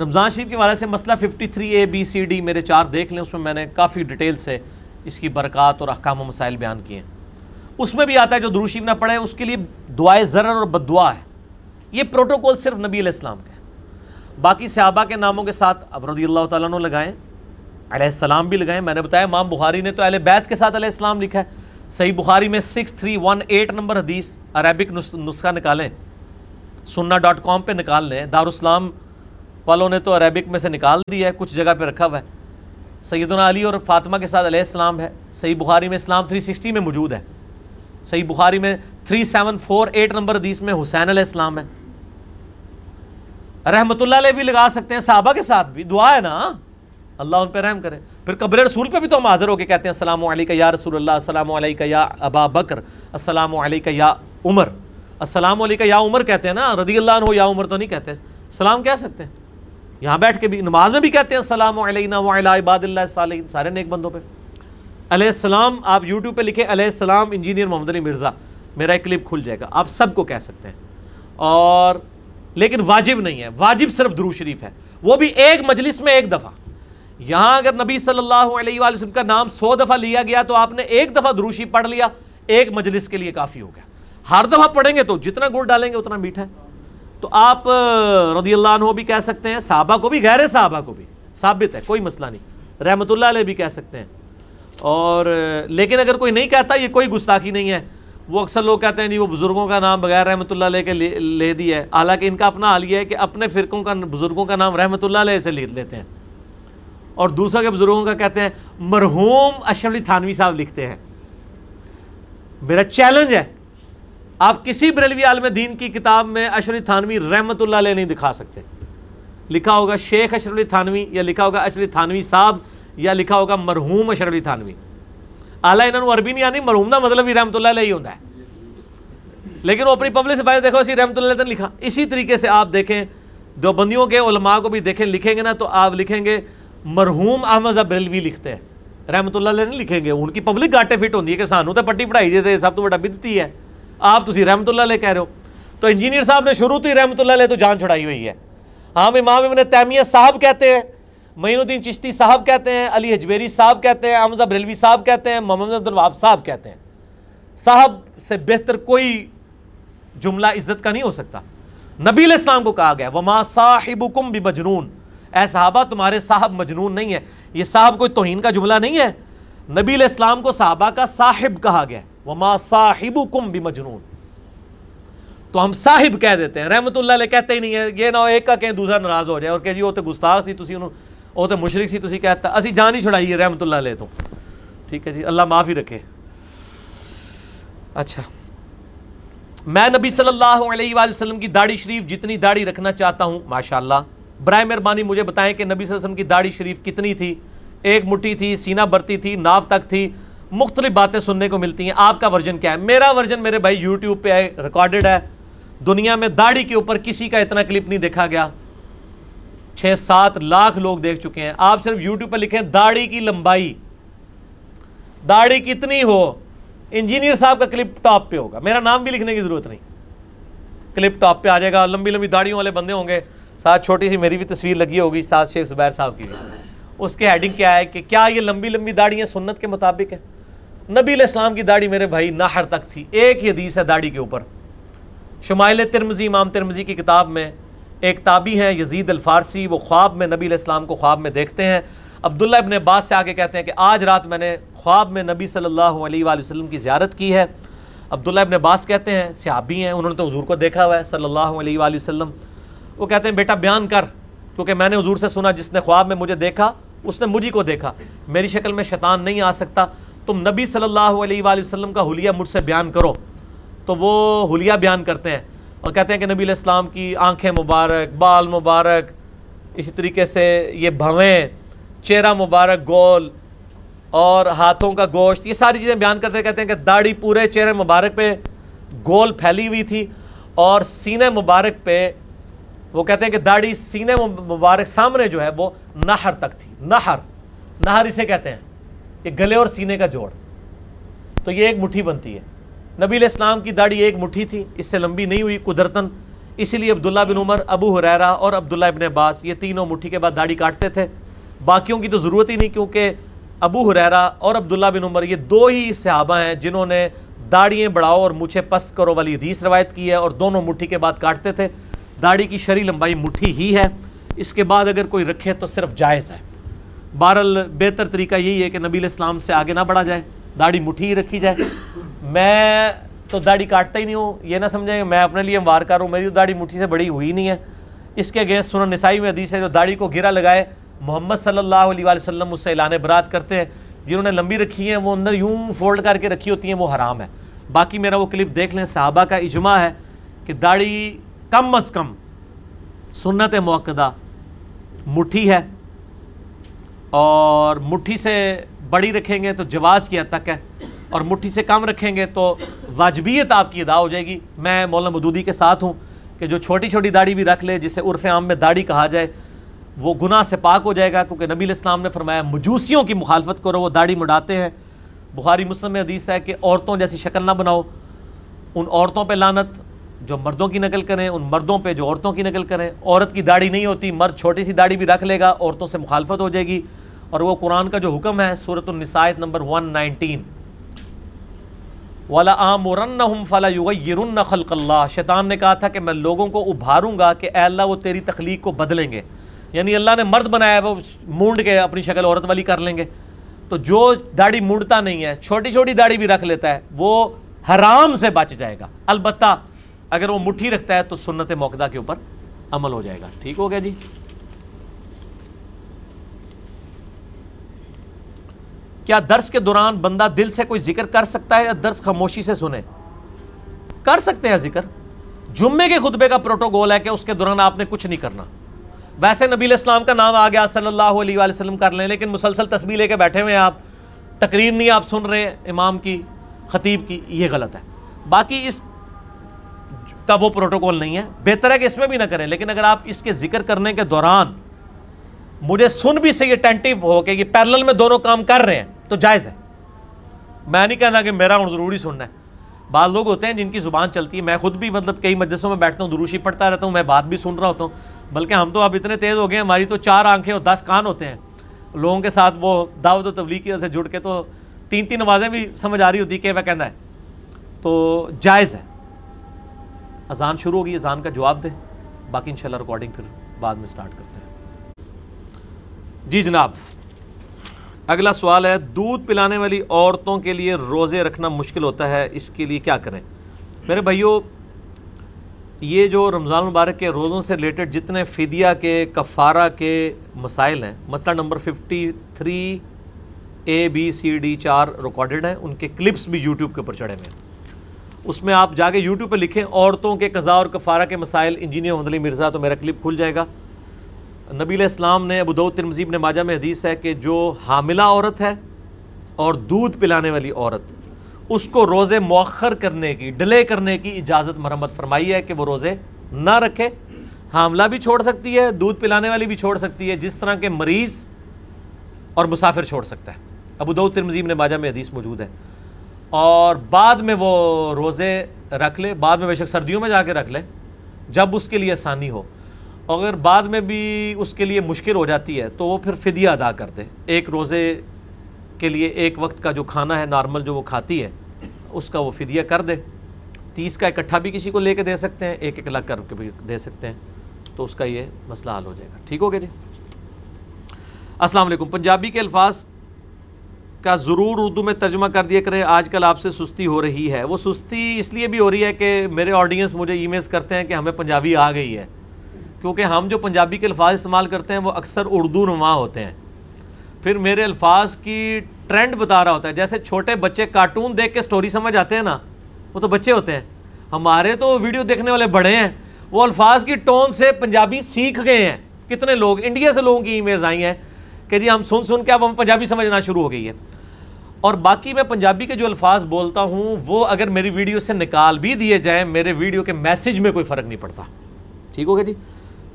رمضان شریف کے والے سے مسئلہ fifty three A B C D, میرے چار دیکھ لیں، اس میں میں نے کافی ڈیٹیل سے اس کی برکات اور احکام و مسائل بیان کیے ہیں۔ اس میں بھی آتا ہے جو دروشیف نہ پڑھے، اس کے لیے دعائے ضرر اور بد دعا ہے۔ یہ پروٹوکول صرف نبی علیہ السلام کا ہے باقی صحابہ کے ناموں کے ساتھ اب رضی اللہ تعالیٰ نے لگائیں، علیہ السلام بھی لگائیں۔ میں نے بتایا، امام بخاری نے تو اہل بیت کے ساتھ علیہ السلام لکھا ہے۔ صحیح بخاری میں six three one eight number حدیث عربک نسخہ نکالیں۔ سننا ڈاٹ کام پہ نکال لیں۔ دارالسلام والوں نے تو عربک میں سے نکال دیا ہے، کچھ جگہ پہ رکھا ہوا ہے۔ سیدنا علی اور فاطمہ کے ساتھ علیہ السلام ہے۔ صحیح بخاری میں اسلام تھری سکسٹی میں موجود ہے۔ صحیح بخاری میں three seven four eight number حدیث میں حسین علیہ السلام ہے۔ رحمت اللہ علیہ بھی لگا سکتے ہیں، صحابہ کے ساتھ بھی۔ دعا ہے نا۔ اللہ ان پہ رحم کرے۔ پھر قبر رسول پہ بھی تو ہم حاضر ہو کے کہتے ہیں، السلام علیکہ یا رسول اللہ، السلام علیکہ یا ابا بکر، السلام علیکہ یا عمر۔ السلام علیکہ یا عمر کہتے ہیں نا، رضی اللہ عنہ یا عمر تو نہیں کہتے۔ سلام کہہ سکتے ہیں۔ یہاں بیٹھ کے بھی نماز میں بھی کہتے ہیں السلام علینا وعلا عباد اللہ صالحین، سارے نیک بندوں پہ۔ علیہ السلام، آپ یوٹیوب پہ لکھیں علیہ السلام انجینئر محمد علی مرزا، میرا ایک کلپ کھل جائے گا، آپ سب کو کہہ سکتے ہیں۔ اور لیکن واجب نہیں ہے، واجب صرف درو شریف ہے۔ وہ بھی ایک مجلس میں ایک دفعہ۔ یہاں اگر نبی صلی اللہ علیہ وآلہ وسلم کا نام سو دفعہ لیا گیا تو آپ نے ایک دفعہ دروشی پڑھ لیا، ایک مجلس کے لیے کافی ہو گیا۔ ہر دفعہ پڑھیں گے تو جتنا گڑ ڈالیں گے اتنا میٹھا ہے۔ تو آپ رضی اللہ عنہ بھی کہہ سکتے ہیں، صحابہ کو بھی، غیر صحابہ کو بھی، ثابت ہے، کوئی مسئلہ نہیں، رحمت اللہ علیہ بھی کہہ سکتے ہیں۔ اور لیکن اگر کوئی نہیں کہتا، یہ کوئی گستاخی نہیں ہے۔ وہ اکثر لوگ کہتے ہیں جی وہ بزرگوں کا نام بغیر رحمۃ اللہ علیہ کے لے دیا ہے۔ حالانکہ ان کا اپنا حال یہ ہے کہ اپنے فرقوں کا، بزرگوں کا نام رحمۃ اللہ علیہ سے لکھ لیتے ہیں۔ اور دوسرا کے بزرگوں کا کہتے ہیں، مرحوم اشرف علی تھانوی صاحب لکھتے ہیں۔ میرا چیلنج ہے۔ آپ کسی بریلوی عالم دین کی کتاب میں اشرف علی تھانوی رحمت اللہ علیہ نہیں دکھا سکتے۔ لکھا ہوگا شیخ اشرف علی تھانوی یا لکھا ہوگا اشرف علی تھانوی صاحب یا لکھا ہوگا مرحوم اشرف علی تھانوی۔ اعلیٰ انہوں نے عربی نہیں آتی مرحوم کا مطلب بھی رحمت اللہ علیہ ہی ہوتا ہے۔ لیکن وہ اپنی پبلک سے بھائی دیکھو، اسی رحمت اللہ علیہ لکھا۔ اسی طریقے سے آپ دیکھیں دو بندیوں کے علماء کو بھی دیکھیں، لکھیں گے نا تو آپ لکھیں گے، مرحوم احمد بریلوی لکھتے ہیں۔ رحمت اللہ علیہ نہیں لکھیں گے، ان کی پبلک گاٹے فٹ ہوتی ہے کہ سانو تو پٹی پڑھائی جاتے سب تو بڑا بدتی ہے۔ آپ تسی رحمت اللہ علیہ کہہ رہے ہو۔ تو انجینئر صاحب نے شروع تو ہی رحمت اللہ علیہ تو جان چھڑائی ہوئی ہے۔ ہم امام ابن تیمیہ صاحب کہتے ہیں معین الدین چشتی صاحب کہتے ہیں، علی حجبیری صاحب کہتے ہیں، احمد بریلوی صاحب کہتے ہیں، محمد عبد الواب صاحب کہتے ہیں۔ صاحب سے بہتر کوئی جملہ عزت کا نہیں ہو سکتا۔ نبی علیہ السلام کو کہا گیا، وما صاحبکم بمجنون۔ اے صحابہ، تمہارے صاحب مجنون نہیں ہے یہ صاحب کوئی توہین کا جملہ نہیں ہے۔ نبی علیہ السلام کو صحابہ کا صاحب کہا گیا۔ وما صاحبکم بمجنون۔ تو ہم صاحب کہہ دیتے ہیں، رحمت اللہ علیہ کہتے ہی نہیں ہے یہ نہ ایک کا کہیں دوسرا ناراض ہو جائے، اور کہ جی وہ تو گستاخ سی، تسی انہوں، وہ تو مشرق سی، تسی کہتا، اسی جان ہی چھڑائیے رحمت اللہ علیہ تو۔ ٹھیک ہے جی اللہ معافی رکھے۔ اچھا۔ میں نبی صلی اللہ علیہ وآلہ وسلم کی داڑھی شریف جتنی داڑھی رکھنا چاہتا ہوں، ماشاءاللہ، برائے مہربانی مجھے بتائیں کہ نبی صلی اللہ علیہ وسلم کی داڑھی شریف کتنی تھی؟ ایک مٹھی تھی، سینہ برتی تھی، ناف تک تھی مختلف باتیں سننے کو ملتی ہیں۔ آپ کا ورژن کیا ہے؟ میرا ورژن میرے بھائی یوٹیوب پہ ریکارڈڈ ہے۔ دنیا میں داڑھی کے اوپر کسی کا اتنا کلپ نہیں دیکھا گیا۔ چھ سات لاکھ لوگ دیکھ چکے ہیں۔ آپ صرف یوٹیوب پہ لکھیں داڑھی کی لمبائی۔ داڑھی کتنی ہو؟ انجینئر صاحب کا کلپ ٹاپ پہ ہوگا۔ میرا نام بھی لکھنے کی ضرورت نہیں۔ کلپ ٹاپ پہ آ جائے گا۔ لمبی لمبی داڑھیوں والے بندے ہوں گے۔ ساتھ چھوٹی سی میری بھی تصویر لگی ہوگی، ساتھ شیخ زبیر صاحب کی بھی۔ اس کے ہیڈنگ کیا ہے کہ کیا یہ لمبی لمبی داڑھی سنت کے مطابق ہے نبی علیہ السلام کی داڑھی میرے بھائی نہر تک تھی۔ ایک ہی حدیث ہے داڑھی کے اوپر۔ شمائل ترمزی امام ترمزی کی کتاب میں ایک تابی ہیں، یزید الفارسی۔ وہ خواب میں نبی علیہ السلام کو خواب میں دیکھتے ہیں۔ عبداللہ ابن عباس سے آگے کہتے ہیں کہ آج رات میں نے خواب میں نبی صلی اللہ علیہ وآلہ وسلم کی زیارت کی ہے۔ عبداللہ ابن عباس کہتے ہیں، صحابی ہیں، انہوں نے تو حضور کو دیکھا ہوا ہے صلی اللہ علیہ وآلہ وسلم۔ وہ کہتے ہیں، بیٹا بیان کر، کیونکہ میں نے حضور سے سنا، جس نے خواب میں مجھے دیکھا، اس نے مجھے کو دیکھا۔ میری شکل میں شیطان نہیں آ سکتا۔ تم نبی صلی اللہ علیہ وآلہ وسلم کا حلیہ مجھ سے بیان کرو۔ تو وہ حلیہ بیان کرتے ہیں اور کہتے ہیں کہ نبی علیہ السلام کی آنکھیں مبارک، بال مبارک، اسی طریقے سے یہ بھویں، چہرہ مبارک، گول اور ہاتھوں کا گوشت، یہ ساری چیزیں بیان کرتے کہتے ہیں کہ داڑھی پورے چہرے مبارک پہ گول پھیلی ہوئی تھی اور سینے مبارک پہ وہ کہتے ہیں کہ داڑھی سینے مبارک سامنے جو ہے وہ نہر تک تھی۔ نہر نہر اسے کہتے ہیں۔ یہ گلے اور سینے کا جوڑ۔ تو یہ ایک مٹھی بنتی ہے۔ نبی علیہ السلام کی داڑھی ایک مٹھی تھی، اس سے لمبی نہیں ہوئی قدرتاً اسی لیے عبداللہ بن عمر، ابو حریرہ اور عبداللہ ابن عباس یہ تینوں مٹھی کے بعد داڑھی کاٹتے تھے۔ باقیوں کی تو ضرورت ہی نہیں، کیونکہ ابو حریرہ اور عبداللہ بن عمر یہ دو ہی صحابہ ہیں جنہوں نے داڑھیاں بڑھاؤ اور مجھے پس کرو والی حدیث روایت کی ہے اور دونوں مٹھی کے بعد کاٹتے تھے۔ داڑھی کی شرع لمبائی مٹھی ہی ہے۔ اس کے بعد اگر کوئی رکھے تو صرف جائز ہے۔ بہرحال بہتر طریقہ یہی ہے کہ نبی علیہ السلام سے آگے نہ بڑھا جائے، داڑھی مٹھی ہی رکھی جائے۔ میں تو داڑھی کاٹتا ہی نہیں ہوں، یہ نہ سمجھیں کہ میں اپنے لیے وار کر ہوں، میری داڑھی مٹھی سے بڑی ہوئی نہیں ہے۔ اس کے اگینسٹ سنن نسائی میں حدیث ہے، جو داڑھی کو گرا لگائے، محمد صلی اللہ علیہ وآلہ وسلم اس سے اعلان برات کرتے ہیں۔ جنہوں نے لمبی رکھی ہیں، وہ اندر یوں فولڈ کر کے رکھی ہوتی ہیں، وہ حرام ہے۔ باقی میرا وہ کلپ دیکھ لیں، صحابہ کا اجماع ہے کہ داڑھی کم از کم سنت موقع مٹھی ہے۔ اور مٹھی سے بڑی رکھیں گے تو جواز کی حد تک ہے، اور مٹھی سے کم رکھیں گے تو واجبیت آپ کی ادا ہو جائے گی۔ میں مولانا مدودی کے ساتھ ہوں کہ جو چھوٹی چھوٹی داڑھی بھی رکھ لے، جسے عرف عام میں داڑھی کہا جائے، وہ گناہ سے پاک ہو جائے گا۔ کیونکہ نبی علیہ السلام نے فرمایا، مجوسیوں کی مخالفت کرو، وہ داڑھی مڈاتے ہیں۔ بخاری مسلم میں حدیث ہے کہ عورتوں جیسی شکل نہ بناؤ، ان عورتوں پہ لانت جو مردوں کی نقل کریں، ان مردوں پہ جو عورتوں کی نقل کریں، عورت کی داڑھی نہیں ہوتی، مرد چھوٹی سی داڑھی بھی رکھ لے گا، عورتوں سے مخالفت ہو جائے گی۔ اور وہ قرآن کا جو حکم ہے صورت النسائت نمبر ون نائنٹین والا عام فلا اگر وہ مٹھی رکھتا ہے تو سنت موقع کے اوپر عمل ہو جائے گا۔ ٹھیک ہو گیا جی؟ کیا درس کے دوران بندہ دل سے کوئی ذکر کر سکتا ہے یا درس خاموشی سے سنے؟ کر سکتے ہیں ذکر۔ جمعے کے خطبے کا پروٹوکول ہے کہ اس کے دوران آپ نے کچھ نہیں کرنا۔ ویسے نبی علیہ السلام کا نام آ گیا، صلی اللہ علیہ وآلہ وسلم کر لیں، لیکن مسلسل تصویر لے کے بیٹھے ہوئے آپ۔ تقریر نہیں آپ سن رہے، امام کی، خطیب کی، یہ غلط ہے۔ باقی اس کا وہ پروٹوکول نہیں ہے۔ بہتر ہے کہ اس میں بھی نہ کریں، لیکن اگر آپ اس کے ذکر کرنے کے دوران مجھے سن بھی صحیح اٹینٹیو ہو کہ یہ پیرلل میں دونوں کام کر رہے ہیں، تو جائز ہے۔ میں نہیں کہنا کہ میرا ہوں ضروری سننا ہے۔ بعض لوگ ہوتے ہیں جن کی زبان چلتی ہے، میں خود بھی مطلب کئی مجلسوں میں بیٹھتا ہوں، دروشی پڑھتا رہتا ہوں، میں بات بھی سن رہا ہوتا ہوں۔ بلکہ ہم تو اب اتنے تیز ہو گئے ہیں، ہماری تو چار آنکھیں اور دس کان ہوتے ہیں۔ لوگوں کے ساتھ وہ دعوت و تبلیغ کی سے جڑ کے تو تین تین نمازیں بھی سمجھ آ رہی ہوتی کہ وہ کہنا ہے۔ تو جائز ہے۔ اذان شروع ہوگی، اذان کا جواب دیں۔ باقی انشاءاللہ ریکارڈنگ پھر بعد میں سٹارٹ کرتے ہیں۔ جی جناب، اگلا سوال ہے، دودھ پلانے والی عورتوں کے لیے روزے رکھنا مشکل ہوتا ہے، اس کے لیے کیا کریں؟ میرے بھائیوں یہ جو رمضان مبارک کے روزوں سے ریلیٹڈ جتنے فدیہ کے، کفارہ کے مسائل ہیں، مسئلہ number fifty three A B C D چار ریکارڈڈ ہیں، ان کے کلپس بھی یوٹیوب کے اوپر چڑھے ہوئے ہیں۔ اس میں آپ جا کے یوٹیوب پہ لکھیں عورتوں کے قضاء اور کفارہ کے مسائل، انجینئر محمد علی مرزا، تو میرا کلپ کھل جائے گا۔ نبی علیہ السلام نے ابو ترمزیب نے ماجہ میں حدیث ہے کہ جو حاملہ عورت ہے اور دودھ پلانے والی عورت، اس کو روزے مؤخر کرنے کی، ڈلے کرنے کی اجازت مرمت فرمائی ہے کہ وہ روزے نہ رکھے۔ حاملہ بھی چھوڑ سکتی ہے، دودھ پلانے والی بھی چھوڑ سکتی ہے، جس طرح کے مریض اور مسافر چھوڑ سکتا ہے۔ ابو دعود ترمزیم نے ماجہ میں حدیث موجود ہے۔ اور بعد میں وہ روزے رکھ لے، بعد میں بے شک سردیوں میں جا کے رکھ لے، جب اس کے لیے آسانی ہو۔ اگر بعد میں بھی اس کے لیے مشکل ہو جاتی ہے تو وہ پھر فدیہ ادا کر دے۔ ایک روزے کے لیے ایک وقت کا جو کھانا ہے، نارمل جو وہ کھاتی ہے، اس کا وہ فدیہ کر دے۔ تیس کا اکٹھا بھی کسی کو لے کے دے سکتے ہیں، ایک ایک الگ کر کے بھی دے سکتے ہیں۔ تو اس کا یہ مسئلہ حل ہو جائے گا۔ ٹھیک ہو گیا جی؟ السلام علیکم۔ پنجابی کے الفاظ کا ضرور اردو میں ترجمہ کر دیا کریں۔ آج کل آپ سے سستی ہو رہی ہے۔ وہ سستی اس لیے بھی ہو رہی ہے کہ میرے آڈینس مجھے ای میلز کرتے ہیں کہ ہمیں پنجابی آ گئی ہے۔ کیونکہ ہم جو پنجابی کے الفاظ استعمال کرتے ہیں وہ اکثر اردو نما ہوتے ہیں۔ پھر میرے الفاظ کی ٹرینڈ بتا رہا ہوتا ہے۔ جیسے چھوٹے بچے کارٹون دیکھ کے سٹوری سمجھ آتے ہیں نا، وہ تو بچے ہوتے ہیں۔ ہمارے تو ویڈیو دیکھنے والے بڑے ہیں۔ وہ الفاظ کی ٹون سے پنجابی سیکھ گئے ہیں۔ کتنے لوگ انڈیا سے لوگوں کی ای میلز آئی ہیں۔ کہ جی ہم سن سن کے اب ہم پنجابی سمجھنا شروع ہو گئی ہے اور باقی میں پنجابی کے جو الفاظ بولتا ہوں، وہ اگر میری ویڈیو سے نکال بھی دیے جائیں، میرے ویڈیو کے میسج میں کوئی فرق نہیں پڑتا۔ ٹھیک ہو گیا جی؟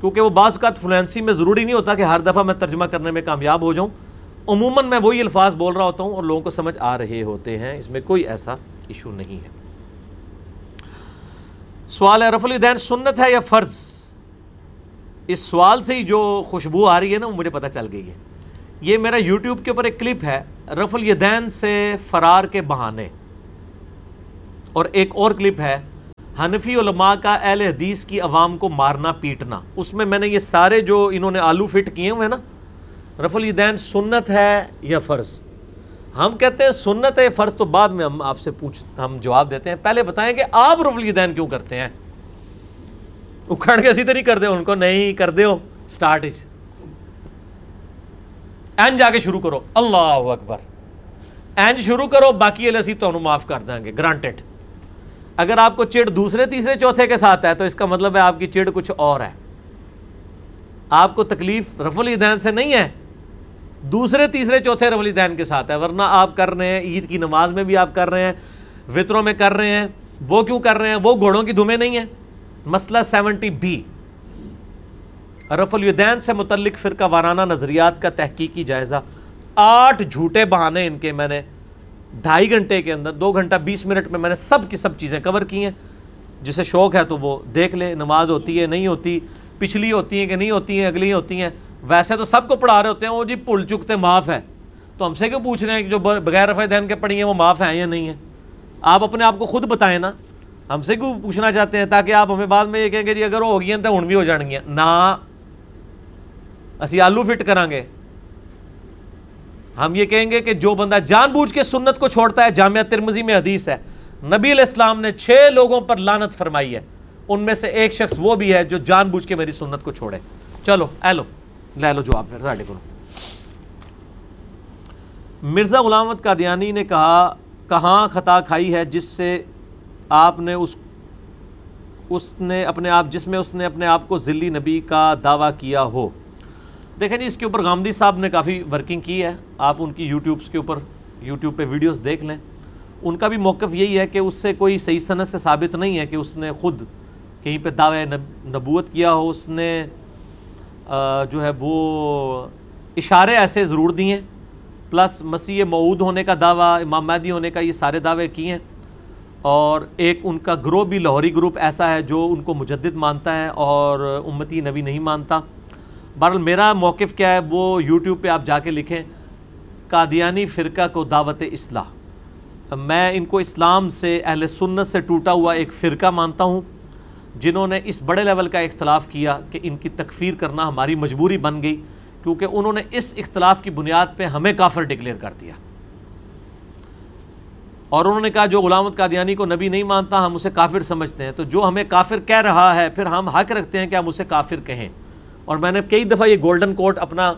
کیونکہ وہ بعض کا فلوئنسی میں ضروری نہیں ہوتا کہ ہر دفعہ میں ترجمہ کرنے میں کامیاب ہو جاؤں۔ عموماً میں وہی الفاظ بول رہا ہوتا ہوں اور لوگوں کو سمجھ آ رہے ہوتے ہیں۔ اس میں کوئی ایسا ایشو نہیں ہے۔ سوال ہے رف الدین سنت ہے یا فرض؟ اس سوال سے ہی جو خوشبو آ رہی ہے نا، وہ مجھے پتہ چل گئی ہے۔ یہ میرا یوٹیوب کے اوپر ایک کلپ ہے رف الیدین سے فرار کے بہانے۔ اور ایک اور کلپ ہے، حنفی علماء کا اہل حدیث کی عوام کو مارنا، پیٹنا۔ اس میں میں نے یہ سارے جو انہوں نے آلو فٹ کیے ہوئے نا رف الیدین سنت ہے یا فرض؟ ہم کہتے ہیں سنت ہے فرض، تو بعد میں ہم آپ سے پوچھ، ہم جواب دیتے ہیں۔ پہلے بتائیں کہ آپ رف الیدین کیوں کرتے ہیں؟ اکھڑ کے اسی طرح کر دے، ان کو نہیں کر دے ہو۔ سٹارٹ این جا کے شروع کرو اللہ اکبر این شروع کرو باقی اسی تو معاف کر دیں گے گرانٹیڈ اگر آپ کو چڑ دوسرے تیسرے چوتھے کے ساتھ ہے تو اس کا مطلب ہے آپ کی چڑ کچھ اور ہے آپ کو تکلیف رف الدین سے نہیں ہے دوسرے تیسرے چوتھے رف الدین کے ساتھ ہے ورنہ آپ کر رہے ہیں، عید کی نماز میں بھی آپ کر رہے ہیں، وطروں میں کر رہے ہیں، وہ کیوں کر رہے ہیں، وہ گھوڑوں کی دھومیں نہیں ہیں۔ مسئلہ سیونٹی بی رف الدین سے متعلق فرقہ وارانہ نظریات کا تحقیقی جائزہ آٹھ جھوٹے بہانے ان کے میں نے ڈھائی گھنٹے کے اندر، دو گھنٹہ بیس منٹ میں میں نے سب کی سب چیزیں کور کی ہیں۔ جسے شوق ہے تو وہ دیکھ لے، نماز ہوتی ہے، نہیں ہوتی، پچھلی ہوتی ہیں کہ نہیں ہوتی ہیں، اگلی ہوتی ہیں۔ ویسے تو سب کو پڑھا رہے ہوتے ہیں، وہ جی پل چکتے معاف ہے تو ہم سے کیوں پوچھ رہے ہیں کہ جو بغیر رفع دین کے پڑھی ہیں، وہ معاف ہیں یا نہیں ہیں؟ آپ اپنے آپ کو خود بتائیں نا۔ ہم سے کیوں پوچھنا چاہتے ہیں تاکہ آپ ہمیں بعد میں یہ کہیں گے جی اگر وہ ہو گئی ہیں تو ہوں بھی ہو جان گیا نہ اسی آلو فٹ کریں گے۔ ہم یہ کہیں گے کہ جو بندہ جان بوجھ کے سنت کو چھوڑتا ہے، جامعہ ترمزی میں حدیث ہے۔ نبی علیہ السلام نے چھ لوگوں پر لانت فرمائی ہے۔ ان میں سے ایک شخص وہ بھی ہے جو جان بوجھ کے میری سنت کو چھوڑے۔ چلو اے لو، لے لو جواب پھر ساڑھے کو مرزا غلامت قادیانی نے کہا، کہاں خطا کھائی ہے جس سے آپ نے اس اس نے اپنے آپ، جس میں اس نے اپنے آپ کو ذلی نبی کا دعویٰ کیا ہو؟ دیکھیں جی اس کے اوپر غامدی صاحب نے کافی ورکنگ کی ہے۔ آپ ان کی یوٹیوبس کے اوپر یوٹیوب پہ ویڈیوز دیکھ لیں۔ ان کا بھی موقف یہی ہے کہ اس سے کوئی صحیح صنعت سے ثابت نہیں ہے کہ اس نے خود کہیں پہ دعوے نبوت کیا ہو، اس نے جو ہے وہ اشارے ایسے ضرور دیے۔ پلس مسیح معود ہونے کا دعویٰ، امام مہدی ہونے کا یہ سارے دعوے کیے ہیں۔ اور ایک ان کا گروہ بھی لاہوری گروپ ایسا ہے جو ان کو مجدد مانتا ہے اور امتی نبی نہیں مانتا۔ بہرحال میرا موقف کیا ہے، وہ یوٹیوب پہ آپ جا کے لکھیں، قادیانی فرقہ کو دعوت اصلاح۔ میں ان کو اسلام سے، اہل سنت سے ٹوٹا ہوا ایک فرقہ مانتا ہوں، جنہوں نے اس بڑے لیول کا اختلاف کیا کہ ان کی تکفیر کرنا ہماری مجبوری بن گئی، کیونکہ انہوں نے اس اختلاف کی بنیاد پہ ہمیں کافر ڈکلیئر کر دیا۔ اور انہوں نے کہا، جو غلامت قادیانی کو نبی نہیں مانتا، ہم اسے کافر سمجھتے ہیں۔ تو جو ہمیں کافر کہہ رہا ہے، پھر ہم حق رکھتے ہیں کہ ہم اسے کافر کہیں۔ اور میں نے کئی دفعہ یہ گولڈن کوٹ اپنا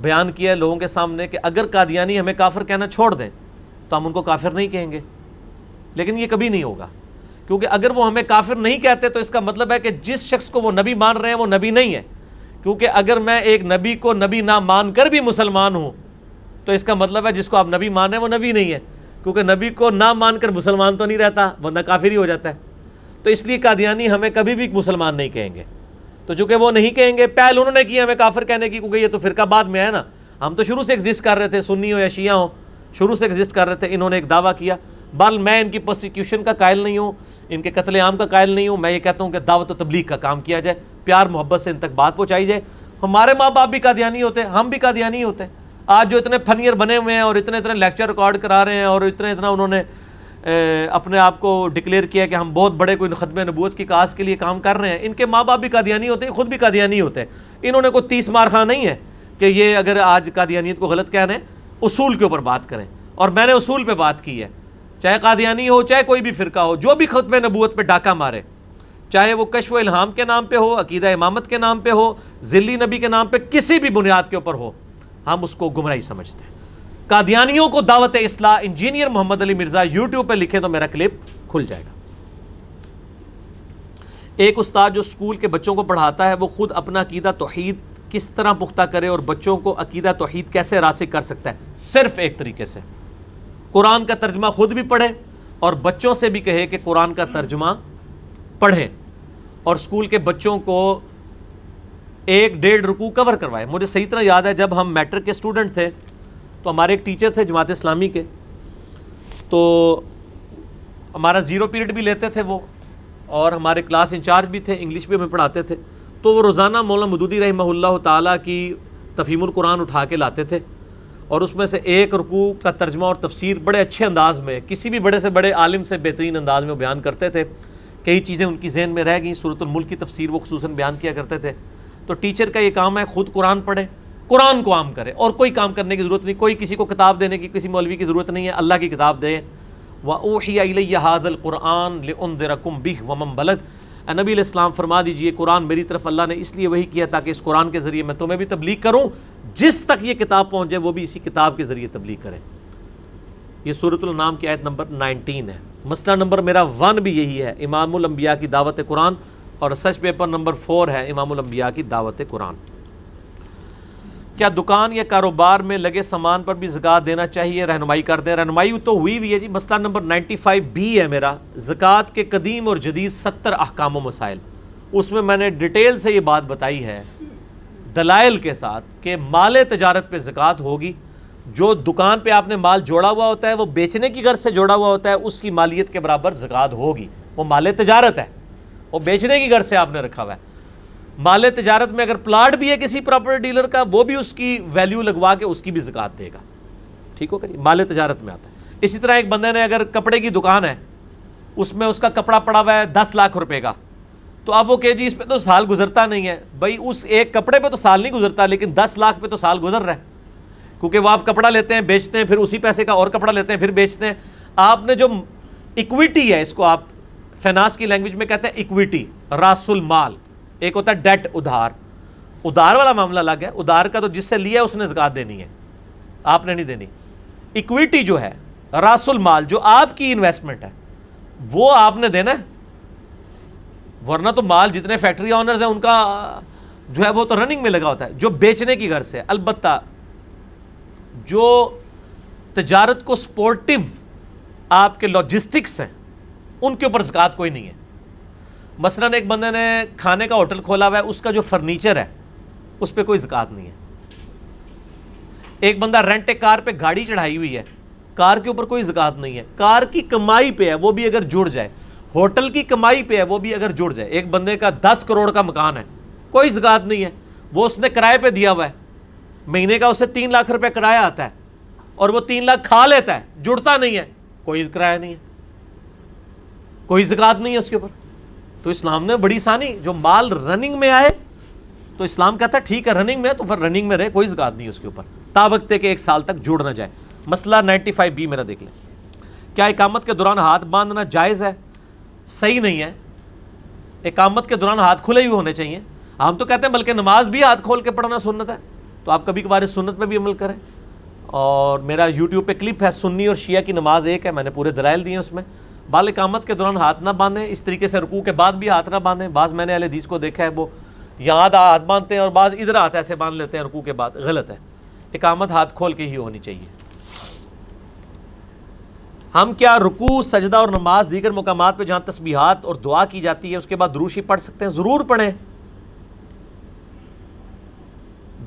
بیان کیا ہے لوگوں کے سامنے کہ اگر قادیانی ہمیں کافر کہنا چھوڑ دیں، تو ہم ان کو کافر نہیں کہیں گے۔ لیکن یہ کبھی نہیں ہوگا۔ کیونکہ اگر وہ ہمیں کافر نہیں کہتے، تو اس کا مطلب ہے کہ جس شخص کو وہ نبی مان رہے ہیں، وہ نبی نہیں ہے۔ کیونکہ اگر میں ایک نبی کو نبی نہ مان کر بھی مسلمان ہوں، تو اس کا مطلب ہے جس کو آپ نبی مانیں وہ نبی نہیں ہے۔ کیونکہ نبی کو نہ مان کر مسلمان تو نہیں رہتا بندہ کافر ہی ہو جاتا ہے۔ تو اس لیے قادیانی ہمیں کبھی بھی مسلمان نہیں کہیں گے۔ تو چونکہ وہ نہیں کہیں گے، پہل انہوں نے کیا ہمیں کافر کہنے کی، کیونکہ یہ تو فرقہ بعد میں ہے نا۔ ہم تو شروع سے ایگزسٹ کر رہے تھے سنی ہو یا شیعہ ہوں۔ شروع سے ایگزسٹ کر رہے تھے، انہوں نے ایک دعویٰ کیا۔ بل میں ان کی پرسیکیوشن کا قائل نہیں ہوں، ان کے قتل عام کا قائل نہیں ہوں۔ میں یہ کہتا ہوں کہ دعوت و تبلیغ کا کام کیا جائے۔ پیار، محبت سے ان تک بات پہنچائی جائے۔ ہمارے ماں باپ بھی قادیانی ہوتے ہیں ہم بھی قادیانی ہوتے۔ ہیں آج جو اتنے فنیر بنے ہوئے ہیں اور اتنے اتنے لیکچر ریکارڈ کرا رہے ہیں اور اتنے اتنا انہوں نے اپنے آپ کو ڈکلیئر کیا کہ ہم بہت بڑے کوئی ختم نبوت کی کاس کے لیے کام کر رہے ہیں۔ ان کے ماں باپ بھی قادیانی ہوتے ہیں، خود بھی قادیانی ہوتے ہیں۔ انہوں نے کوئی تیس مار خواہ نہیں ہے کہ یہ اگر آج قادیانیت کو غلط کہنے اصول کے اوپر بات کریں۔ اور میں نے اصول پہ بات کی ہے۔ چاہے قادیانی ہو، چاہے کوئی بھی فرقہ ہو، جو بھی ختم نبوت پہ ڈاکہ مارے، چاہے وہ کشف و الہام کے نام پہ ہو، عقیدہ امامت کے نام پہ ہو، ذلی نبی کے نام پہ کسی بھی بنیاد کے اوپر ہو، ہم اس کو گمراہی سمجھتے ہیں۔ قادیانیوں کو دعوت اصلاح انجینئر محمد علی مرزا یوٹیوب پہ لکھیں تو میرا کلپ کھل جائے گا۔ ایک استاد جو اسکول کے بچوں کو پڑھاتا ہے، وہ خود اپنا عقیدہ توحید کس طرح پختہ کرے اور بچوں کو عقیدہ توحید کیسے راسک کر سکتا ہے؟ صرف ایک طریقے سے۔ قرآن کا ترجمہ خود بھی پڑھے اور بچوں سے بھی کہے کہ قرآن کا ترجمہ پڑھیں اور اسکول کے بچوں کو ایک ڈیڑھ رکو کور کروائے۔ مجھے صحیح طرح یاد ہے جب ہم میٹرک کے اسٹوڈنٹ تھے تو ہمارے ایک ٹیچر تھے جماعت اسلامی کے، تو ہمارا زیرو پیریڈ بھی لیتے تھے وہ، اور ہمارے کلاس انچارج بھی تھے انگلش بھی ہمیں پڑھاتے تھے۔ تو وہ روزانہ مولانا مدودی رحمہ اللہ تعالیٰ کی تفہیم القرآن اٹھا کے لاتے تھے۔ اور اس میں سے ایک رکوع کا ترجمہ اور تفسیر بڑے اچھے انداز میں، کسی بھی بڑے سے بڑے عالم سے بہترین انداز میں بیان کرتے تھے۔ کئی چیزیں ان کی ذہن میں رہ گئیں صورت الملک کی تفسیر وہ خصوصاً بیان کیا کرتے تھے۔ تو ٹیچر کا یہ کام ہے، خود قرآن پڑھے قرآن کو عام کرے اور کوئی کام کرنے کی ضرورت نہیں، کوئی کسی کو کتاب دینے کی، کسی مولوی کی ضرورت نہیں ہے، اللہ کی کتاب دے۔ وَأُوحِيَ إِلَيَّ هَذَا الْقُرْآنِ لِأُنذِرَكُمْ بِهِ وَمَنْ بَلَغْ نبی علیہ السلام، فرما دیجیے، قرآن میری طرف اللہ نے اس لیے وہی کیا تاکہ اس قرآن کے ذریعے میں تمہیں بھی تبلیغ کروں۔ جس تک یہ کتاب پہنچ جائے وہ بھی اسی کتاب کے ذریعے تبلیغ کریں یہ صورت النام کی آیت نمبر نائنٹین ہے۔ مسئلہ نمبر میرا ون بھی یہی ہے، امام الانبیاء کی دعوت قرآن، اور سچ پیپر نمبر فور ہے، امام الانبیاء کی دعوت قرآن۔ کیا دکان یا کاروبار میں لگے سامان پر بھی زکوٰۃ دینا چاہیے؟ رہنمائی کر دیں۔ رہنمائی تو ہوئی بھی ہے جی مسئلہ نمبر نائنٹی فائیو بی ہے میرا۔ زکوٰۃ کے قدیم اور جدید ستر احکام و مسائل۔ اس میں میں نے ڈیٹیل سے یہ بات بتائی ہے دلائل کے ساتھ کہ مال تجارت پہ زکوٰۃ ہوگی۔ جو دکان پہ آپ نے مال جوڑا ہوا ہوتا ہے، وہ بیچنے کی غرض سے جوڑا ہوا ہوتا ہے، اس کی مالیت کے برابر زکوٰۃ ہوگی۔ وہ مال تجارت ہے۔ وہ بیچنے کی غرض سے آپ نے رکھا ہوا ہے۔ مال تجارت میں اگر پلاٹ بھی ہے کسی پراپرٹی ڈیلر کا، وہ بھی اس کی ویلیو لگوا کے اس کی بھی زکوٰۃ دے گا۔ ٹھیک ہو کریے مال تجارت میں آتا ہے۔ اسی طرح ایک بندے نے اگر کپڑے کی دکان ہے، اس میں اس کا کپڑا پڑا ہوا ہے دس لاکھ روپے کا۔ تو اب وہ کہ جی اس پہ تو سال گزرتا نہیں ہے۔ بھائی، اس ایک کپڑے پہ تو سال نہیں گزرتا، لیکن دس لاکھ پہ تو سال گزر رہا ہے۔ کیونکہ وہ آپ کپڑا لیتے ہیں، بیچتے ہیں، پھر اسی پیسے کا اور کپڑا لیتے ہیں، پھر بیچتے ہیں۔ آپ نے جو اکویٹی ہے، اس کو آپ فائنانس کی لینگویج میں کہتے ہیں اکویٹی راس المال ایک ہوتا ہے ڈیٹ ادھار۔ ادھار والا معاملہ الگ ہے، ادھار کا تو جس سے لیا اس نے زکات دینی ہے۔ آپ نے نہیں دینی۔ اکویٹی جو ہے، راس المال جو آپ کی انویسٹمنٹ ہے، وہ آپ نے دینا ہے۔ ورنہ تو مال جتنے فیکٹری آنرز ہیں، ان کا جو ہے وہ تو رننگ میں لگا ہوتا ہے۔ جو بیچنے کی غرض ہے البتہ جو تجارت کو سپورٹیو آپ کے لاجسٹکس ہیں، ان کے اوپر زکات کوئی نہیں ہے۔ مثلا ایک بندے نے کھانے کا ہوٹل کھولا ہوا ہے، اس کا جو فرنیچر ہے، اس پہ کوئی زکات نہیں ہے۔ ایک بندہ رینٹ کار پہ گاڑی چڑھائی ہوئی ہے، کار کے اوپر کوئی زکات نہیں ہے۔ کار کی کمائی پہ ہے، وہ بھی اگر جڑ جائے۔ ہوٹل کی کمائی پہ ہے، وہ بھی اگر جڑ جائے۔ ایک بندے کا دس کروڑ کا مکان ہے، کوئی زکات نہیں ہے۔ وہ اس نے کرائے پہ دیا ہوا ہے۔ مہینے کا اسے تین لاکھ روپے کرایہ آتا ہے اور وہ تین لاکھ کھا لیتا ہے، جڑتا نہیں ہے۔ کوئی کرایہ نہیں ہے۔ کوئی زکات نہیں ہے اس کے اوپر۔ تو اسلام نے بڑی سانی جو مال رننگ میں آئے، تو اسلام کہتا ہے ٹھیک ہے رننگ میں، تو پھر رننگ میں رہے، کوئی زکات نہیں اس کے اوپر۔ تابقتے کہ ایک سال تک جڑ نہ جائے۔ مسئلہ نائنٹی فائیو بی میرا دیکھ لیں۔ کیا اقامت کے دوران ہاتھ باندھنا جائز ہے؟ صحیح نہیں ہے۔ اقامت کے دوران ہاتھ کھلے ہوئے ہونے چاہیے۔ ہم تو کہتے ہیں بلکہ نماز بھی ہاتھ کھول کے پڑھنا سنت ہے۔ تو آپ کبھی کبھار سنت پہ بھی عمل کریں۔ اور میرا یوٹیوب پہ کلپ ہے سنی اور شیعہ کی نماز ایک ہے، میں نے پورے دلائل دیے اس میں۔ بال اقامت کے دوران ہاتھ نہ باندھیں، اس طریقے سے رکوع کے بعد بھی ہاتھ نہ باندھیں۔ بعض میں نے اہل حدیث کو دیکھا ہے، وہ یہاں ہاتھ باندھتے ہیں اور بعض ادھر ہاتھ ایسے باندھ لیتے ہیں رکوع کے بعد۔ غلط ہے۔ اقامت ہاتھ کھول کے ہی ہونی چاہیے۔ ہم کیا رکوع، سجدہ اور نماز دیگر مقامات پہ جہاں تسبیحات اور دعا کی جاتی ہے، اس کے بعد دروشی پڑھ سکتے ہیں؟ ضرور پڑھیں۔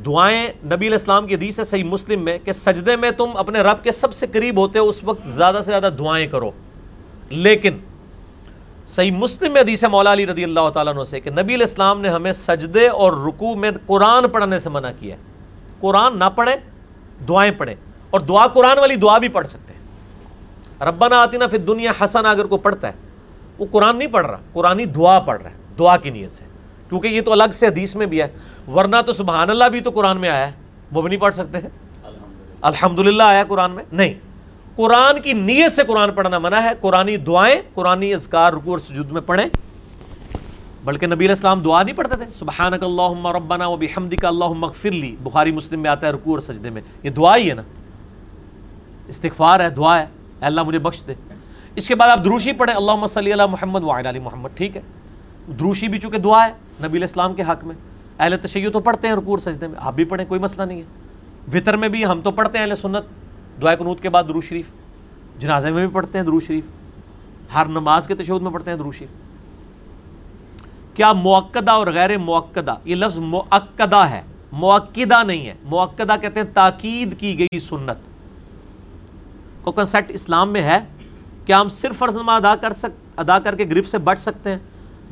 دعائیں نبی الاسلام کی حدیث ہے، صحیح مسلم میں، کہ سجدے میں تم اپنے رب کے سب سے قریب ہوتے ہو، اس وقت زیادہ سے زیادہ دعائیں کرو۔ لیکن صحیح مسلم میں حدیث ہے مولا علی رضی اللہ تعالیٰ عنہ سے کہ نبی الاسلام نے ہمیں سجدے اور رکوع میں قرآن پڑھنے سے منع کیا ہے۔ قرآن نہ پڑھیں دعائیں پڑھیں اور دعا قرآن والی دعا بھی پڑھ سکتے ہیں۔ ربنا آتینا فی دنیا حسن اگر کوئی پڑھتا ہے وہ قرآن نہیں پڑھ رہا قرآنی دعا پڑھ رہا ہے دعا کی نیت سے۔ کیونکہ یہ تو الگ سے حدیث میں بھی ہے ورنہ تو سبحان اللہ بھی تو قرآن میں آیا ہے وہ بھی نہیں پڑھ سکتے۔ ہیں الحمد للہ آیا قرآن میں؟ نہیں۔ قرآن کی نیت سے قرآن پڑھنا منع ہے۔ قرآن دعائیں قرآن اذکار رکوع اور سجود میں پڑھیں۔ بلکہ نبی علیہ السلام دعا نہیں پڑھتے تھے۔ سبحانک اللہم ربنا و بحمدک اللہم اغفر لی۔ بخاری مسلم میں آتا ہے رکوع اور سجدے میں۔ یہ دعا ہی ہے نا۔ استغفار ہے، دعا ہے۔ اے اللہ مجھے بخش دے۔ اس کے بعد آپ دروشی پڑھیں۔ اللہم صلی اللہ محمد وعلی علی محمد، ٹھیک ہے۔ دروشی بھی چونکہ دعا ہے نبی علیہ السلام کے حق میں۔ اہل تشیع تو پڑھتے ہیں رکوع اور سجدے میں۔ آپ بھی پڑھیں، کوئی مسئلہ نہیں ہے۔ وطر میں بھی ہم تو پڑھتے ہیں اہل سنت۔ دعائے قنوت کے بعد درو شریف، جنازے میں بھی پڑھتے ہیں درو شریف، ہر نماز کے تشہد میں پڑھتے ہیں درو شریف۔ کیا موقدہ اور غیر موقدہ یہ لفظ موقدہ ہے موقدہ نہیں ہے موقدہ کہتے ہیں تاکید کی گئی سنت۔ کو کنسیپٹ اسلام میں ہے کیا ہم صرف فرض نماز ادا کر سک، ادا کر کے گرفت سے بچ سکتے ہیں۔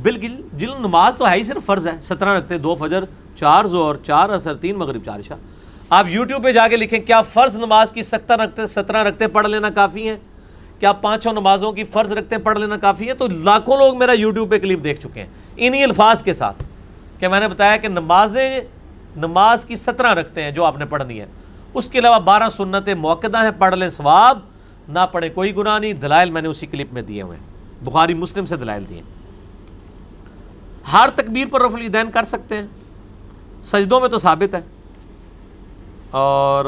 بالکل جن نماز تو ہے ہی صرف فرض ہے، سترہ رکھتے ہیں، دو فجر، چار زور چار اثر تین مغرب، چار شاہ آپ یوٹیوب پہ جا کے لکھیں کیا فرض نماز کی ستر رکھتے سترہ رکھتے پڑھ لینا کافی ہیں؟ کیا پانچوں نمازوں کی فرض رکھتے پڑھ لینا کافی ہے تو لاکھوں لوگ میرا یوٹیوب پہ کلپ دیکھ چکے ہیں۔ انہی الفاظ کے ساتھ کہ میں نے بتایا کہ نمازیں نماز کی سترہ رکھتے ہیں جو آپ نے پڑھنی ہے۔ اس کے علاوہ بارہ سنتیں موقع ہیں، پڑھ لیں ثواب، نہ پڑھیں کوئی گناہ نہیں۔ دلائل میں نے اسی کلپ میں دیے ہوئے ہیں۔ بخاری مسلم سے دلائل دیے ہر تکبیر پر رفع الدین کر سکتے ہیں۔ سجدوں میں تو ثابت ہے۔ اور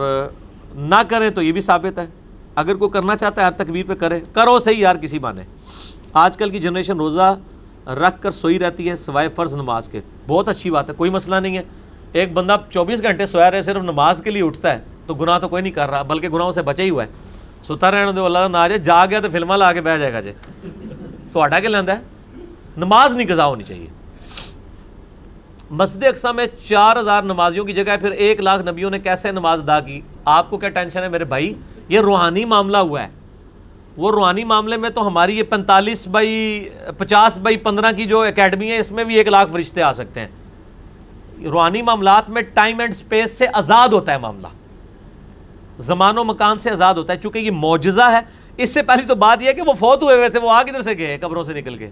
نہ کریں تو یہ بھی ثابت ہے۔ اگر کوئی کرنا چاہتا ہے، ہر تکبیر پہ کرے۔ کرو صحیح یار، کسی بانے آج کل کی جنریشن روزہ رکھ کر سوئی رہتی ہے سوائے فرض نماز کے۔ بہت اچھی بات ہے، کوئی مسئلہ نہیں ہے۔ ایک بندہ چوبیس گھنٹے سویا رہے، صرف نماز کے لیے اٹھتا ہے، تو گناہ تو کوئی نہیں کر رہا، بلکہ گناہوں سے بچے ہی ہوا ہے۔ ستا رہنے دو، اللہ نہ آ جائے جا گیا تو فلما لا کے بہ جائے گا جی تو ہٹا کے لینا ہے؟ نماز نہیں قضا ہونی چاہیے۔ مسجد اقسا میں چار ہزار نمازیوں کی جگہ پھر ایک لاکھ نبیوں نے کیسے نماز ادا کی؟ آپ کو کیا ٹینشن ہے میرے بھائی؟ یہ روحانی معاملہ ہوا ہے۔ وہ روحانی معاملے میں تو ہماری یہ پینتالیس بائی پچاس بائی پندرہ کی جو اکیڈمی ہے، اس میں بھی ایک لاکھ فرشتے آ سکتے ہیں۔ روحانی معاملات میں ٹائم اینڈ سپیس سے آزاد ہوتا ہے معاملہ۔ زمان و مکان سے آزاد ہوتا ہے، چونکہ یہ معجزہ ہے۔ اس سے پہلی تو بات یہ ہے کہ وہ فوت ہوئے ہوئے تھے، وہ آ کدھر سے گئے، قبروں سے نکل کے؟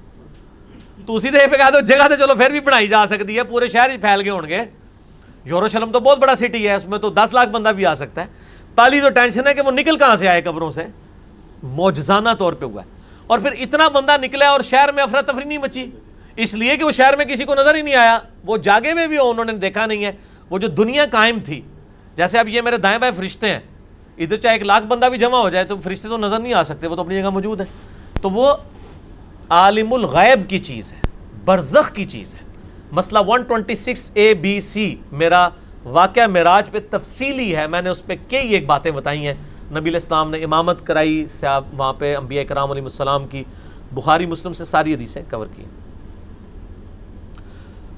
تو اسی طرح پہ کہا تو جگہ تو چلو پھر بھی بنائی جا سکتی ہے پورے شہر ہی پھیل گئے ہوں گے یوروشلم تو بہت بڑا سٹی ہے اس میں تو دس لاکھ بندہ بھی آ سکتا ہے پہلی تو ٹینشن ہے کہ وہ نکل کہاں سے آئے قبروں سے موجزانہ طور پہ ہوا ہے اور پھر اتنا بندہ نکلا اور شہر میں افراتفری نہیں مچی اس لیے کہ وہ شہر میں کسی کو نظر ہی نہیں آیا وہ جاگے میں بھی انہوں نے دیکھا نہیں ہے وہ جو دنیا قائم تھی جیسے اب یہ میرے دائیں بائیں فرشتے ہیں ادھر چاہے ایک لاکھ بندہ بھی جمع ہو جائے تو فرشتے تو نظر نہیں آ سکتے وہ تو اپنی جگہ موجود ہیں تو وہ عالم الغیب کی چیز ہے، برزخ کی چیز ہے۔ مسئلہ 126 اے بی سی میرا واقعہ معراج پہ تفصیلی ہے۔ میں نے اس پہ کئی ایک باتیں بتائی ہیں۔ نبی الاسلام نے امامت کرائی سے وہاں پہ انبیاء کرام علیہ السلام کی، بخاری، مسلم سے ساری حدیثیں کور کی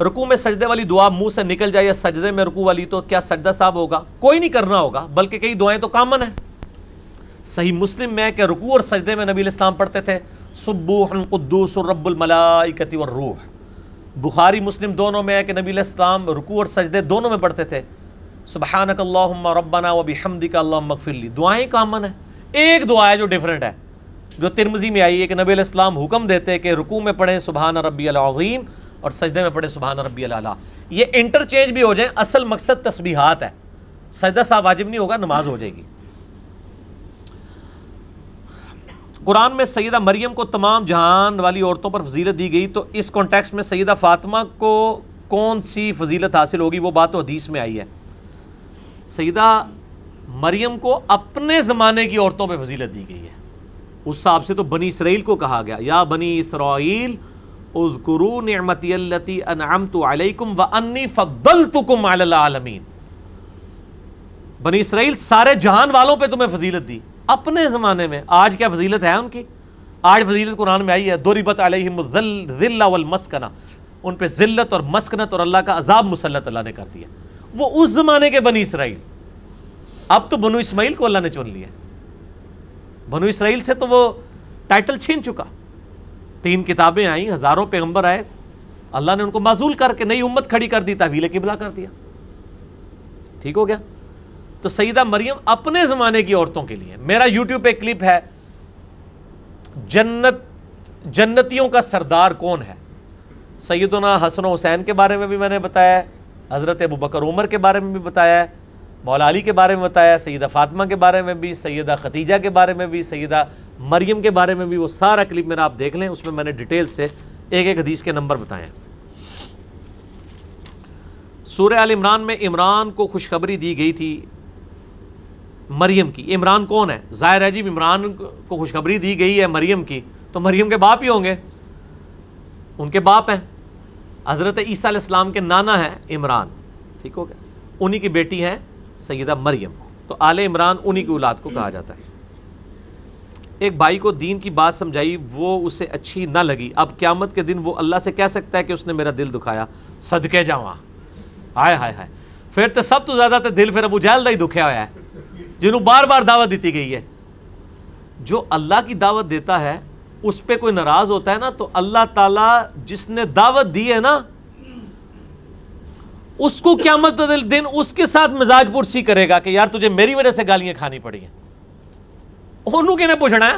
رکوع میں سجدے والی دعا منہ سے نکل جائے یا سجدے میں رکوع والی تو کیا سجدہ صاحب ہوگا؟ کوئی نہیں کرنا ہوگا، بلکہ کئی دعائیں تو کامن ہیں۔ صحیح مسلم میں کہ رکوع اور سجدے میں نبی الاسلام پڑھتے تھے، سبوح قدوس رب الملائکتی والروح۔ بخاری، مسلم دونوں میں ہے کہ نبی علیہ السلام رکوع اور سجدے دونوں میں پڑھتے تھے۔ سبحانک اللہم ربنا و بحمدک اللہم مغفر لی۔ دعائیں کامن ہیں۔ ایک دعا ہے جو ڈیفرنٹ ہے، جو ترمزی میں آئی ہے کہ نبی علیہ السلام حکم دیتے کہ رکوع میں پڑھیں سبحان ربی العظیم اور سجدے میں پڑھیں سبحان ربی العلیٰ یہ انٹرچینج بھی ہو جائیں، اصل مقصد تسبیحات ہے۔ سجدہ صاحب واجب نہیں ہوگا، نماز ہو جائے گی۔ قرآن میں سیدہ مریم کو تمام جہان والی عورتوں پر فضیلت دی گئی تو اس کانٹیکس میں سیدہ فاطمہ کو کون سی فضیلت حاصل ہوگی؟ وہ بات تو حدیث میں آئی ہے۔ سیدہ مریم کو اپنے زمانے کی عورتوں پہ فضیلت دی گئی ہے۔ اس حساب سے تو بنی اسرائیل کو کہا گیا، یا بنی اسرائیل اذکروا نعمتی اللتی انعمت علیکم و انی فضلتکم علی العالمین۔ بنی اسرائیل سارے جہان والوں پہ تمہیں فضیلت دی۔ اپنے زمانے میں، آج کیا فضیلت ہے ان کی؟ آج فضیلت قرآن میں آئی ہے دوریبت علیہم الذل والمسکنہ۔ ان پہ ذلت اور مسکنت اور اللہ کا عذاب مسلط اللہ نے کر دیا۔ وہ اس زمانے کے بنی اسرائیل۔ اب تو بنو اسماعیل کو اللہ نے چن لیا۔ بنو اسرائیل سے تو وہ ٹائٹل چھین چکا۔ تین کتابیں آئیں، ہزاروں پیغمبر آئے۔ اللہ نے ان کو معذول کر کے نئی امت کھڑی کر دی، تحویل قبلہ کر دیا۔ ٹھیک ہو گیا؟ تو سیدہ مریم اپنے زمانے کی عورتوں کے لیے۔ میرا یوٹیوب پہ کلپ ہے۔ جنت، جنتیوں کا سردار کون ہے؟ سیدنا حسن و حسین کے بارے میں بھی میں نے بتایا ہے۔ حضرت ابو بکر عمر کے بارے میں بھی بتایا ہے۔ مولا علی کے بارے میں بتایا سیدہ فاطمہ کے بارے میں بھی، سیدہ ختیجہ کے بارے میں بھی، سیدہ مریم کے بارے میں بھی۔ وہ سارا کلپ میرا آپ دیکھ لیں۔ اس میں میں نے ڈیٹیل سے ایک ایک حدیث کے نمبر بتائے سورہ عال عمران میں عمران کو خوشخبری دی گئی تھی۔ مریم کی۔ عمران کون ہے؟ ظاہر ہے جی عمران کو خوشخبری دی گئی ہے مریم کی۔ تو مریم کے باپ ہی ہوں گے۔ ان کے باپ ہیں۔ حضرت عیسیٰ علیہ السلام کے نانا ہے عمران۔ ٹھیک ہو گیا۔ انہی کی بیٹی ہے سیدہ مریم۔ تو آل عمران انہی کی اولاد کو کہا جاتا ہے۔ ایک بھائی کو دین کی بات سمجھائی، وہ اسے اچھی نہ لگی۔ اب قیامت کے دن وہ اللہ سے کہہ سکتا ہے کہ اس نے میرا دل دکھایا۔ صدقے جاواں۔ ہائے ہائے ہائے۔ پھر تو سب تو زیادہ دل پھر ابو جہل دا ہی دکھیا ہوا ہے۔ جنہوں بار بار دعوت دیتی گئی ہے۔ جو اللہ کی دعوت دیتا ہے، اس پہ کوئی ناراض ہوتا ہے نا، تو اللہ تعالیٰ جس نے دعوت دی ہے نا، اس کو قیامت دن اس کے ساتھ مزاج پرسی کرے گا کہ یار تجھے میری وجہ سے گالیاں کھانی پڑی ہیں۔ انہوں کے نے پوچھنا ہے؟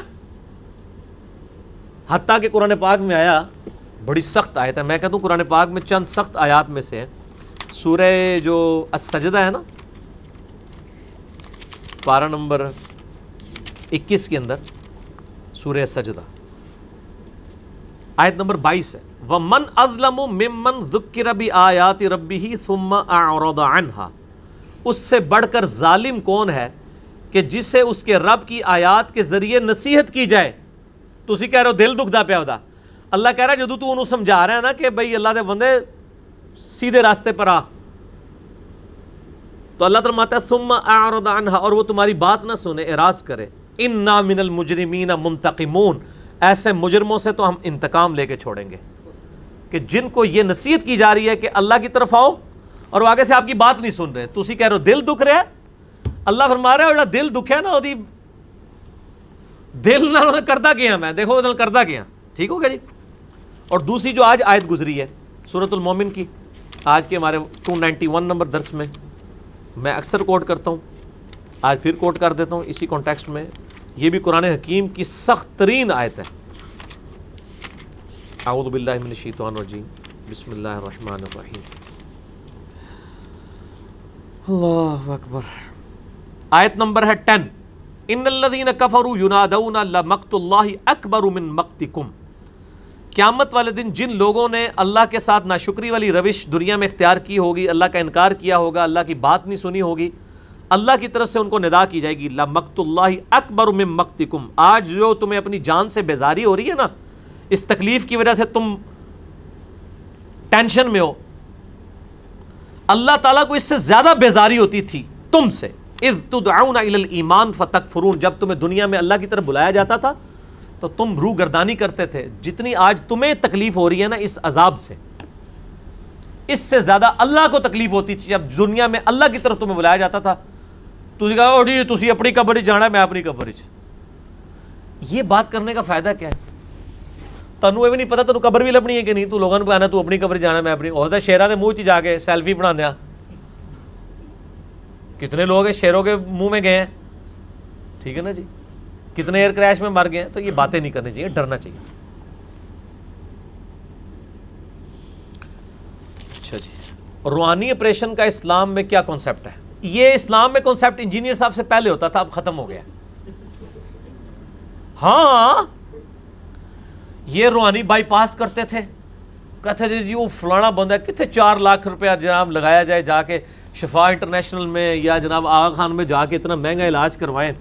حتیٰ کہ قرآن پاک میں آیا، بڑی سخت آیت ہے۔ میں کہتا ہوں قرآن پاک میں چند سخت آیات میں سے سورہ جو السجدہ ہے نا پارہ نمبر اکیس کے اندر سورہ سجدہ۔ آیت نمبر بائیس ہے۔ وَمَنْ أَظْلَمُ مِمَّنْ ذُكِّرَ بِآيَاتِ رَبِّهِ ثُمَّ أَعْرَضَ عَنْهَا۔ اس سے بڑھ کر ظالم کون ہے کہ جسے اس کے رب کی آیات کے ذریعے نصیحت کی جائے؟ تو اسی کہہ رہے ہو دل دکھ دا پیا ہوتا اللہ کہہ رہا ہے، جدو تو انہوں سمجھا رہا ہے نا کہ بھئی اللہ دے بندے سیدھے راستے پر آ۔ تو اللہ تعالیٰ ہے، ثم اعرض عنها، اور وہ تمہاری بات نہ سنے، اعراض کرے۔ انا من المجرمین منتقمون۔ ایسے مجرموں سے تو ہم انتقام لے کے چھوڑیں گے۔ کہ جن کو یہ نصیحت کی جا رہی ہے کہ اللہ کی طرف آؤ، اور وہ آگے سے آپ کی بات نہیں سن رہے۔ تو اسی کہہ رہے ہو، دل دکھ رہا ہے؟ اللہ فرما رہا ہے دل دکھے نا وہ دل نہ کردہ کیا میں؟ دیکھو دل کردہ کیا۔ ٹھیک ہو گیا جی؟ اور دوسری جو آج آیت گزری ہے سورت المومن کی، آج کے ہمارے 291 نمبر درس میں۔ میں اکثر کوٹ کرتا ہوں، آج پھر کوٹ کر دیتا ہوں اسی کانٹیکسٹ میں۔ یہ بھی قرآن حکیم کی سخت ترین آیت ہے۔ اعوذ باللہ من الشیطان الرجیم۔ بسم اللہ الرحمن الرحیم۔ اللہ اکبر۔ آیت نمبر ہے ٹین ان الذین کفروا ینادون لمقت اللہ اکبر من مقتکم۔ قیامت والے دن جن لوگوں نے اللہ کے ساتھ ناشکری والی روش دنیا میں اختیار کی ہوگی، اللہ کا انکار کیا ہوگا، اللہ کی بات نہیں سنی ہوگی، اللہ کی طرف سے ان کو ندا کی جائے گی۔ مقت اللہ اکبر من مقتکم۔ آج جو تمہیں اپنی جان سے بیزاری ہو رہی ہے نا، اس تکلیف کی وجہ سے تم ٹینشن میں ہو۔ اللہ تعالیٰ کو اس سے زیادہ بیزاری ہوتی تھی تم سے۔ اذ تدعون الى الایمان فتکفرون۔ جب تمہیں دنیا میں اللہ کی طرف بلایا جاتا تھا تو تم روح گردانی کرتے تھے۔ جتنی آج تمہیں تکلیف ہو رہی ہے نا اس عذاب سے۔ اس سے زیادہ اللہ کو تکلیف ہوتی تھی۔ جب دنیا میں اللہ کی طرف تمہیں بلایا جاتا تھا۔ تو کہا جی تھی اپنی قبر جانا میں اپنی قبر یہ بات کرنے کا فائدہ کیا ہے؟ تنوع یہ بھی نہیں پتا تینوں قبر بھی لبنی ہے کہ نہیں۔ تو لوگوں کو آنا تو اپنی قبر جانا میں اپنی ہوتا شیرا کے منہ چ جا کے سیلفی بنا دیا ہاں۔ کتنے لوگ ہیں شیروں کے منہ میں گئے ہیں؟ ٹھیک ہے نا جی؟ کتنے ایئر کریش میں مر گئے ہیں، تو یہ باتیں نہیں کرنی چاہیے، ڈرنا چاہیے۔ اچھا جی۔ روحانی اپریشن کا اسلام میں کیا کانسیپٹ ہے؟ یہ اسلام میں کانسیپٹ انجینئر صاحب سے پہلے ہوتا تھا، اب ختم ہو گیا۔ ہاں۔ یہ روحانی بائی پاس کرتے تھے۔ کہتے تھے جی وہ فلانا بندہ ہے، کتنے چار لاکھ روپیہ جناب لگایا جائے جا کے شفا انٹرنیشنل میں یا جناب آغا خان میں جا کے اتنا مہنگا علاج کروائیں۔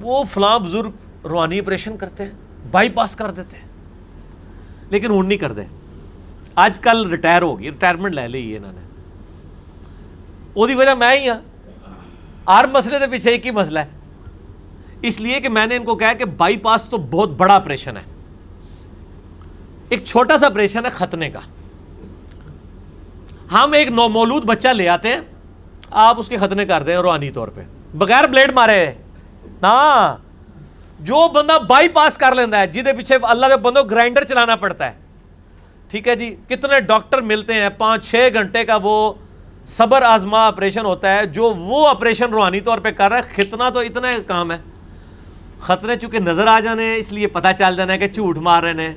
وہ فلاں بزرگ روحانی آپریشن کرتے ہیں بائی پاس کر دیتے ہیں۔ لیکن ہوں نہیں کرتے۔ اج کل ریٹائر ہو گئی ریٹائرمنٹ لے لی انہوں نے۔ وہ وجہ میں ہی ہاں۔ ہر مسئلے کے پیچھے ایک ہی مسئلہ ہے۔ اس لیے کہ میں نے ان کو کہا کہ بائی پاس تو بہت بڑا آپریشن ہے۔ ایک چھوٹا سا آپریشن ہے ختنے کا۔ ہم ایک نو مولود بچہ لے آتے ہیں، آپ اس کے ختنے کر دیں روحانی طور پہ۔ بغیر بلیڈ مارے۔ ہاں جو بندہ بائی پاس کر لینا ہے جہد پیچھے اللہ کے بندوں گرائنڈر چلانا پڑتا ہے۔ ٹھیک ہے جی؟ کتنے ڈاکٹر ملتے ہیں، پانچ چھ گھنٹے کا وہ صبر آزما آپریشن ہوتا ہے، جو وہ آپریشن روحانی طور پہ کر رہا ہے ختنا تو اتنا کام ہے۔ خطرے چونکہ نظر آ جانے، اس لیے پتہ چل جانا ہے کہ جھوٹ مار رہے ہیں۔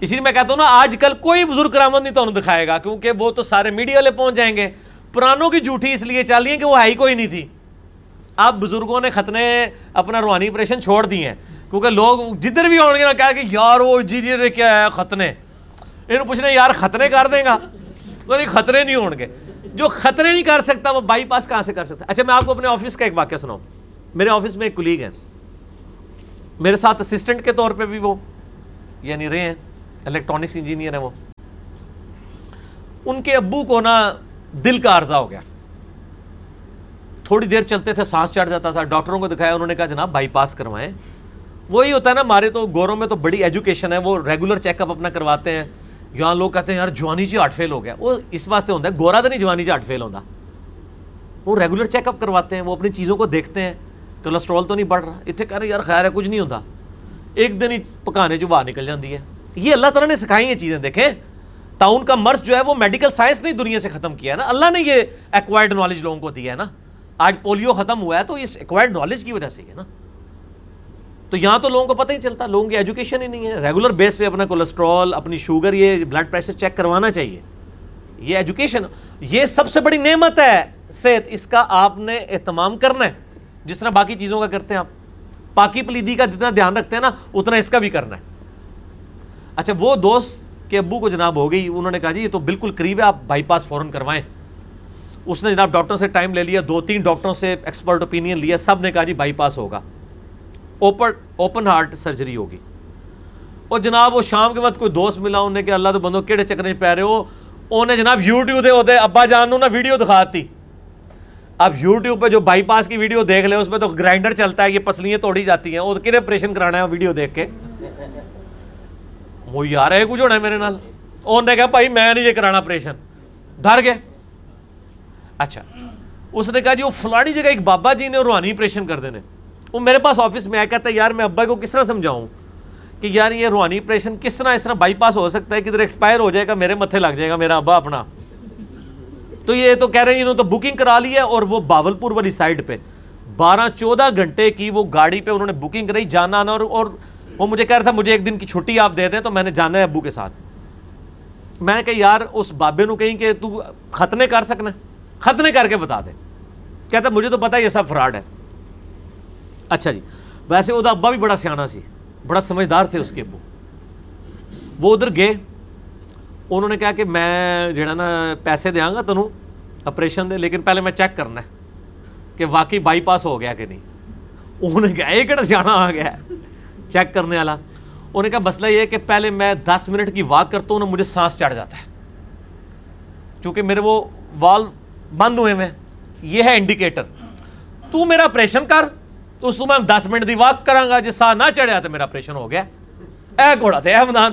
اسی لیے میں کہتا ہوں نا آج کل کوئی بزرگ کرامت نہیں تو دکھائے گا، کیونکہ وہ تو سارے میڈیا والے پہنچ جائیں گے۔ پرانوں کی جھوٹی اس لیے چل رہی ہے کہ وہ ہے ہی کوئی نہیں تھی۔ اب بزرگوں نے ختنے اپنا روحانی آپریشن چھوڑ دیے ہیں۔ کیونکہ لوگ جدھر بھی آؤ گے نا کہا کہ یار وہ جی جی کیا ہے؟ ختنے۔ یہ پوچھنے، یار ختنے کر دیں گا؟ تو نہیں خطرے نہیں ہو گے جو خطرے نہیں کر سکتا، وہ بائی پاس کہاں سے کر سکتا؟ اچھا میں آپ کو اپنے آفس کا ایک واقعہ سناؤں۔ میرے آفس میں ایک کلیگ ہے میرے ساتھ اسسٹنٹ کے طور پہ بھی وہ یعنی رہے ہیں۔ الیکٹرانکس انجینئر ہیں وہ۔ ان کے ابو کو نا دل کا عرضہ ہو گیا۔ تھوڑی دیر چلتے تھے، سانس چڑھ جاتا تھا، ڈاکٹروں کو دکھایا، انہوں نے کہا، جناب بائی پاس کروائیں۔ وہی ہوتا ہے نا، ہمارے تو گوروں میں تو بڑی ایجوکیشن ہے، وہ ریگولر چیک اپ اپنا کرواتے ہیں۔ یہاں لوگ کہتے ہیں، یار، جوانی جی ہارٹ فیل ہو گیا۔ وہ اس واسطے ہوتا ہے، گورا تو نہیں جوانی جی ہارٹ فیل ہوتا وہ ریگولر چیک اپ کرواتے ہیں، وہ اپنی چیزوں کو دیکھتے ہیں۔ کولیسٹرول تو نہیں بڑھ رہا۔ اتنے کہہ رہے یار، خیر ہے، کچھ نہیں ہوتا ایک دن ہی پکانے جو باہر نکل جاتی ہے۔ یہ اللہ تعالیٰ نے سکھائی ہیں چیزیں، دیکھیں۔ تعاون کا مرض جو ہے، وہ میڈیکل سائنس نے دنیا سے ختم کیا ہے نا۔ اللہ نے یہ ایکوائرڈ نالج لوگوں کو دیا ہے نا۔ آج پولیو ختم ہوا ہے تو اس ایکوائرڈ نالج کی وجہ سے ہے نا۔ تو یہاں تو لوگوں کو پتہ ہی چلتا، لوگوں کی ایجوکیشن ہی نہیں ہے۔ ریگولر بیس پہ اپنا کولیسٹرول اپنی شوگر یہ بلڈ پریشر چیک کروانا چاہیے۔ یہ ایجوکیشن یہ سب سے بڑی نعمت ہے۔ صحت، اس کا آپ نے اہتمام کرنا ہے۔ جس طرح باقی چیزوں کا کرتے ہیں آپ۔ پاکی پلیدی کا جتنا دھیان رکھتے ہیں نا، اتنا اس کا بھی کرنا ہے۔ اچھا وہ دوست کے ابو کو جناب ہو گئی، انہوں نے کہا جی یہ تو بالکل قریب ہے، آپ بائی پاس فوراً کروائیں۔ اس نے جناب ڈاکٹر سے ٹائم لے لیا، دو تین ڈاکٹروں سے ایکسپرٹ اوپینین لیا، سب نے کہا جی بائی پاس ہوگا۔ اوپن اوپن ہارٹ سرجری ہوگی۔ اور جناب، وہ شام کے وقت کوئی دوست ملا انہیں کہ اللہ تو بندو کہڑے چکر پہ رہے ہو؟ انہیں جناب یوٹیوب دے ہوتے، ابا جان نا ویڈیو دکھاتی۔ اب یوٹیوب پہ جو بائی پاس کی ویڈیو دیکھ لے، اس پہ تو گرائنڈر چلتا ہے، یہ پسلیاں توڑی جاتی ہیں۔ وہ کن آپریشن کرانا ہے ویڈیو دیکھ کے؟ وہ یار ہے کچھ ہونا ہے میرے نال۔ انہوں نے کہا، بھائی، میں نہیں یہ کرانا آپریشن ڈر گئے؟ اچھا۔ اس نے کہا جی وہ فلانی جگہ ایک بابا جی نے روحانی آپریشن کر دینے۔ وہ میرے پاس آفس میں آیا، کہتا ہے، یار، میں ابا کو کس طرح سمجھاؤں؟ کہ یار، یہ روحانی آپریشن کس طرح، اس طرح بائی پاس ہو سکتا ہے، کدھر ایکسپائر ہو جائے گا، میرے متھے لگ جائے گا، میرا ابا اپنا۔ تو یہ تو کہہ رہے ہیں، انہوں تو بکنگ کرا لی ہے اور وہ باول پور والی سائڈ پہ۔ بارہ چودہ گھنٹے کی وہ گاڑی پہ انہوں نے بکنگ کرائی، جانا آنا اور وہ مجھے کہہ رہا تھا، مجھے ایک دن کی چھٹی آپ دے دیں تو میں نے جانا ہے ابو کے ساتھ۔ میں نے کہا، یار، اس بابے نو کہیں کہ تو ختنے کر سکنا ختنے کر کے بتا دے۔ کہتا مجھے تو پتا یہ سب فراڈ ہے۔ اچھا جی ویسے وہ ابا بھی بڑا سیاح سی، بڑا سمجھدار تھے اس کے ابو۔ وہ ادھر گئے۔ انہوں نے کہا کہ میں جڑا نا پیسے دیا گا تینوں آپریشن دے، لیکن پہلے میں چیک کرنا ہے کہ واقعی بائی پاس ہو گیا کہ نہیں۔ انہوں نے کہا، یہ کہڑا سیاح آ گیا چیک کرنے والا۔ انہوں نے کہا، مسئلہ یہ ہے کہ پہلے میں دس منٹ کی واک کرتا ہوں نا، مجھے سانس چڑھ جاتا ہے۔ کیونکہ میرے وہ وال بند ہوئے میں، یہ ہے انڈیکیٹر تو میرا آپریشن کر۔ تو اس میں دس منٹ دی واک کروں گا جی سا نہ چڑھیا تو میرا آپریشن ہو گیا۔ اے گھوڑا تھے اے مدان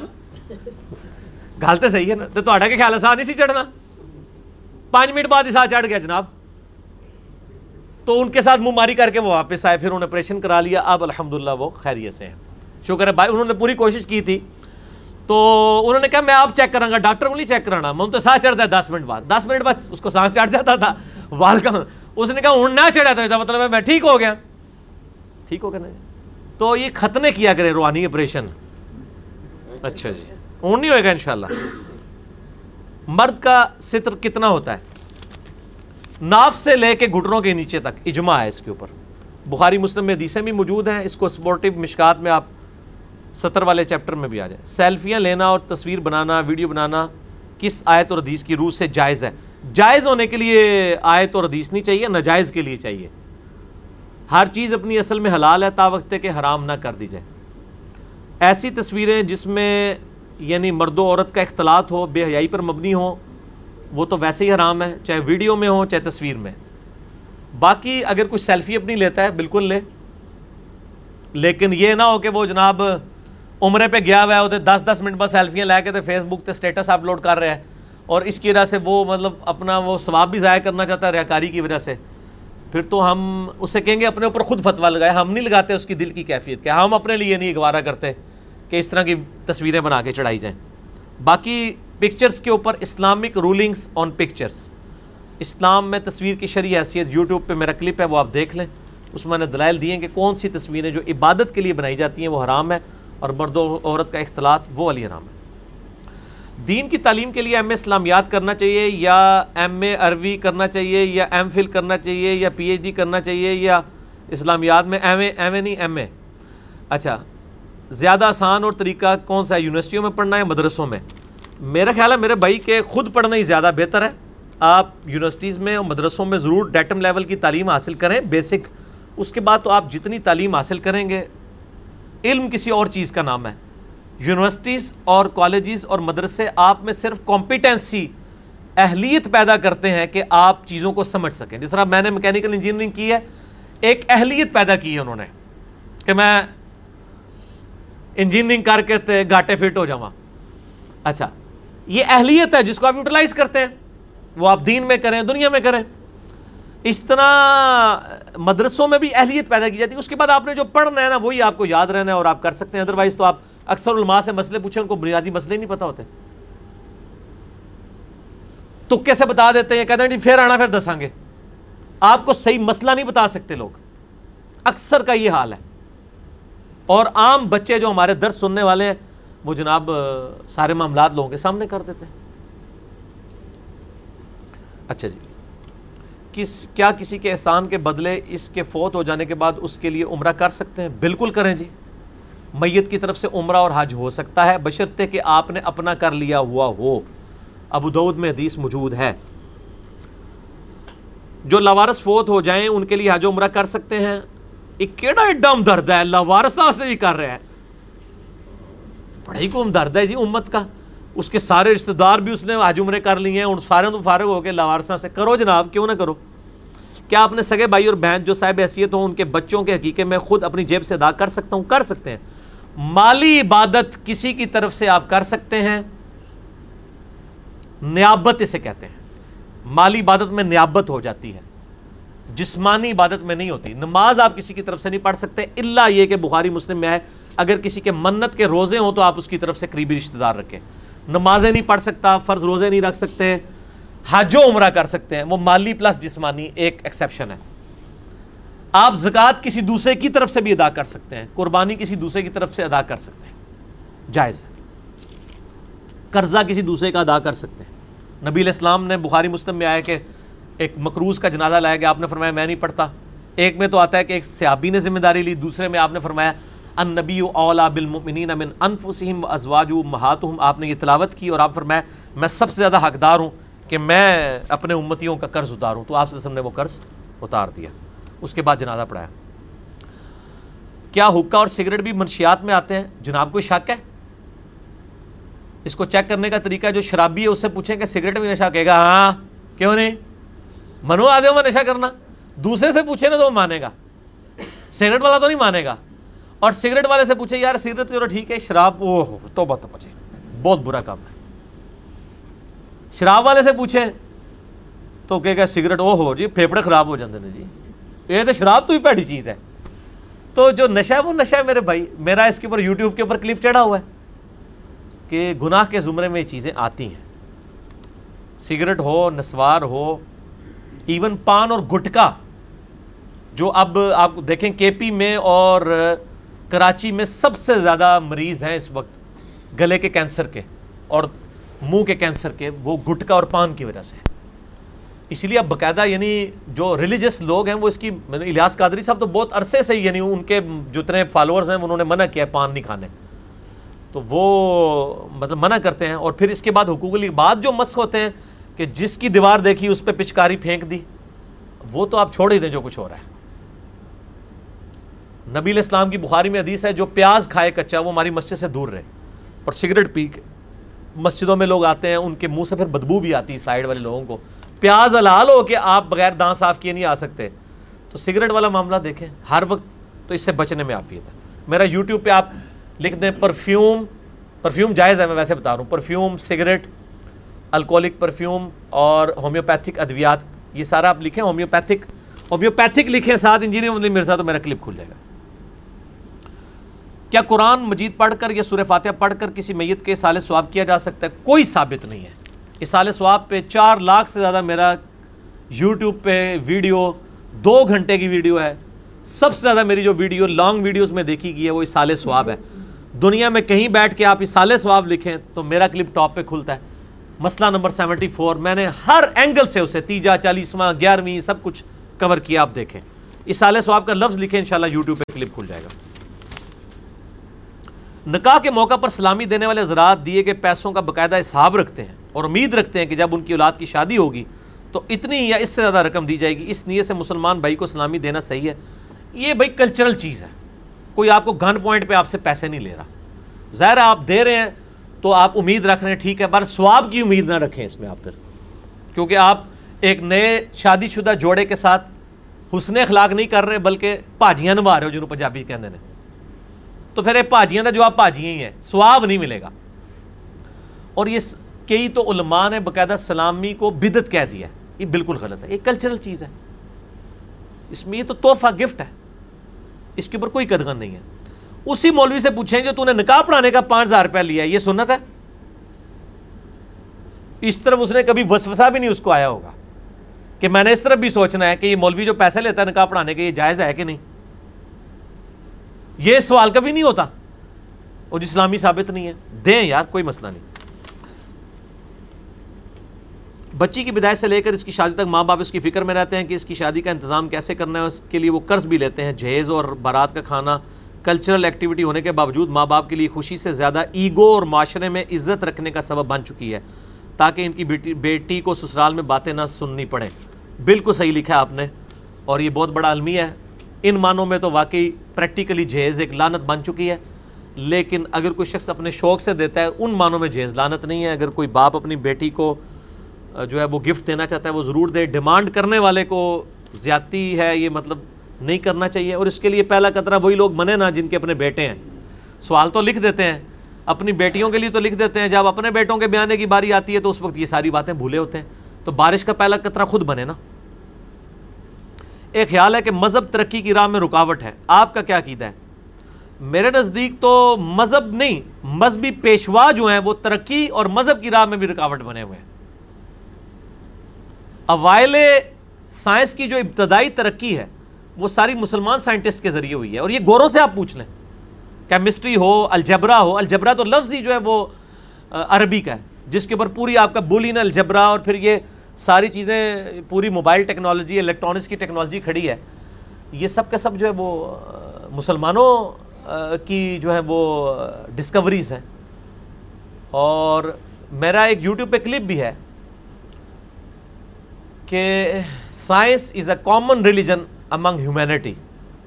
گل تو صحیح ہے نا، تو کیا خیال ہے سا نہیں سی چڑھنا؟ پانچ منٹ بعد ہی سا چڑھ گیا جناب۔ تو ان کے ساتھ منہ ماری کر کے وہ واپس آئے، پھر انہوں نے آپریشن کرا لیا۔ اب الحمدللہ وہ خیریت سے ہیں۔ شکر ہے بھائی، انہوں نے پوری کوشش کی تھی۔ تو انہوں نے کہا میں آپ چیک کروں گا ڈاکٹر کو نہیں چیک کرانا، میں تو سانس چڑھتا ہے دس منٹ بعد۔ دس منٹ بعد اس کو سانس چڑھ جاتا تھا۔ وال کا اس نے کہا ہوں نہ چڑھا تھا مطلب میں ٹھیک ہو گیا۔ ٹھیک ہو گیا تو یہ ختنے کیا کرے روحانی آپریشن اچھا جی۔ اون نہیں ہوئے گا انشاءاللہ۔ مرد کا ستر کتنا ہوتا ہے؟ ناف سے لے کے گھٹنوں کے نیچے تک، اجماع ہے اس کے اوپر۔ بخاری مسلم میں حدیثیں بھی موجود ہیں، اس کو سپورٹیو مشکات میں آپ ستر والے چیپٹر میں بھی آ جائیں سیلفیاں لینا اور تصویر بنانا، ویڈیو بنانا کس آیت اور حدیث کی روح سے جائز ہے؟ جائز ہونے کے لیے آیت اور حدیث نہیں چاہیے، ناجائز کے لیے چاہیے۔ ہر چیز اپنی اصل میں حلال ہے، تا وقت کہ حرام نہ کر دی جائے۔ ایسی تصویریں جس میں یعنی مرد و عورت کا اختلاط ہو، بے حیائی پر مبنی ہو، وہ تو ویسے ہی حرام ہے، چاہے ویڈیو میں ہو، چاہے تصویر میں۔ باقی اگر کچھ سیلفی اپنی لیتا ہے، بالکل لے۔ لیکن یہ نہ ہو کہ وہ جناب عمرے پہ گیا ہوا ہے ہوتے دس دس منٹ بعد سیلفیاں لے کے فیس بک تے اسٹیٹس اپلوڈ کر رہے ہیں۔ اور اس کی وجہ سے وہ مطلب اپنا وہ ثواب بھی ضائع کرنا چاہتا ہے ریاکاری کی وجہ سے۔ پھر تو ہم اسے کہیں گے اپنے اوپر خود فتوا لگائے، ہم نہیں لگاتے اس کی دل کی کیفیت کیا ہم اپنے لیے نہیں گوارا کرتے کہ اس طرح کی تصویریں بنا کے چڑھائی جائیں۔ باقی پکچرز کے اوپر اسلامک رولنگز آن پکچرز اسلام میں تصویر کی شرعی حیثیت یوٹیوب پہ میرا کلپ ہے، وہ آپ دیکھ لیں۔ اس میں نے دلائل دیے کہ کون سی تصویریں جو عبادت کے لیے بنائی جاتی ہیں، وہ حرام ہے۔ اور مرد و عورت کا اختلاط، وہ علی حرام ہے۔ دین کی تعلیم کے لیے ایم اے اسلامیات کرنا چاہیے، یا ایم اے عربی کرنا چاہیے، یا ایم فل کرنا چاہیے، یا پی ایچ ڈی کرنا چاہیے، یا اسلامیات میں ایم اے ایم اے نہیں، ایم اے۔ اچھا زیادہ آسان اور طریقہ کون سا ہے؟ یونیورسٹیوں میں پڑھنا ہے مدرسوں میں؟ میرا خیال ہے میرے بھائی کہ خود پڑھنا ہی زیادہ بہتر ہے۔ آپ یونیورسٹیز میں اور مدرسوں میں ضرور ڈیٹم لیول کی تعلیم حاصل کریں، بیسک۔ اس کے بعد تو آپ جتنی تعلیم حاصل کریں گے علم کسی اور چیز کا نام ہے۔ یونیورسٹیز اور کالجز اور مدرسے آپ میں صرف کمپیٹنسی اہلیت پیدا کرتے ہیں کہ آپ چیزوں کو سمجھ سکیں۔ جس طرح میں نے میکینیکل انجینئرنگ کی ہے، ایک اہلیت پیدا کی ہے انہوں نے کہ میں انجینئرنگ کر کے گاٹے فٹ ہو جاؤں اچھا یہ اہلیت ہے جس کو آپ یوٹیلائز کرتے ہیں۔ وہ آپ دین میں کریں، دنیا میں کریں۔ اس طرح مدرسوں میں بھی اہلیت پیدا کی جاتی ہے۔ اس کے بعد آپ نے جو پڑھنا ہے نا، وہی آپ کو یاد رہنا ہے اور آپ کر سکتے ہیں۔ ادروائز تو آپ اکثر علماء سے مسئلے پوچھیں، ان کو بنیادی مسئلے نہیں پتا ہوتے۔ تو کیسے بتا دیتے ہیں؟ کہتے ہیں جی پھر آنا، پھر دساں گے آپ کو صحیح مسئلہ نہیں بتا سکتے لوگ۔ اکثر کا یہ حال ہے۔ اور عام بچے جو ہمارے درس سننے والے ہیں، وہ جناب سارے معاملات لوگوں کے سامنے کر دیتے ہیں۔ اچھا جی۔ کس، کیا کسی کے احسان کے بدلے اس کے فوت ہو جانے کے بعد اس کے لیے عمرہ کر سکتے ہیں؟ بالکل کریں جی۔ میت کی طرف سے عمرہ اور حج ہو سکتا ہے، بشرطے کہ آپ نے اپنا کر لیا ہوا ہو۔ ابو دعود میں حدیث موجود ہے۔ جو لوارس فوت ہو جائیں، ان کے لیے حج عمرہ کر سکتے ہیں۔ ایک کیڑا ایڈم درد ہے لوارسہ سے بھی کر رہے ہیں۔ بڑا ہی کو درد ہے جی امت کا۔ اس کے سارے رشتہ دار بھی اس نے حج عمرے کر لیے ہیں، ان سارے تو فارغ ہو کے لوارسہ سے۔ کرو جناب، کیوں نہ کرو؟ کیا اپنے سگے بھائی اور بہن جو صاحب حیثیت ہوں، ان کے بچوں کے حقیقے میں خود اپنی جیب سے ادا کر سکتا ہوں؟ کر سکتے ہیں۔ مالی عبادت کسی کی طرف سے آپ کر سکتے ہیں۔ نیابت اسے کہتے ہیں۔ مالی عبادت میں نیابت ہو جاتی ہے۔ جسمانی عبادت میں نہیں ہوتی۔ نماز آپ کسی کی طرف سے نہیں پڑھ سکتے اللہ یہ کہ بخاری مسلم میں ہے۔ اگر کسی کے منت کے روزے ہوں تو آپ اس کی طرف سے قریبی رشتہ دار رکھیں۔ نمازیں نہیں پڑھ سکتا، فرض روزے نہیں رکھ سکتے، حج و عمرہ کر سکتے ہیں، وہ مالی پلس جسمانی ایک ایکسیپشن ہے۔ آپ زکوٰۃ کسی دوسرے کی طرف سے بھی ادا کر سکتے ہیں، قربانی کسی دوسرے کی طرف سے ادا کر سکتے ہیں۔ جائز قرضہ کسی دوسرے کا ادا کر سکتے ہیں۔ نبی الاسلام نے بخاری مسلم میں آیا کہ ایک مقروض کا جنازہ لایا گیا، آپ نے فرمایا میں نہیں پڑھتا۔ ایک میں تو آتا ہے کہ ایک سیابی نے ذمہ داری لی، دوسرے میں آپ نے فرمایا ان نبی اولا بالمؤمنین من انفسہم و ازواج مہاتہم آپ نے یہ تلاوت کی اور آپ فرمایا میں سب سے زیادہ حقدار ہوں کہ میں اپنے امتیوں کا قرض اتاروں۔ تو آپ سے نے وہ قرض اتار دیا۔ اس کے بعد جنازہ پڑھایا۔ کیا حکا اور سگریٹ بھی منشیات میں آتے ہیں؟ جناب کو شک ہے؟ اس کو چیک کرنے کا طریقہ جو شرابی ہے، اس سے پوچھیں کہ سگریٹ بھی نشہ کہے گا۔ ہاں کیوں نہیں؟ منو آدھے میں نشہ کرنا۔ دوسرے سے پوچھے نا تو وہ مانے گا۔ سگریٹ والا تو نہیں مانے گا۔ اور سگریٹ والے سے پوچھے، یار، سگریٹ تو ٹھیک ہے، شراب وہ تو بہت جی۔ بہت برا کام ہے۔ شراب والے سے پوچھیں تو کہ گا، سگریٹ او ہو جی پھیپڑے خراب ہو جاتے ہیں جی۔ یہ تو شراب تو ہی پیڑی چیز ہے۔ تو جو نشہ ہے، وہ نشہ ہے میرے بھائی۔ میرا اس کے اوپر یوٹیوب کے اوپر کلپ چڑھا ہوا ہے کہ گناہ کے زمرے میں یہ چیزیں آتی ہیں۔ سگریٹ ہو، نسوار ہو، ایون پان اور گٹکا، جو اب آپ دیکھیں، کے پی میں اور کراچی میں سب سے زیادہ مریض ہیں اس وقت گلے کے کینسر کے اور منہ کے کینسر کے، وہ گٹکا اور پان کی وجہ سے۔ اسی لیے اب باقاعدہ یعنی جو ریلیجس لوگ ہیں، وہ اس کی الیاس قادری صاحب تو بہت عرصے سے ہی یعنی ان کے جتنے فالوورز ہیں، انہوں نے منع کیا ہے پان نہیں کھانے۔ تو وہ مطلب منع کرتے ہیں اور پھر اس کے بعد حقوق بعد جو مسخ ہوتے ہیں کہ جس کی دیوار دیکھی، اس پہ پچکاری پھینک دی، وہ تو آپ چھوڑ ہی دیں جو کچھ ہو رہا ہے۔ نبی الاسلام کی بخاری میں حدیث ہے، جو پیاز کھائے کچا، وہ ہماری مسجد سے دور رہے اور سگریٹ پی کے۔ مسجدوں میں لوگ آتے ہیں، ان کے منہ سے پھر بدبو بھی آتی ہے سائڈ والے لوگوں کو۔ پیاز حلال ہو کہ آپ بغیر دان صاف کیے نہیں آ سکتے۔ تو سگریٹ والا معاملہ دیکھیں، ہر وقت تو اس سے بچنے میں آفیت ہے۔ میرا یوٹیوب پہ آپ لکھ دیں پرفیوم پرفیوم جائز ہے، میں ویسے بتا رہا ہوں۔ پرفیوم سگریٹ الکولک پرفیوم اور ہومیوپیتھک ادویات، یہ سارا آپ لکھیں۔ ہومیوپیتھک ہومیوپیتھک لکھیں ساتھ انجینئر مرزا، تو میرا کلپ کھل جائے گا۔ کیا قرآن مجید پڑھ کر یا سورہ فاتحہ پڑھ کر کسی میت کے سال سواب کیا جا سکتا ہے؟ کوئی ثابت نہیں ہے۔ اس سال سواب پہ چار لاکھ سے زیادہ میرا یوٹیوب پہ ویڈیو، دو گھنٹے کی ویڈیو ہے۔ سب سے زیادہ میری جو ویڈیو لانگ ویڈیوز میں دیکھی گئی ہے، وہ اس سال سواب ہے۔ دنیا میں کہیں بیٹھ کے آپ اس سال سواب لکھیں تو میرا کلپ ٹاپ پہ کھلتا ہے۔ مسئلہ نمبر سیونٹی فور میں نے ہر اینگل سے اسے، تیجا، چالیسواں، گیارہویں، سب کچھ کور کیا، آپ دیکھیں۔ اس سال سواب کا لفظ لکھیں، انشاءاللہ یوٹیوب پہ کلپ کھل جائے گا۔ نکاح کے موقع پر سلامی دینے والے حضرات دیے گئے پیسوں کا باقاعدہ حساب رکھتے ہیں اور امید رکھتے ہیں کہ جب ان کی اولاد کی شادی ہوگی تو اتنی یا اس سے زیادہ رقم دی جائے گی۔ اس نیت سے مسلمان بھائی کو سلامی دینا صحیح ہے۔ یہ بھائی کلچرل چیز ہے۔ کوئی آپ کو گن پوائنٹ پہ آپ سے پیسے نہیں لے رہا۔ ظاہر ہے آپ دے رہے ہیں تو آپ امید رکھ رہے ہیں، ٹھیک ہے، پر سواب کی امید نہ رکھیں اس میں آپ پھر۔ کیونکہ آپ ایک نئے شادی شدہ جوڑے کے ساتھ حسن اخلاق نہیں کر رہے، بلکہ پاجیاں نبھا رہے ہو جنہوں پنجابی کہتے ہیں تو پھر یہ پاجیاں جو آپ پاجیاں ہی ہیں، سواب نہیں ملے گا۔ اور یہ کئی تو علماء نے باقاعدہ سلامی کو بدت کہہ دیا یہ بالکل غلط ہے، یہ کلچرل چیز ہے۔ اس میں یہ تو تحفہ گفٹ ہے۔ اس کے اوپر کوئی قدغن نہیں ہے۔ اسی مولوی سے پوچھیں جو تو نے نکاح پڑھانے کا پانچ ہزار روپیہ لیا ہے، یہ سنت ہے؟ اس طرف اس نے کبھی وسوسہ بھی نہیں اس کو آیا ہوگا کہ میں نے اس طرف بھی سوچنا ہے کہ یہ مولوی جو پیسے لیتا ہے نکاح پڑھانے کے، یہ جائز ہے کہ نہیں؟ یہ سوال کبھی نہیں ہوتا۔ اور اسلامی ثابت نہیں ہے۔ دیں یار، کوئی مسئلہ نہیں۔ بچی کی بدائی سے لے کر اس کی شادی تک ماں باپ اس کی فکر میں رہتے ہیں کہ اس کی شادی کا انتظام کیسے کرنا ہے، اس کے لیے وہ قرض بھی لیتے ہیں، جہیز اور بارات کا کھانا کلچرل ایکٹیویٹی ہونے کے باوجود ماں باپ کے لیے خوشی سے زیادہ ایگو اور معاشرے میں عزت رکھنے کا سبب بن چکی ہے۔ تاکہ ان کی بیٹی بیٹی کو سسرال میں باتیں نہ سننی پڑیں۔ بالکل صحیح لکھا ہے آپ نے۔ اور یہ بہت بڑا المیہ ہے۔ ان معنوں میں تو واقعی پریکٹیکلی جہیز ایک لانت بن چکی ہے۔ لیکن اگر کوئی شخص اپنے شوق سے دیتا ہے، ان معنوں میں جہیز لانت نہیں ہے۔ اگر کوئی باپ اپنی بیٹی کو جو ہے وہ گفٹ دینا چاہتا ہے، وہ ضرور دے۔ ڈیمانڈ کرنے والے کو زیادتی ہے، یہ مطلب نہیں کرنا چاہیے۔ اور اس کے لیے پہلا قطرہ وہی لوگ بنے نا جن کے اپنے بیٹے ہیں۔ سوال تو لکھ دیتے ہیں۔ اپنی بیٹیوں کے لیے تو لکھ دیتے ہیں۔ جب اپنے بیٹوں کے بیانے کی باری آتی ہے تو اس وقت یہ ساری باتیں بھولے ہوتے ہیں۔ تو بارش کا پہلا قطرہ خود بنے نا۔ ایک خیال ہے کہ مذہب ترقی کی راہ میں رکاوٹ ہے۔ آپ کا کیا عقیدہ ہے؟ میرے نزدیک تو مذہب نہیں، مذہبی پیشوا جو ہیں وہ ترقی اور مذہب کی راہ میں بھی رکاوٹ بنے ہوئے ہیں۔ اوائل سائنس کی جو ابتدائی ترقی ہے، وہ ساری مسلمان سائنٹسٹ کے ذریعے ہوئی ہے۔ اور یہ گوروں سے آپ پوچھ لیں۔ کیمسٹری ہو، الجبرا ہو، الجبرا تو لفظ ہی جو ہے وہ عربی کا ہے، جس کے اوپر پوری آپ کا بولین الجبرا اور پھر یہ ساری چیزیں، پوری موبائل ٹیکنالوجی، الیکٹرانکس کی ٹیکنالوجی کھڑی ہے۔ یہ سب کا سب جو ہے وہ مسلمانوں کی جو ہے وہ ڈسکوریز ہیں۔ اور میرا ایک یوٹیوب پہ کلپ بھی ہے کہ science is a common religion among humanity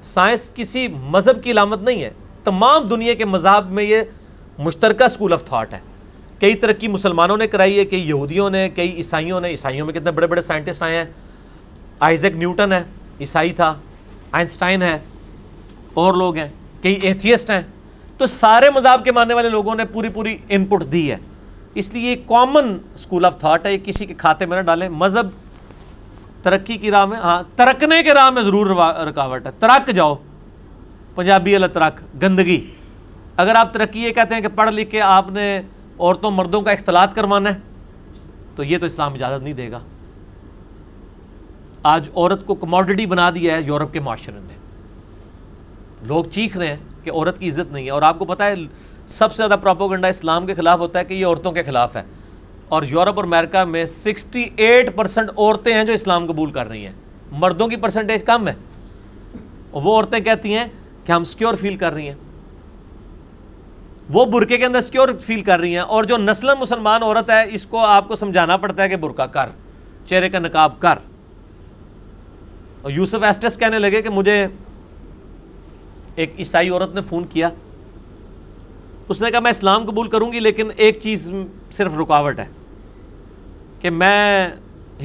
science کسی مذہب کی علامت نہیں ہے۔ تمام دنیا کے مذہب میں یہ مشترکہ اسکول آف تھاٹ ہے۔ کئی ترقی مسلمانوں نے کرائی ہے، کئی یہودیوں نے، کئی عیسائیوں نے۔ عیسائیوں میں کتنے بڑے بڑے سائنٹسٹ آئے ہیں۔ آئزک نیوٹن ہے، عیسائی تھا۔ آئنسٹائن ہے، اور لوگ ہیں۔ کئی ایتھیسٹ ہیں۔ تو سارے مذہب کے ماننے والے لوگوں نے پوری پوری ان پٹ دی ہے۔ اس لیے یہ کامن اسکول آف تھاٹ ہے، یہ کسی کے کھاتے میں نہ ڈالیں۔ مذہب ترقی کی راہ میں ہاں ترکنے کے راہ میں ضرور رکاوٹ ہے۔ ترک جاؤ۔ پنجابی اللہ ترک، گندگی۔ اگر آپ ترقی یہ کہتے ہیں کہ پڑھ لکھ کے آپ نے عورتوں مردوں کا اختلاط کروانا ہے، تو یہ تو اسلام اجازت نہیں دے گا۔ آج عورت کو کموڈٹی بنا دیا ہے یورپ کے معاشرے نے۔ لوگ چیخ رہے ہیں کہ عورت کی عزت نہیں ہے، اور آپ کو پتہ ہے، سب سے زیادہ پراپوگنڈا اسلام کے خلاف ہوتا ہے کہ یہ عورتوں کے خلاف ہے۔ اور یورپ اور امریکہ میں سکسٹی ایٹ پرسنٹ عورتیں ہیں جو اسلام قبول کر رہی ہیں۔ مردوں کی پرسنٹیج کم ہے۔ وہ عورتیں کہتی ہیں کہ ہم سکیور فیل کر رہی ہیں۔ وہ برقعے کے اندر سکیور فیل کر رہی ہیں اور جو نسل مسلمان عورت ہے، اس کو آپ کو سمجھانا پڑتا ہے کہ برقع کر، چہرے کا نقاب کر۔ اور یوسف ایسٹس کہنے لگے کہ مجھے ایک عیسائی عورت نے فون کیا۔ اس نے کہا، میں اسلام قبول کروں گی، لیکن ایک چیز صرف رکاوٹ ہے کہ میں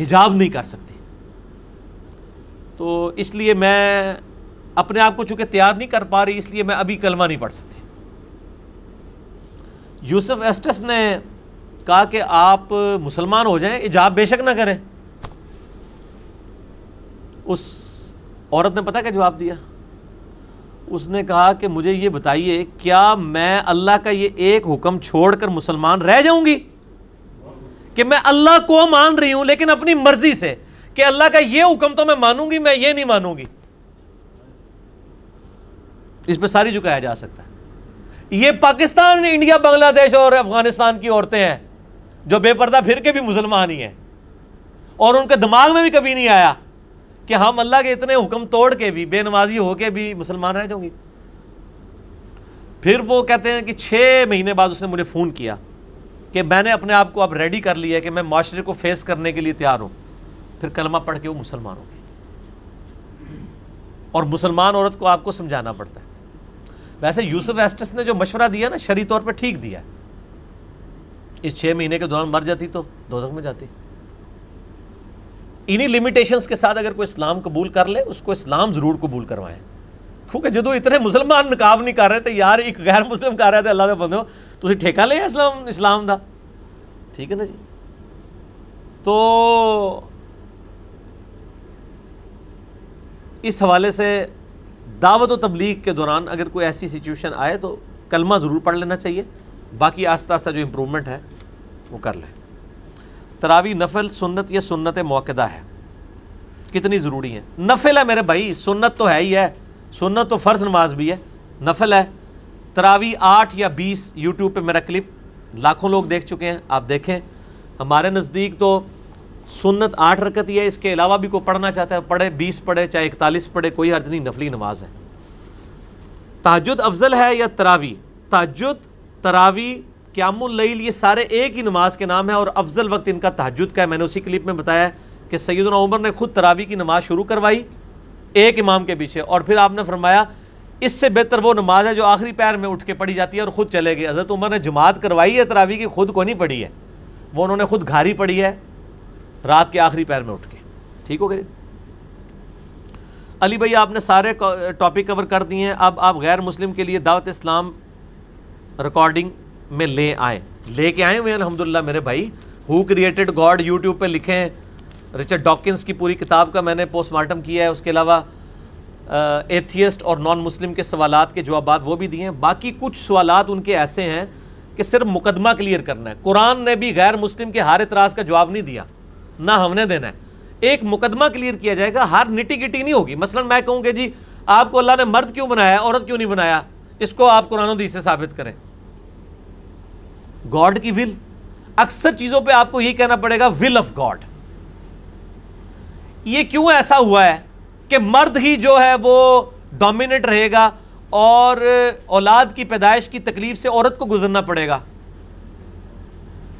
حجاب نہیں کر سکتی۔ تو اس لیے میں اپنے آپ کو چونکہ تیار نہیں کر پا رہی، اس لیے میں ابھی کلمہ نہیں پڑھ سکتی۔ یوسف ایسٹس نے کہا کہ آپ مسلمان ہو جائیں، ایجاب بے شک نہ کریں۔ اس عورت نے پتا کیا جواب دیا؟ اس نے کہا کہ مجھے یہ بتائیے، کیا میں اللہ کا یہ ایک حکم چھوڑ کر مسلمان رہ جاؤں گی؟ کہ میں اللہ کو مان رہی ہوں، لیکن اپنی مرضی سے کہ اللہ کا یہ حکم تو میں مانوں گی، میں یہ نہیں مانوں گی۔ اس پہ ساری جھکایا جا سکتا ہے۔ یہ پاکستان، انڈیا، بنگلہ دیش اور افغانستان کی عورتیں ہیں، جو بے پردہ پھر کے بھی مسلمان ہی ہیں۔ اور ان کے دماغ میں بھی کبھی نہیں آیا کہ ہم اللہ کے اتنے حکم توڑ کے بھی، بے نمازی ہو کے بھی مسلمان رہ جاؤں گی پھر وہ کہتے ہیں کہ چھ مہینے بعد اس نے مجھے فون کیا کہ میں نے اپنے آپ کو اب ریڈی کر لیا کہ میں معاشرے کو فیس کرنے کے لیے تیار ہوں۔ پھر کلمہ پڑھ کے وہ مسلمان ہو گئی اور مسلمان عورت کو آپ کو سمجھانا پڑتا ہے۔ ویسے یوسف ایسٹس نے جو مشورہ دیا نا شری طور پہ ٹھیک دیا۔ اس چھ مہینے کے دوران مر جاتی تو دو میں جاتی۔ انہی لمیٹیشنز کے ساتھ اگر کوئی اسلام قبول کر لے، اس کو اسلام ضرور قبول کروائیں۔ کیونکہ جدو اتنے مسلمان نقاب نہیں کر رہے تھے، یار ایک غیر مسلم کر رہے تھے، اللہ بندے ہو تو ٹھیکہ لے اسلام اسلام دا۔ ٹھیک ہے نا جی؟ تو اس حوالے سے دعوت و تبلیغ کے دوران اگر کوئی ایسی سچویشن آئے تو کلمہ ضرور پڑھ لینا چاہیے۔ باقی آہستہ آستہ جو امپرومنٹ ہے، وہ کر لیں۔ تراوی نفل سنت یا سنت موقع ہے۔ کتنی ضروری ہے نفل ہے میرے بھائی، سنت تو ہے ہی ہے۔ سنت تو فرض نماز بھی ہے۔ نفل ہے۔ تراوی آٹھ یا بیس یوٹیوب پہ میرا کلپ لاکھوں لوگ دیکھ چکے ہیں۔ آپ دیکھیں۔ ہمارے نزدیک تو سنت آٹھ رکت ہی ہے، اس کے علاوہ بھی کوئی پڑھنا چاہتا ہے، پڑھے، بیس پڑھے، چاہے اکتالیس پڑھے، کوئی حرج نہیں، نفلی نماز ہے۔ تاجد افضل ہے یا تراوی تاجد تراوی قیام اللیل، یہ سارے ایک ہی نماز کے نام ہے اور افضل وقت ان کا تحجد کا ہے۔ میں نے اسی کلپ میں بتایا کہ سیدنا عمر نے خود تراوی کی نماز شروع کروائی ایک امام کے پیچھے۔ اور پھر آپ نے فرمایا، اس سے بہتر وہ نماز ہے جو آخری پیر میں اٹھ کے پڑھی جاتی ہے اور خود چلے گئے۔ حضرت عمر نے جماعت کروائی ہے تراوی کی خود کو نہیں پڑھی ہے، وہ انہوں نے خود گھاری پڑھی ہے۔ رات کے آخری پیر میں اٹھ کے۔ ٹھیک ہو گئے؟ علی بھائی، آپ نے سارے ٹاپک کور کر دیے ہیں۔ اب آپ غیر مسلم کے لیے دعوت اسلام ریکارڈنگ میں لے آئیں لے کے آئے ہوئے الحمد للہ میرے بھائی ہو کریٹڈ گاڈ یوٹیوب پہ لکھیں رچرڈ ڈاکنس کی پوری کتاب کا میں نے پوسٹ مارٹم کیا ہے۔ اس کے علاوہ ایتھیسٹ اور نان مسلم کے سوالات کے جوابات وہ بھی دیے ہیں۔ باقی کچھ سوالات ان کے ایسے ہیں کہ صرف مقدمہ کلیئر کرنا ہے۔ قرآن نے بھی غیر مسلم کے ہر اعتراض کا جواب نہیں دیا۔ نہ ہم نے دینا ہے۔ ایک مقدمہ کلیئر کیا جائے گا، ہر نٹی گٹی نہیں ہوگی۔ مثلا میں کہوں کہ جی آپ کو اللہ نے مرد کیوں بنایا، عورت کیوں نہیں بنایا؟ اس کو آپ قرآن و حدیث سے ثابت کریں۔ گاڈ کی ول اکثر چیزوں پہ آپ کو یہ کہنا پڑے گا ول آف گاڈ یہ کیوں ایسا ہوا ہے کہ مرد ہی جو ہے وہ ڈومینیٹ رہے گا اور اولاد کی پیدائش کی تکلیف سے عورت کو گزرنا پڑے گا؟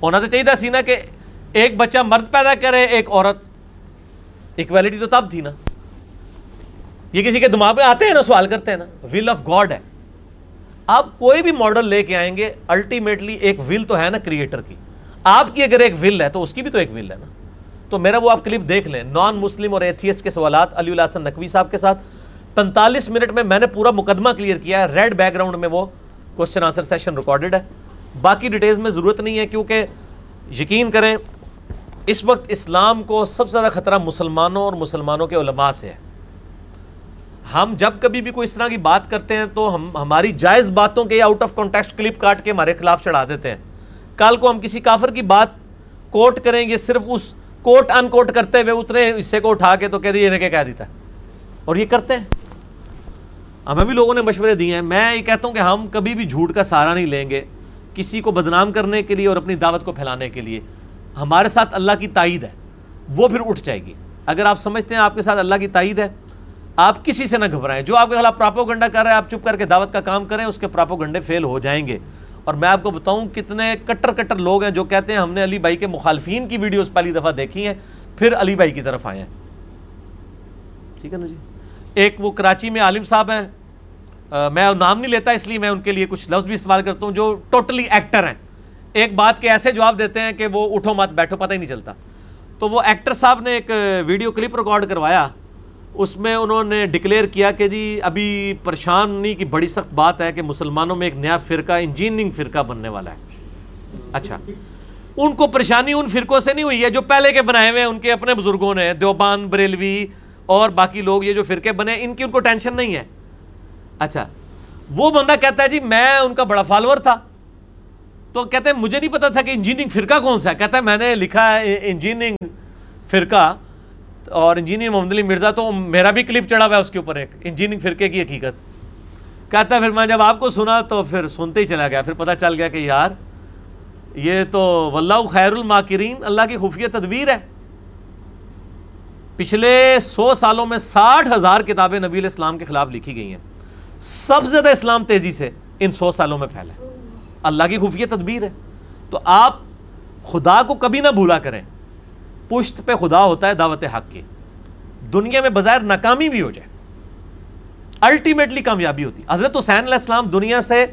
ہونا تو چاہیے تھا سینا کہ ایک بچہ مرد پیدا کرے، ایک عورت۔ اکویلٹی تو تب تھی نا۔ یہ کسی کے دماغ میں آتے ہیں نا، سوال کرتے ہیں نا۔ ول آف گاڈ ہے۔ آپ کوئی بھی ماڈل لے کے آئیں گے الٹیمیٹلی ایک ول تو ہے نا کریٹر کی۔ آپ کی اگر ایک ول ہے، تو اس کی بھی تو ایک ول ہے نا۔ تو میرا وہ آپ کلپ دیکھ لیں۔ نان مسلم اور ایتھیس کے سوالات علی اللہ حسن نقوی صاحب کے ساتھ۔ پینتالیس منٹ میں میں نے پورا مقدمہ کلیئر کیا ہے۔ ریڈ بیک گراؤنڈ میں وہ کوشچن آنسر سیشن ریکارڈڈ ہے۔ باقی ڈیٹیلز میں ضرورت نہیں ہے، کیونکہ یقین کریں اس وقت اسلام کو سب سے زیادہ خطرہ مسلمانوں اور مسلمانوں کے علماء سے ہے۔ ہم جب کبھی بھی کوئی اس طرح کی بات کرتے ہیں تو ہم ہماری جائز باتوں کے آؤٹ آف کانٹیکسٹ کلپ کاٹ کے ہمارے خلاف چڑھا دیتے ہیں۔ کل کو ہم کسی کافر کی بات کوٹ کریں گے، صرف اس کوٹ ان کوٹ کرتے ہوئے اتنے حصے کو اٹھا کے تو کہہ دیے کہہ دیتا ہے؟ اور یہ کرتے ہیں۔ ہمیں بھی لوگوں نے مشورے دیے ہیں۔ میں یہ کہتا ہوں کہ ہم کبھی بھی جھوٹ کا سہارا نہیں لیں گے کسی کو بدنام کرنے کے لیے اور اپنی دعوت کو پھیلانے کے لیے۔ ہمارے ساتھ اللہ کی تائید ہے، وہ پھر اٹھ جائے گی۔ اگر آپ سمجھتے ہیں آپ کے ساتھ اللہ کی تائید ہے، آپ کسی سے نہ گھبرائیں۔ جو آپ کے خلاف پراپو گنڈا کر رہے ہیں، آپ چپ کر کے دعوت کا کام کریں، اس کے پراپو گنڈے فیل ہو جائیں گے۔ اور میں آپ کو بتاؤں، کتنے کٹر کٹر لوگ ہیں جو کہتے ہیں، ہم نے علی بھائی کے مخالفین کی ویڈیوز پہلی دفعہ دیکھی ہیں، پھر علی بھائی کی طرف آئے ہیں۔ ٹھیک ہے نا جی؟ ایک وہ کراچی میں عالم صاحب ہیں۔ میں نام نہیں لیتا، اس لیے میں ان کے لیے کچھ لفظ بھی استعمال کرتا ہوں، جو ٹوٹلی ایکٹر ہیں۔ ایک بات کے ایسے جواب دیتے ہیں کہ وہ اٹھو مت، بیٹھو، پتہ ہی نہیں چلتا۔ تو وہ ایکٹر صاحب نے ایک ویڈیو کلپ ریکارڈ کروایا۔ اس میں انہوں نے ڈکلیئر کیا کہ جی ابھی پریشانی کی بڑی سخت بات ہے کہ مسلمانوں میں ایک نیا فرقہ، انجینئرنگ فرقہ بننے والا ہے۔ اچھا۔ ان کو پریشانی ان فرقوں سے نہیں ہوئی ہے جو پہلے کے بنائے ہوئے ہیں، ان کے اپنے بزرگوں نے، دیوبان، بریلوی اور باقی لوگ یہ جو فرقے بنے، ان کی ان کو ٹینشن نہیں ہے۔ اچھا۔ وہ بندہ کہتا ہے جی میں ان کا بڑا فالوور تھا۔ تو کہتے ہیں، مجھے نہیں پتا تھا کہ انجینئرنگ فرقہ کون سا ہے۔ کہتا ہے، میں نے لکھا ہے انجینئرنگ فرقہ اور انجینئر محمد علی مرزا، تو میرا بھی کلپ چڑھا ہوا ہے اس کے اوپر ایک۔ انجینئرنگ فرقے کی حقیقت۔ کہتا ہے، پھر میں جب آپ کو سنا تو پھر سنتے ہی چلا گیا۔ پھر پتہ چل گیا کہ یار، یہ تو واللہ خیر الماکرین اللہ کی خفیہ تدبیر ہے۔ پچھلے سو سالوں میں ساٹھ ہزار کتابیں نبی علیہ السلام کے خلاف لکھی گئی ہیں۔ سب سے زیادہ اسلام تیزی سے ان سو سالوں میں پھیلا ہے۔ اللہ کی خفیہ تدبیر ہے۔ تو آپ خدا کو کبھی نہ بھولا کریں۔ پشت پہ خدا ہوتا ہے دعوت حق کی۔ دنیا میں بظاہر ناکامی بھی ہو جائے۔ الٹیمیٹلی کامیابی ہوتی۔ حضرت حسین علیہ السلام دنیا سے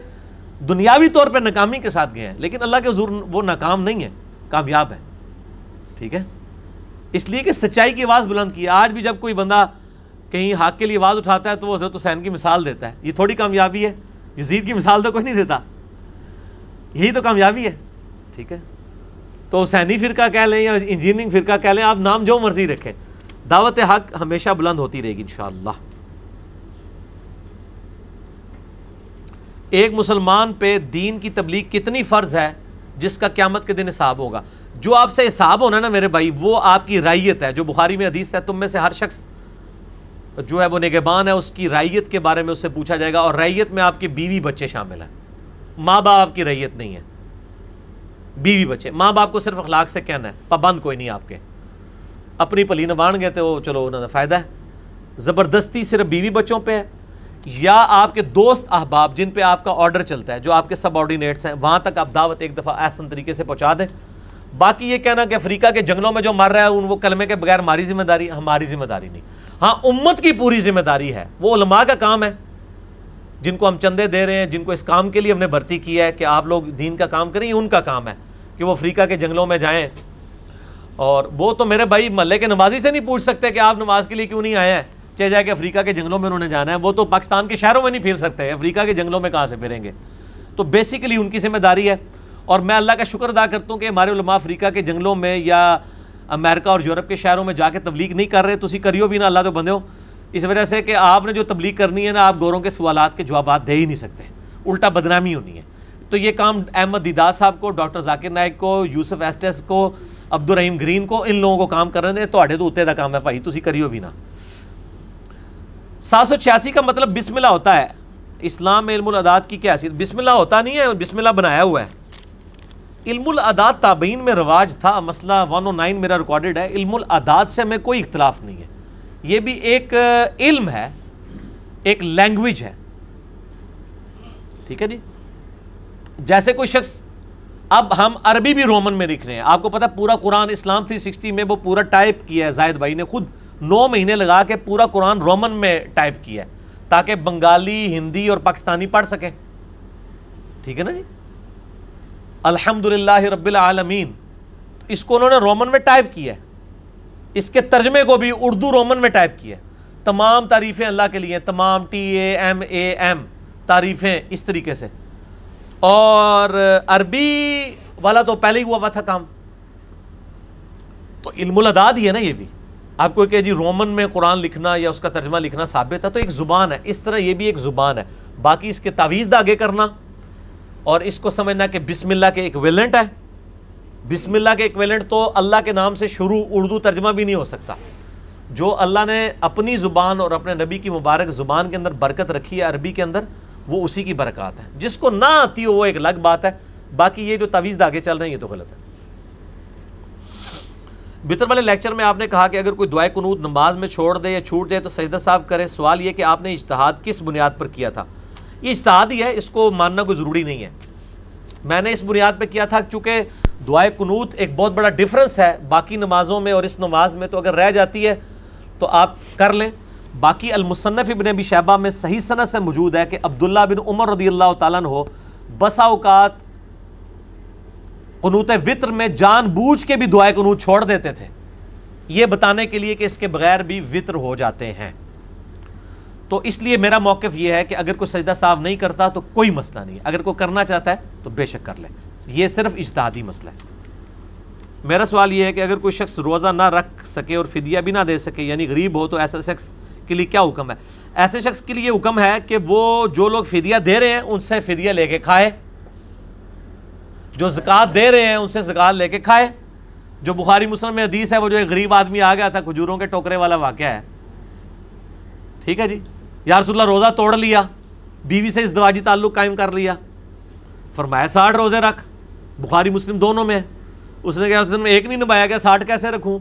دنیاوی طور پہ ناکامی کے ساتھ گئے ہیں، لیکن اللہ کے حضور وہ ناکام نہیں ہے کامیاب ہے ٹھیک ہے؟ اس لیے کہ سچائی کی آواز بلند کی۔ ہے آج بھی جب کوئی بندہ کہیں حق کے لیے آواز اٹھاتا ہے تو وہ حضرت حسین کی مثال دیتا ہے۔ یہ تھوڑی کامیابی ہے، یزید کی مثال تو کوئی نہیں دیتا۔ یہی تو کامیابی ہے۔ ٹھیک ہے۔ تو حسینی فرقہ کہہ لیں یا انجینئرنگ فرقہ کہہ لیں، آپ نام جو مرضی رکھیں۔ دعوت حق ہمیشہ بلند ہوتی رہے گی انشاءاللہ۔ ایک مسلمان پہ دین کی تبلیغ کتنی فرض ہے، جس کا قیامت کے دن حساب ہوگا۔ جو آپ سے حساب ہونا نا میرے بھائی، وہ آپ کی رائیت ہے۔ جو بخاری میں حدیث ہے، تم میں سے ہر شخص جو ہے وہ نگبان ہے، اس کی رائیت کے بارے میں اس سے پوچھا جائے گا اور رائیت میں آپ کے بیوی بچے شامل ہیں۔ ماں باپ آپ کی ریت نہیں ہے۔ بیوی بچے۔ ماں باپ کو صرف اخلاق سے کہنا ہے، پابند کوئی نہیں آپ کے۔ اپنی پلی نبان گئے تو چلو انہوں نے فائدہ ہے۔ زبردستی صرف بیوی بچوں پہ ہے۔ یا آپ کے دوست احباب جن پہ آپ کا آرڈر چلتا ہے، جو آپ کے سب آرڈینیٹس ہیں، وہاں تک آپ دعوت ایک دفعہ احسن طریقے سے پہنچا دیں۔ باقی یہ کہنا کہ افریقہ کے جنگلوں میں جو مر رہا ہے، ان وہ کلمے کے بغیر ہماری ذمہ داری، ہماری ذمہ داری نہیں۔ ہاں امت کی پوری ذمہ داری ہے۔ وہ علماء کا کام ہے۔ جن کو ہم چندے دے رہے ہیں، جن کو اس کام کے لیے ہم نے بھرتی کیا ہے کہ آپ لوگ دین کا کام کریں، یہ ان کا کام ہے کہ وہ افریقہ کے جنگلوں میں جائیں۔ اور وہ تو میرے بھائی محلے کے نمازی سے نہیں پوچھ سکتے کہ آپ نماز کے لیے کیوں نہیں آئے ہیں۔ چاہے جائے کہ افریقہ کے جنگلوں میں انہوں نے جانا ہے، وہ تو پاکستان کے شہروں میں نہیں پھر سکتے، افریقہ کے جنگلوں میں کہاں سے پھریں گے؟ تو بیسیکلی ان کی ذمہ داری ہے۔ اور میں اللہ کا شکر ادا کرتا ہوں کہ ہمارے علماء افریقہ کے جنگلوں میں یا امریکہ اور یورپ کے شہروں میں جا کے تبلیغ نہیں کر رہے تو کریو بھی نا اللہ تو بندے ہو۔ اس وجہ سے کہ آپ نے جو تبلیغ کرنی ہے نا، آپ گوروں کے سوالات کے جوابات دے ہی نہیں سکتے۔ الٹا بدنامی ہونی ہے۔ تو یہ کام احمد دیدار صاحب کو، ڈاکٹر ذاکر نائک کو، یوسف ایسٹس کو عبد الرحیم گرین کو، ان لوگوں کو کام کرنے دیں تو تو اتنے کا کام ہے بھائی تھی کریو بھی نا۔ سات سو چھیاسی کا مطلب بسم اللہ ہوتا ہے۔ اسلام میں علم الاداد کی کیا حیثیت؟ بسم اللہ ہوتا نہیں ہے، بسم اللہ بنایا ہوا ہے۔ علم الاداد تابعین میں رواج تھا، مسئلہ ون او نائن میرا ریکارڈڈ ہے۔ علم الاداد سے ہمیں کوئی اختلاف نہیں ہے۔ یہ بھی ایک علم ہے، ایک لینگویج ہے۔ ٹھیک ہے جی؟ جیسے کوئی شخص، اب ہم عربی بھی رومن میں لکھ رہے ہیں۔ آپ کو پتا پورا قرآن اسلام تھری سکسٹی میں وہ پورا ٹائپ کیا ہے زائد بھائی نے خود نو مہینے لگا کے پورا قرآن رومن میں ٹائپ کیا ہے، تاکہ بنگالی، ہندی اور پاکستانی پڑھ سکیں۔ ٹھیک ہے نا جی؟ الحمد رب العالمین۔ اس کو انہوں نے رومن میں ٹائپ کیا ہے۔ اس کے ترجمے کو بھی اردو رومن میں ٹائپ کیا تمام تعریفیں اللہ کے لیے، تمام T A M A M, تعریفیں اس طریقے سے۔ اور عربی والا تو پہلے ہی ہوا ہوا تھا کام۔ تو علم الاداد ہی ہے نا یہ بھی۔ آپ کو کہ جی رومن میں قرآن لکھنا یا اس کا ترجمہ لکھنا ثابت ہے تو ایک زبان ہے۔ اس طرح یہ بھی ایک زبان ہے۔ باقی اس کے تعویذ داغے کرنا۔ اور اس کو سمجھنا کہ بسم اللہ کے ایک ویلنٹ ہے۔ بسم اللہ کے ایکویلنٹ تو اللہ کے نام سے شروع اردو ترجمہ بھی نہیں ہو سکتا۔ جو اللہ نے اپنی زبان اور اپنے نبی کی مبارک زبان کے اندر برکت رکھی ہے عربی کے اندر، وہ اسی کی برکات ہے جس کو نہ آتی ہو، وہ ایک الگ بات ہے۔ باقی یہ جو تویز داغے چل رہے ہیں، یہ تو غلط ہے۔ بطر والے لیکچر میں آپ نے کہا کہ اگر کوئی دعائے قنوت نماز میں چھوڑ دے یا چھوٹ دے، تو سجدہ صاحب کرے۔ سوال یہ کہ آپ نے اجتہاد کس بنیاد پر کیا تھا؟ یہ اجتہاد ہی ہے، اس کو ماننا کوئی ضروری نہیں ہے۔ میں نے اس بنیاد پہ کیا تھا، چونکہ دعائے قنوت ایک بہت بڑا ڈفرنس ہے باقی نمازوں میں اور اس نماز میں، تو اگر رہ جاتی ہے تو آپ کر لیں۔ باقی المصنف ابن ابی شہبہ میں صحیح صنعت سے موجود ہے کہ عبداللہ بن عمر رضی اللہ تعالیٰ ہو بسا اوقات قنوت وطر میں جان بوجھ کے بھی دعائے قنوت چھوڑ دیتے تھے۔ یہ بتانے کے لیے کہ اس کے بغیر بھی وطر ہو جاتے ہیں۔ تو اس لیے میرا موقف یہ ہے کہ اگر کوئی سجدہ صاف نہیں کرتا تو کوئی مسئلہ نہیں ہے۔ اگر کوئی کرنا چاہتا ہے تو بے شک کر لے یہ صرف اجتہادی مسئلہ ہے۔ میرا سوال یہ ہے کہ اگر کوئی شخص روزہ نہ رکھ سکے اور فدیہ بھی نہ دے سکے یعنی غریب ہو، تو ایسا شخص کے لیے کیا حکم ہے؟ ایسے شخص کے لیے حکم ہے کہ وہ جو لوگ فدیہ دے رہے ہیں، ان سے فدیہ لے کے کھائے۔ جو زکوٰۃ دے رہے ہیں، ان سے زکوٰۃ لے کے کھائے۔ جو بخاری مسلم میں حدیث ہے، وہ جو ایک غریب آدمی آ گیا تھا، کھجوروں کے ٹوکرے والا واقعہ ہے۔ ٹھیک ہے جی؟ یا رسول اللہ، روزہ توڑ لیا، بیوی سے اس دواجی تعلق قائم کر لیا۔ فرمایا، ساٹھ روزے رکھ۔ بخاری مسلم دونوں میں اس نے کہا، اس میں ایک نہیں نبھایا گیا، ساٹھ کیسے رکھوں؟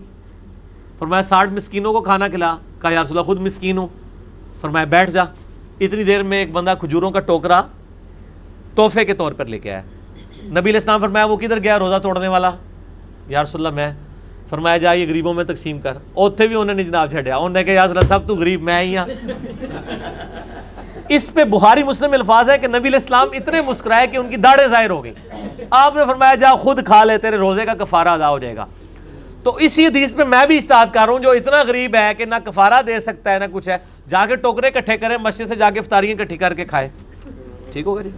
فرمایا، ساٹھ مسکینوں کو کھانا کھلا۔ کہا، یا رسول اللہ، خود مسکین ہوں فرمایا، بیٹھ جا۔ اتنی دیر میں ایک بندہ کھجوروں کا ٹوکرا تحفے کے طور پر لے کے آیا۔ نبی علیہ السلام فرمایا، وہ کدھر گیا؟ روزہ توڑنے والا۔ یا رسول اللہ، میں۔ فرمایا، جا، یہ غریبوں میں تقسیم کر۔ اوتھے بھی انہوں نے جناب چھڑیا انہوں نے کہا، یا رسول اللہ، سب تو غریب، میں ہی ہاں۔ اس پہ بخاری مسلم الفاظ ہے کہ نبی علیہ السلام اتنے مسکرائے کہ ان کی داڑھیں ظاہر ہو گئی آپ نے فرمایا جا خود کھا لے، تیرے روزے کا کفارہ ادا ہو جائے گا۔ تو اسی حدیث میں میں بھی استاد کر رہا ہوں، جو اتنا غریب ہے کہ نہ کفارہ دے سکتا ہے، نہ کچھ ہے۔ جا کے ٹوکرے کٹھے کرے، مسجد سے جا کے افطاریاں کٹھی کر کے کھائے۔ ٹھیک ہوگا جی؟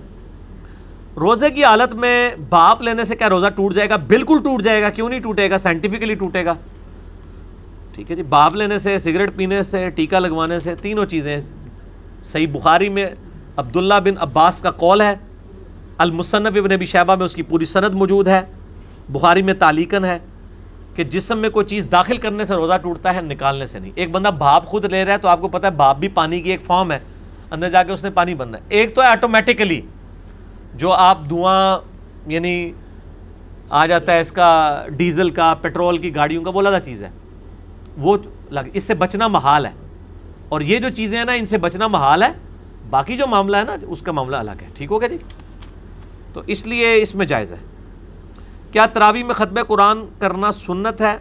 روزے کی حالت میں باپ لینے سے کیا روزہ ٹوٹ جائے گا؟ بالکل ٹوٹ جائے گا۔ کیوں نہیں ٹوٹے گا؟ سائنٹیفکلی ٹوٹے گا۔ ٹھیک ہے جی؟ باپ لینے سے، سگریٹ پینے سے ٹیکا لگوانے سے، تینوں چیزیں صحیح بخاری میں عبداللہ بن عباس کا قول ہے، المصنف ابن ابی شہبہ میں اس کی پوری سند موجود ہے، بخاری میں تعلیقن ہے کہ جسم میں کوئی چیز داخل کرنے سے روزہ ٹوٹتا ہے، نکالنے سے نہیں۔ ایک بندہ بھاپ خود لے رہا ہے تو آپ کو پتہ ہے بھاپ بھی پانی کی ایک فارم ہے، اندر جا کے اس نے پانی بننا ہے۔ ایک تو ہے آٹومیٹیکلی جو آپ دھواں یعنی آ جاتا ہے اس کا ڈیزل کا پیٹرول کی گاڑیوں کا، وہ لگا چیز ہے۔ وہ لگ، اس سے بچنا محال ہے۔ اور یہ جو چیزیں ہیں نا، ان سے بچنا محال ہے۔ باقی جو معاملہ ہے نا، اس کا معاملہ الگ ہے۔ ٹھیک ہو گیا جی؟ تو اس لیے اس میں جائز ہے۔ کیا تراوی میں ختم قرآن کرنا سنت ہے؟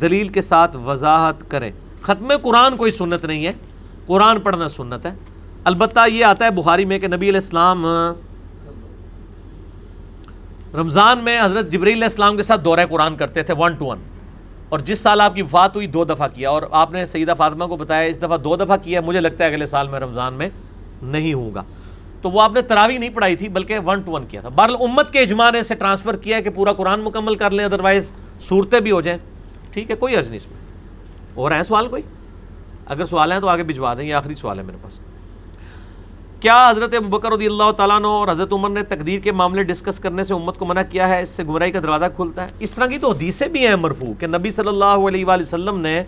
دلیل کے ساتھ وضاحت کریں۔ ختم قرآن کوئی سنت نہیں ہے۔ قرآن پڑھنا سنت ہے۔ البتہ یہ آتا ہے بخاری میں کہ نبی علیہ السلام، رمضان میں حضرت جبریل علیہ السلام کے ساتھ دورہ قرآن کرتے تھے ون ٹو ون اور جس سال آپ کی وفات ہوئی دو دفعہ کیا اور آپ نے سیدہ فاطمہ کو بتایا اس دفعہ دو دفعہ کیا مجھے لگتا ہے اگلے سال میں رمضان میں نہیں ہوں گا۔ تو وہ آپ نے تراوی نہیں پڑھائی تھی، بلکہ ون ٹو ون کیا تھا۔ بہرحال امت کے اجماع نے اسے ٹرانسفر کیا ہے کہ پورا قرآن مکمل کر لیں ادروائز صورتیں بھی ہو جائیں۔ ٹھیک ہے، کوئی عرض نہیں اس میں۔ اور ہیں سوال کوئی؟ اگر سوال ہیں تو آگے بھجوا دیں، یہ آخری سوال ہے میرے پاس۔ کیا حضرت بکر رضی اللہ تعالیٰ عنہ اور حضرت عمر نے تقدیر کے معاملے ڈسکس کرنے سے امت کو منع کیا ہے؟ اس سے گمراہی کا دروازہ کھلتا ہے۔ اس طرح کی تو حدیثیں بھی ہیں مرفوع کہ نبی صلی اللہ علیہ وآلہ وسلم نے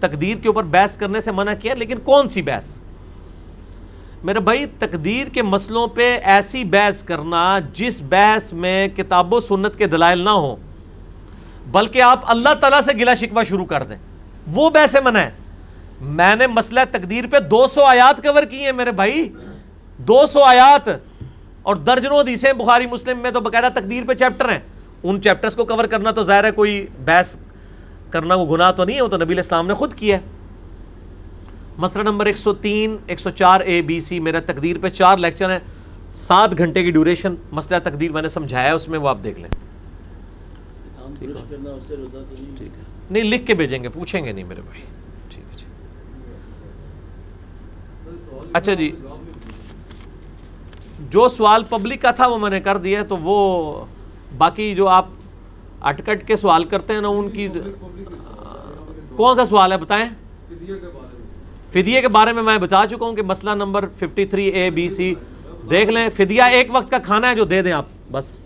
تقدیر کے اوپر بحث کرنے سے منع کیا، لیکن کون سی بحث؟ میرے بھائی، تقدیر کے مسئلوں پہ ایسی بحث کرنا جس بحث میں کتاب و سنت کے دلائل نہ ہوں، بلکہ آپ اللہ تعالیٰ سے گلا شکوہ شروع کر دیں۔ وہ بحث منع ہے۔ میں نے مسئلہ تقدیر پہ دو سو آیات کور کی ہیں میرے بھائی۔ دو سو آیات اور درجنوں حدیثیں بخاری مسلم میں تو باقاعدہ تقدیر پہ چیپٹر ہیں۔ ان چیپٹرز کو کور کرنا تو ظاہر ہے کوئی بحث کرنا وہ گناہ تو نہیں ہے وہ تو نبی علیہ السلام نے خود کیا ہے۔ مسئلہ نمبر ایک سو تین ایک سو چار اے بی سی میرا تقدیر پہ چار لیکچر ہیں۔ سات گھنٹے کی ڈیوریشن مسئلہ تقدیر میں نے سمجھایا ہے اس میں وہ آپ دیکھ لیں۔ نہیں لکھ کے بھیجیں گے پوچھیں گے نہیں میرے بھائی۔ ٹھیک ہے اچھا جی۔ جو سوال پبلک کا تھا وہ میں نے کر دیا تو وہ باقی جو آپ اٹکٹ کے سوال کرتے ہیں نا، ان کی کون سا سوال ہے بتائیں؟ فدیے کے بارے میں میں بتا چکا ہوں کہ مسئلہ number fifty three A B C دیکھ لیں۔ فدیہ ایک وقت کا کھانا ہے جو دے دیں آپ، بس۔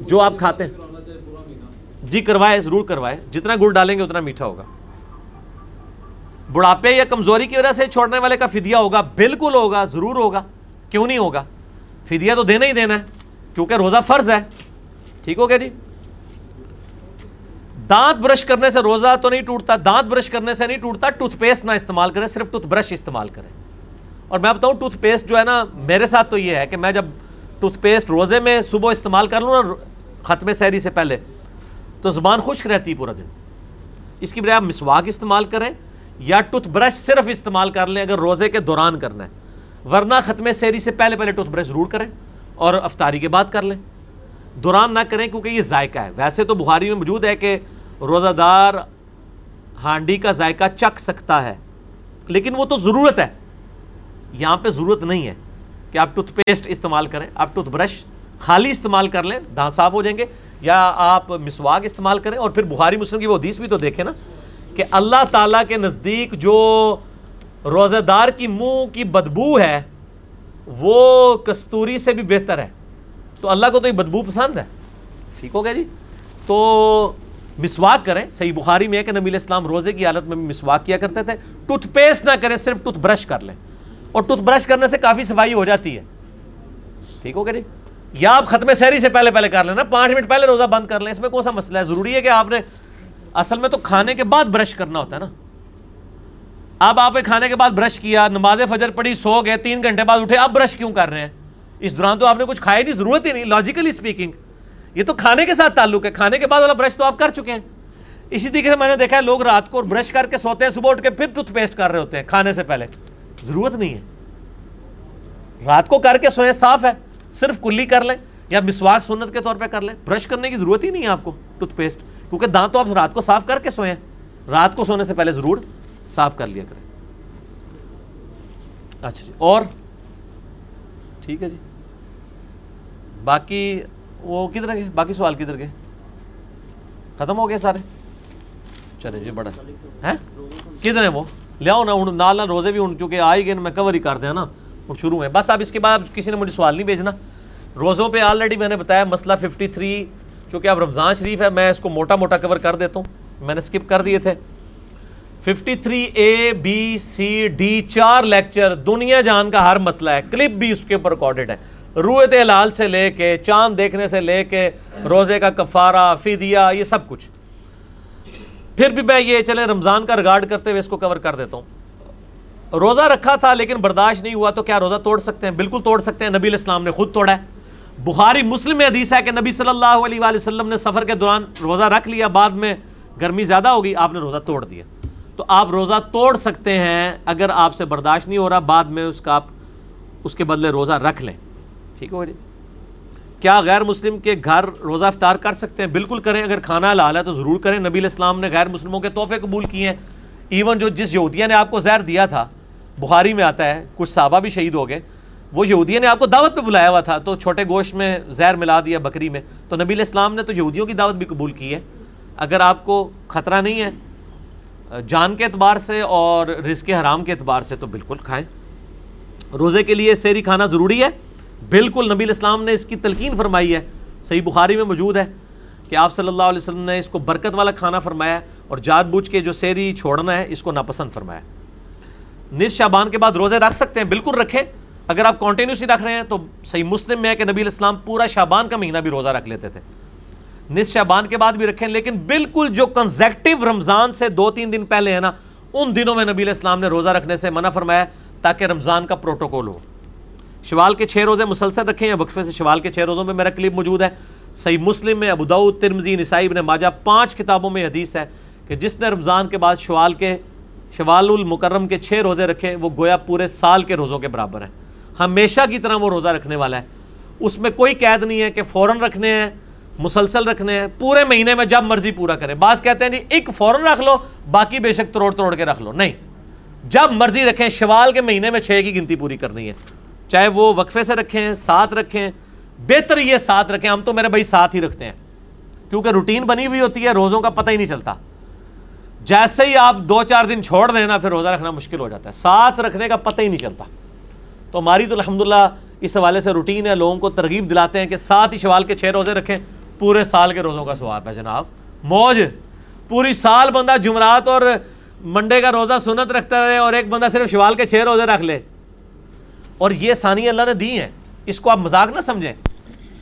جو آپ کھاتے ہیں۔ جی کروائے، ضرور کروائے۔ جتنا گڑ ڈالیں گے اتنا میٹھا ہوگا۔ بڑھاپے یا کمزوری کی وجہ سے چھوڑنے والے کا فدیہ ہوگا، بالکل ہوگا، ضرور ہوگا۔ کیوں نہیں ہوگا؟ فدیہ تو دینا ہی دینا ہے، کیونکہ روزہ فرض ہے۔ ٹھیک ہو گیا جی؟ دانت برش کرنے سے روزہ تو نہیں ٹوٹتا، دانت برش کرنے سے نہیں ٹوٹتا ٹوتھ پیسٹ نہ استعمال کریں، صرف ٹوتھ برش استعمال کریں۔ اور میں بتاؤں ٹوتھ پیسٹ جو ہے نا، میرے ساتھ تو یہ ہے کہ میں جب ٹوتھ پیسٹ روزے میں صبح استعمال کر لوں نا، ختم سحری سے پہلے، تو زبان خشک رہتی پورا دن۔ اس کی بجائے آپ مسواک استعمال کریں یا ٹوتھ برش صرف استعمال کر لیں، اگر روزے کے دوران کرنا ہے۔ ورنہ ختم سیری سے پہلے پہلے ٹوتھ برش ضرور کریں اور افطاری کے بعد کر لیں۔ دوران نہ کریں کیونکہ یہ ذائقہ ہے۔ ویسے تو بخاری میں موجود ہے کہ روزہ دار ہانڈی کا ذائقہ چکھ سکتا ہے، لیکن وہ تو ضرورت ہے۔ یہاں پہ ضرورت نہیں ہے کہ آپ ٹوتھ پیسٹ استعمال کریں، آپ ٹوتھ برش خالی استعمال کر لیں، دانت صاف ہو جائیں گے، یا آپ مسواک استعمال کریں۔ اور پھر بخاری مسلم کی وہ حدیث بھی تو دیکھیں نا کہ اللہ تعالیٰ کے نزدیک جو روزہ دار کی منہ کی بدبو ہے، وہ کستوری سے بھی بہتر ہے۔ تو اللہ کو تو یہ بدبو پسند ہے۔ ٹھیک ہو گیا جی؟ تو مسواک کریں۔ صحیح بخاری میں ہے کہ نبی اسلام روزے کی حالت میں بھی مسواک کیا کرتے تھے۔ ٹوتھ پیسٹ نہ کریں، صرف ٹوتھ برش کر لیں۔ اور ٹوتھ برش کرنے سے کافی صفائی ہو جاتی ہے۔ ٹھیک ہو گیا جی؟ یا آپ ختم سحری سے پہلے پہلے کر لینا، پانچ منٹ پہلے روزہ بند کر لیں۔ اس میں کون سا مسئلہ ہے؟ ضروری ہے کہ آپ نے، اصل میں تو کھانے کے بعد برش کرنا ہوتا ہے نا۔ اب آپ نے کھانے کے بعد برش کیا نماز فجر پڑی سو گئے، تین گھنٹے بعد اٹھے، اب برش کیوں کر رہے ہیں؟ اس دوران تو آپ نے کچھ کھایا نہیں، ضرورت ہی نہیں لاجیکلی اسپیکنگ یہ تو کھانے کے ساتھ تعلق ہے، کھانے کے بعد والا برش تو آپ کر چکے ہیں۔ اسی طریقے سے میں نے دیکھا ہے، لوگ رات کو برش کر کے سوتے ہیں، صبح اٹھ کے پھر ٹوتھ پیسٹ کر رہے ہوتے ہیں، کھانے سے پہلے۔ ضرورت نہیں ہے۔ رات کو کر کے سوئے، صاف ہے۔ صرف کلی کر لیں یا مسواک سنت کے طور پہ کر لیں۔ برش کرنے کی ضرورت ہی نہیں ہے آپ کو، ٹوتھ پیسٹ۔ کیونکہ دانت تو آپ رات کو صاف کر کے سوئیں رات کو سونے سے پہلے ضرور صاف کر لیا کریں۔ اچھا جی اور؟ ٹھیک ہے جی۔ باقی وہ کدھر گئے؟ باقی سوال کدھر گئے؟ ختم ہو گئے سارے؟ چلے جی بڑا۔ ہے کدھر ہیں وہ؟ لیاؤ نا نال نہ روزے بھی، ان چونکہ آئی گئے میں کور ہی کر دیا نا، وہ شروع میں بس اب اس کے بعد کسی نے مجھے سوال نہیں بھیجنا۔ روزوں پہ آلریڈی میں نے بتایا، مسئلہ ففٹی تھری چونکہ اب رمضان شریف ہے، میں اس کو موٹا موٹا کور کر دیتا ہوں۔ میں نے اسکپ کر دیے تھے۔ Fifty three A B C D چار لیکچر دنیا جان کا ہر مسئلہ ہے کلپ بھی اس کے اوپر ریکارڈڈ ہے رویت حلال سے لے کے چاند دیکھنے سے لے کے روزے کا کفارہ فدیہ یہ سب کچھ پھر بھی میں یہ چلے رمضان کا ریگارڈ کرتے ہوئے اس کو کور کر دیتا ہوں روزہ رکھا تھا لیکن برداشت نہیں ہوا تو کیا روزہ توڑ سکتے ہیں بالکل توڑ سکتے ہیں نبی علیہ السلام نے خود توڑا ہے بخاری مسلم میں حدیث ہے کہ نبی صلی اللہ علیہ وآلہ وسلم نے سفر کے دوران روزہ رکھ لیا بعد میں گرمی زیادہ ہوگی آپ نے روزہ توڑ دیا تو آپ روزہ توڑ سکتے ہیں اگر آپ سے برداشت نہیں ہو رہا، بعد میں اس کا آپ اس کے بدلے روزہ رکھ لیں۔ ٹھیک ہو جی؟ کیا غیر مسلم کے گھر روزہ افطار کر سکتے ہیں؟ بالکل کریں، اگر کھانا لال ہے تو ضرور کریں۔ نبی علیہ السلام نے غیر مسلموں کے تحفے قبول کیے ہیں۔ ایون جو جس یہودیہ نے آپ کو زہر دیا تھا، بخاری میں آتا ہے، کچھ صحابہ بھی شہید ہو گئے۔ وہ یہودیہ نے آپ کو دعوت پہ بلایا ہوا تھا، تو چھوٹے گوشت میں زہر ملا دیا بکری میں۔ تو نبی علیہ السلام نے تو یہودیوں کی دعوت بھی قبول کی ہے۔ اگر آپ کو خطرہ نہیں ہے جان کے اعتبار سے اور رزق حرام کے اعتبار سے تو بالکل کھائیں۔ روزے کے لیے سیری کھانا ضروری ہے۔ بالکل نبی الاسلام نے اس کی تلقین فرمائی ہے۔ صحیح بخاری میں موجود ہے کہ آپ صلی اللہ علیہ وسلم نے اس کو برکت والا کھانا فرمایا اور جات بوجھ کے جو سیری چھوڑنا ہے اس کو ناپسند فرمایا۔ نصف شابان کے بعد روزے رکھ سکتے ہیں، بالکل رکھیں۔ اگر آپ کنٹینیوسلی رکھ رہے ہیں تو صحیح مسلم میں ہے کہ نبی الاسلام پورا شابان کا مہینہ بھی روزہ رکھ لیتے تھے۔ نصف شابان کے بعد بھی رکھیں، لیکن بالکل جو کنزیکٹو رمضان سے دو تین دن پہلے ہے نا، ان دنوں میں نبی الاسلام نے روزہ رکھنے سے منع فرمایا تاکہ رمضان کا پروٹوکول ہو۔ شوال کے چھ روزے مسلسل رکھیں یا وقفے سے شوال کے چھ روزوں میں میرا کلپ موجود ہے۔ صحیح مسلم میں ابوداؤد ترمزی نسائی، ابن ماجہ، پانچ کتابوں میں حدیث ہے کہ جس نے رمضان کے بعد شوال کے شوال المکرم کے چھ روزے رکھے، وہ گویا پورے سال کے روزوں کے برابر ہیں۔ ہمیشہ کی طرح وہ روزہ رکھنے والا ہے۔ اس میں کوئی قید نہیں ہے کہ فوراً رکھنے ہیں مسلسل رکھنے ہیں، پورے مہینے میں جب مرضی پورا کریں۔ بعض کہتے ہیں نہیں ایک فوراً رکھ لو، باقی بے شک توڑ توڑ کے رکھ لو۔ نہیں، جب مرضی رکھیں، شوال کے مہینے میں چھ کی گنتی پوری کرنی ہے۔ چاہے وہ وقفے سے رکھیں، ساتھ رکھیں، بہتر یہ ساتھ رکھیں، ہم تو میرے بھائی ساتھ ہی رکھتے ہیں۔ کیونکہ روٹین بنی ہوئی ہوتی ہے، روزوں کا پتہ ہی نہیں چلتا۔ جیسے ہی آپ دو چار دن چھوڑ دیں نا، پھر روزہ رکھنا مشکل ہو جاتا ہے۔ ساتھ رکھنے کا پتہ ہی نہیں چلتا۔ تو ہماری تو الحمدللہ اس حوالے سے روٹین ہے، لوگوں کو ترغیب دلاتے ہیں کہ سات ہی شوال کے چھ روزے رکھیں۔ پورے سال کے روزوں کا سواب ہے جناب۔ موج، پوری سال بندہ جمعرات اور منڈے کا روزہ سنت رکھتا رہے اور ایک بندہ صرف شوال کے چھ روزے رکھ لے۔ اور یہ ثانی اللہ نے دی ہیں۔ اس کو آپ مذاق نہ سمجھیں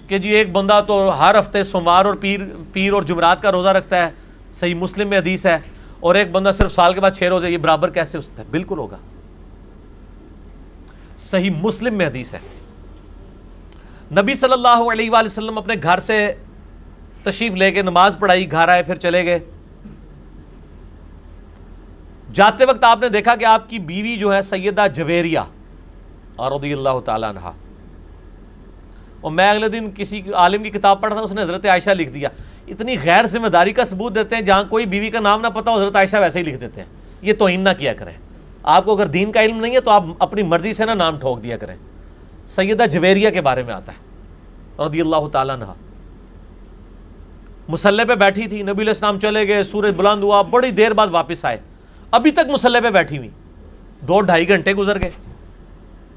کہ جی ایک بندہ تو ہر ہفتے سوموار اور پیر پیر اور جمعرات کا روزہ رکھتا ہے، صحیح مسلم میں حدیث ہے، اور ایک بندہ صرف سال کے بعد چھ روزے، یہ برابر کیسے ہو سکتا ہے؟ بالکل ہوگا۔ صحیح مسلم میں حدیث ہے۔ نبی صلی اللہ علیہ وآلہ وسلم اپنے گھر سے تشریف لے کے نماز پڑھائی، گھر آئے، پھر چلے گئے۔ جاتے وقت آپ نے دیکھا کہ آپ کی بیوی جو ہے، سیدہ جویریہ رضی اللہ تعالیٰ عنہ۔ اور میں اگلے دن کسی عالم کی کتاب پڑھا تھا، اس نے حضرت عائشہ لکھ دیا۔ اتنی غیر ذمہ داری کا ثبوت دیتے ہیں، جہاں کوئی بیوی کا نام نہ پتا ہو، حضرت عائشہ ویسے ہی لکھ دیتے ہیں۔ یہ توہین نہ کیا کریں۔ آپ کو اگر دین کا علم نہیں ہے، تو آپ اپنی مرضی سے نہ نام ٹھوک دیا کریں۔ سیدہ جویریہ کے بارے میں آتا ہے۔ رضی اللہ تعالیٰ عنہ۔ مسلح پہ بیٹھی تھی، نبی علیہ السلام چلے گئے، سورج بلند ہوا، بڑی دیر بعد واپس آئے۔ ابھی تک مسلح پہ بیٹھی ہوئی۔ دو ڈھائی گھنٹے گزر گئے۔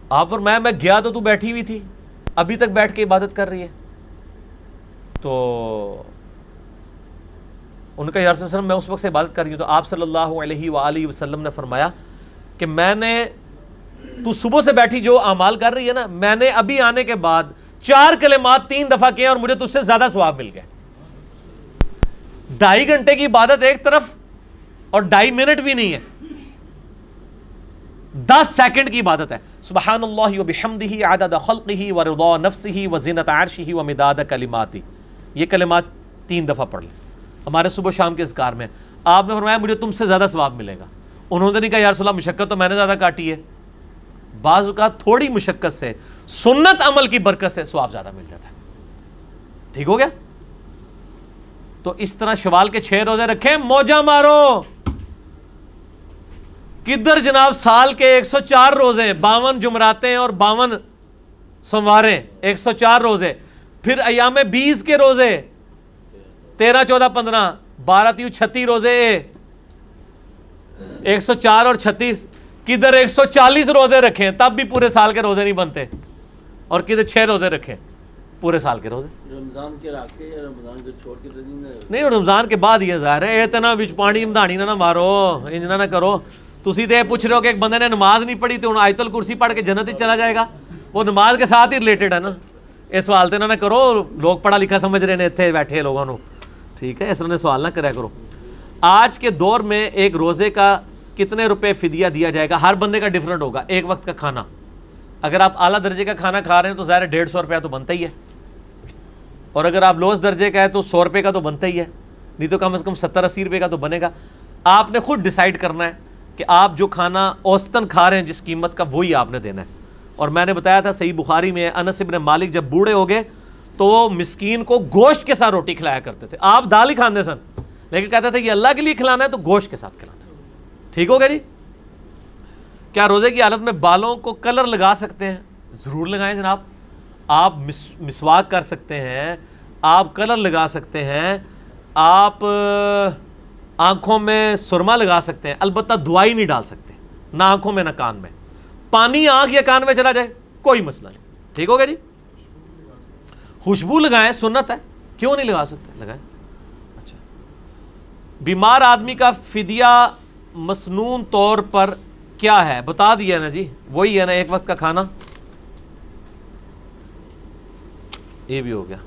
آپ پر میں میں گیا تو تو بیٹھی ہوئی تھی۔ ابھی تک بیٹھ کے عبادت کر رہی ہے۔ تو ان کا یار وسلم، میں اس وقت سے عبادت کر رہی ہوں۔ تو آپ صلی اللہ علیہ وآلہ وسلم نے فرمایا کہ میں نے تو صبح سے بیٹھی، جو اعمال کر رہی ہے نا، میں نے ابھی آنے کے بعد چار کلمات تین دفعہ کیے اور مجھے تجھ سے زیادہ ثواب مل گئے ڈھائی گھنٹے کی عبادت ایک طرف اور ڈھائی منٹ بھی نہیں ہے۔ دس سیکنڈ کی عبادت ہے۔ سبحان اللہ و بحمدہ، عدد خلقہ و رضا نفسہ و زینت عرشہ و مداد کلماتی۔ یہ کلمات تین دفعہ پڑھ لیں۔ ہمارے صبح شام کے اذکار میں آپ نے فرمایا مجھے تم سے زیادہ ثواب ملے گا۔ انہوں نے نہیں کہا یا رسول اللہ مشقت تو میں نے زیادہ کاٹی ہے۔ بعض اوقات تھوڑی مشقت سے، سنت عمل کی برکت سے ثواب زیادہ مل جاتا ہے۔ ٹھیک ہو گیا؟ تو اس طرح شوال کے چھ روزے رکھیں، موجہ مارو۔ کدھر جناب سال کے ایک سو چار روزے، باون جمراتے اور باون سومواریں، ایک سو چار روزے۔ پھر ایام بیس کے روزے، تیرہ، چودہ، پندرہ، بارہ، تیو چھتی روزے۔ ایک سو چار اور چھتیس، کدھر ایک سو چالیس روزے رکھیں، تب بھی پورے سال کے روزے نہیں بنتے۔ اور کدھر چھ روزے رکھیں۔ پورے سال کے روزے۔ رمضان کے راکے یا رمضان کے چھوڑ کے تو نہیں رمضان کے بعد یہ ظاہر ہے اتنا وچ پانی امدانی نہ مارو انجنا نہ کرو۔ تسی تو یہ پوچھ رہے ہو کہ ایک بندے نے نماز نہیں پڑھی تو انہوں آیت الکرسی پڑھ کے جنت ہی چلا جائے گا؟ وہ نماز کے ساتھ ہی ریلیٹڈ ہے نا۔ یہ سوال تو نہ کرو لوگ پڑھا لکھا سمجھ رہے ہیں اتنے بیٹھے لوگوں نے ٹھیک ہے اس طرح سوال نہ کریا کرو۔ آج کے دور میں ایک روزے کا کتنے روپے فدیہ دیا جائے گا؟ ہر بندے کا ڈفرنٹ ہوگا ایک وقت کا کھانا۔ اگر آپ اعلیٰ درجے کا کھانا کھا رہے ہیں تو ظاہر ڈیڑھ سو روپیہ تو بنتا ہی ہے۔ اور اگر آپ لوس درجے کا ہے تو سو روپے کا تو بنتا ہی ہے، نہیں تو کم از کم ستر اسی روپے کا تو بنے گا۔ آپ نے خود ڈیسائیڈ کرنا ہے کہ آپ جو کھانا اوسطن کھا رہے ہیں جس قیمت کا وہی آپ نے دینا ہے۔ اور میں نے بتایا تھا صحیح بخاری میں انس ابن مالک جب بوڑھے ہو گئے تو وہ مسکین کو گوشت کے ساتھ روٹی کھلایا کرتے تھے۔ آپ دال ہی کھانے سن، لیکن کہتے تھے یہ اللہ کے لیے کھلانا ہے تو گوشت کے ساتھ کھلانا ہے۔ ٹھیک ہو گیا جی؟ کیا روزے کی حالت میں بالوں کو کلر لگا سکتے ہیں؟ ضرور لگائیں جناب۔ آپ مسواک کر سکتے ہیں، آپ کلر لگا سکتے ہیں، آپ آنکھوں میں سرما لگا سکتے ہیں، البتہ دعائی نہیں ڈال سکتے، نہ آنکھوں میں، نہ کان میں۔ پانی آنکھ یا کان میں چلا جائے، کوئی مسئلہ نہیں۔ ٹھیک ہو گیا جی؟ خوشبو لگائیں، سنت ہے، کیوں نہیں لگا سکتے؟ لگائیں۔ اچھا۔ بیمار آدمی کا فدیہ مسنون طور پر کیا ہے؟ بتا دیا نا جی وہی ہے نا، ایک وقت کا کھانا۔ یہ بھی ہو گیا۔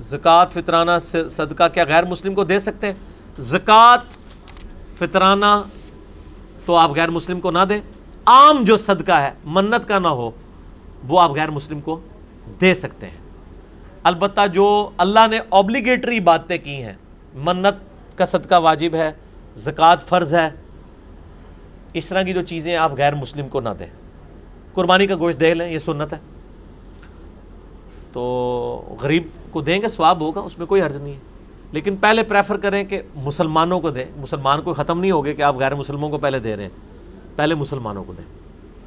زکوٰۃ فطرانہ صدقہ کیا غیر مسلم کو دے سکتے؟ ہیں زکوٰۃ فطرانہ تو آپ غیر مسلم کو نہ دیں۔ عام جو صدقہ ہے منت کا نہ ہو وہ آپ غیر مسلم کو دے سکتے ہیں۔ البتہ جو اللہ نے اوبلیگیٹری باتیں کی ہیں منت کا صدقہ واجب ہے زکوٰۃ فرض ہے اس طرح کی جو چیزیں آپ غیر مسلم کو نہ دیں۔ قربانی کا گوشت دے لیں، یہ سنت ہے۔ تو غریب کو دیں گے، ثواب ہوگا، اس میں کوئی حرض نہیں ہے۔ لیکن پہلے پریفر کریں کہ مسلمانوں کو دیں۔ مسلمان کو ختم نہیں ہوگے کہ آپ غیر مسلموں کو پہلے دے رہے ہیں۔ پہلے مسلمانوں کو دیں۔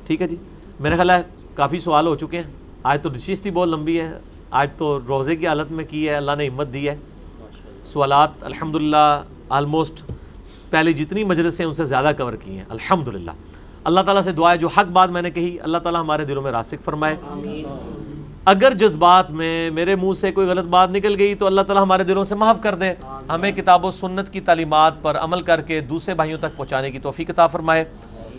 ٹھیک ہے جی؟ میرا خیال ہے کافی سوال ہو چکے ہیں۔ آج تو نشستی بہت لمبی ہے۔ آج تو روزے کی حالت میں کی ہے، اللہ نے ہمت دی ہے۔ سوالات الحمد للہ آلموسٹ پہلے جتنی مجلس ہیں ان سے زیادہ کور کی ہیں۔ الحمد للہ اللہ تعالیٰ سے دعا ہے، جو حق بات میں نے کہی، اللہ تعالیٰ ہمارے دلوں میں راسک فرمائے۔ اگر جذبات میں میرے منہ سے کوئی غلط بات نکل گئی، تو اللہ تعالیٰ ہمارے دلوں سے معاف کر دے ہمیں کتاب و سنت کی تعلیمات پر عمل کر کے دوسرے بھائیوں تک پہنچانے کی توفیق عطا فرمائے۔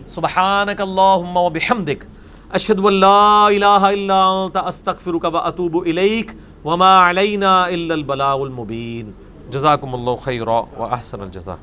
سبحانک اللہم و بحمدک، اشہد واللہ الہ الا انت، استغفرک و اتوب الیک، وما علینا الا البلاغ المبین۔ جزاکم اللہ خیرہ و احسن الجزا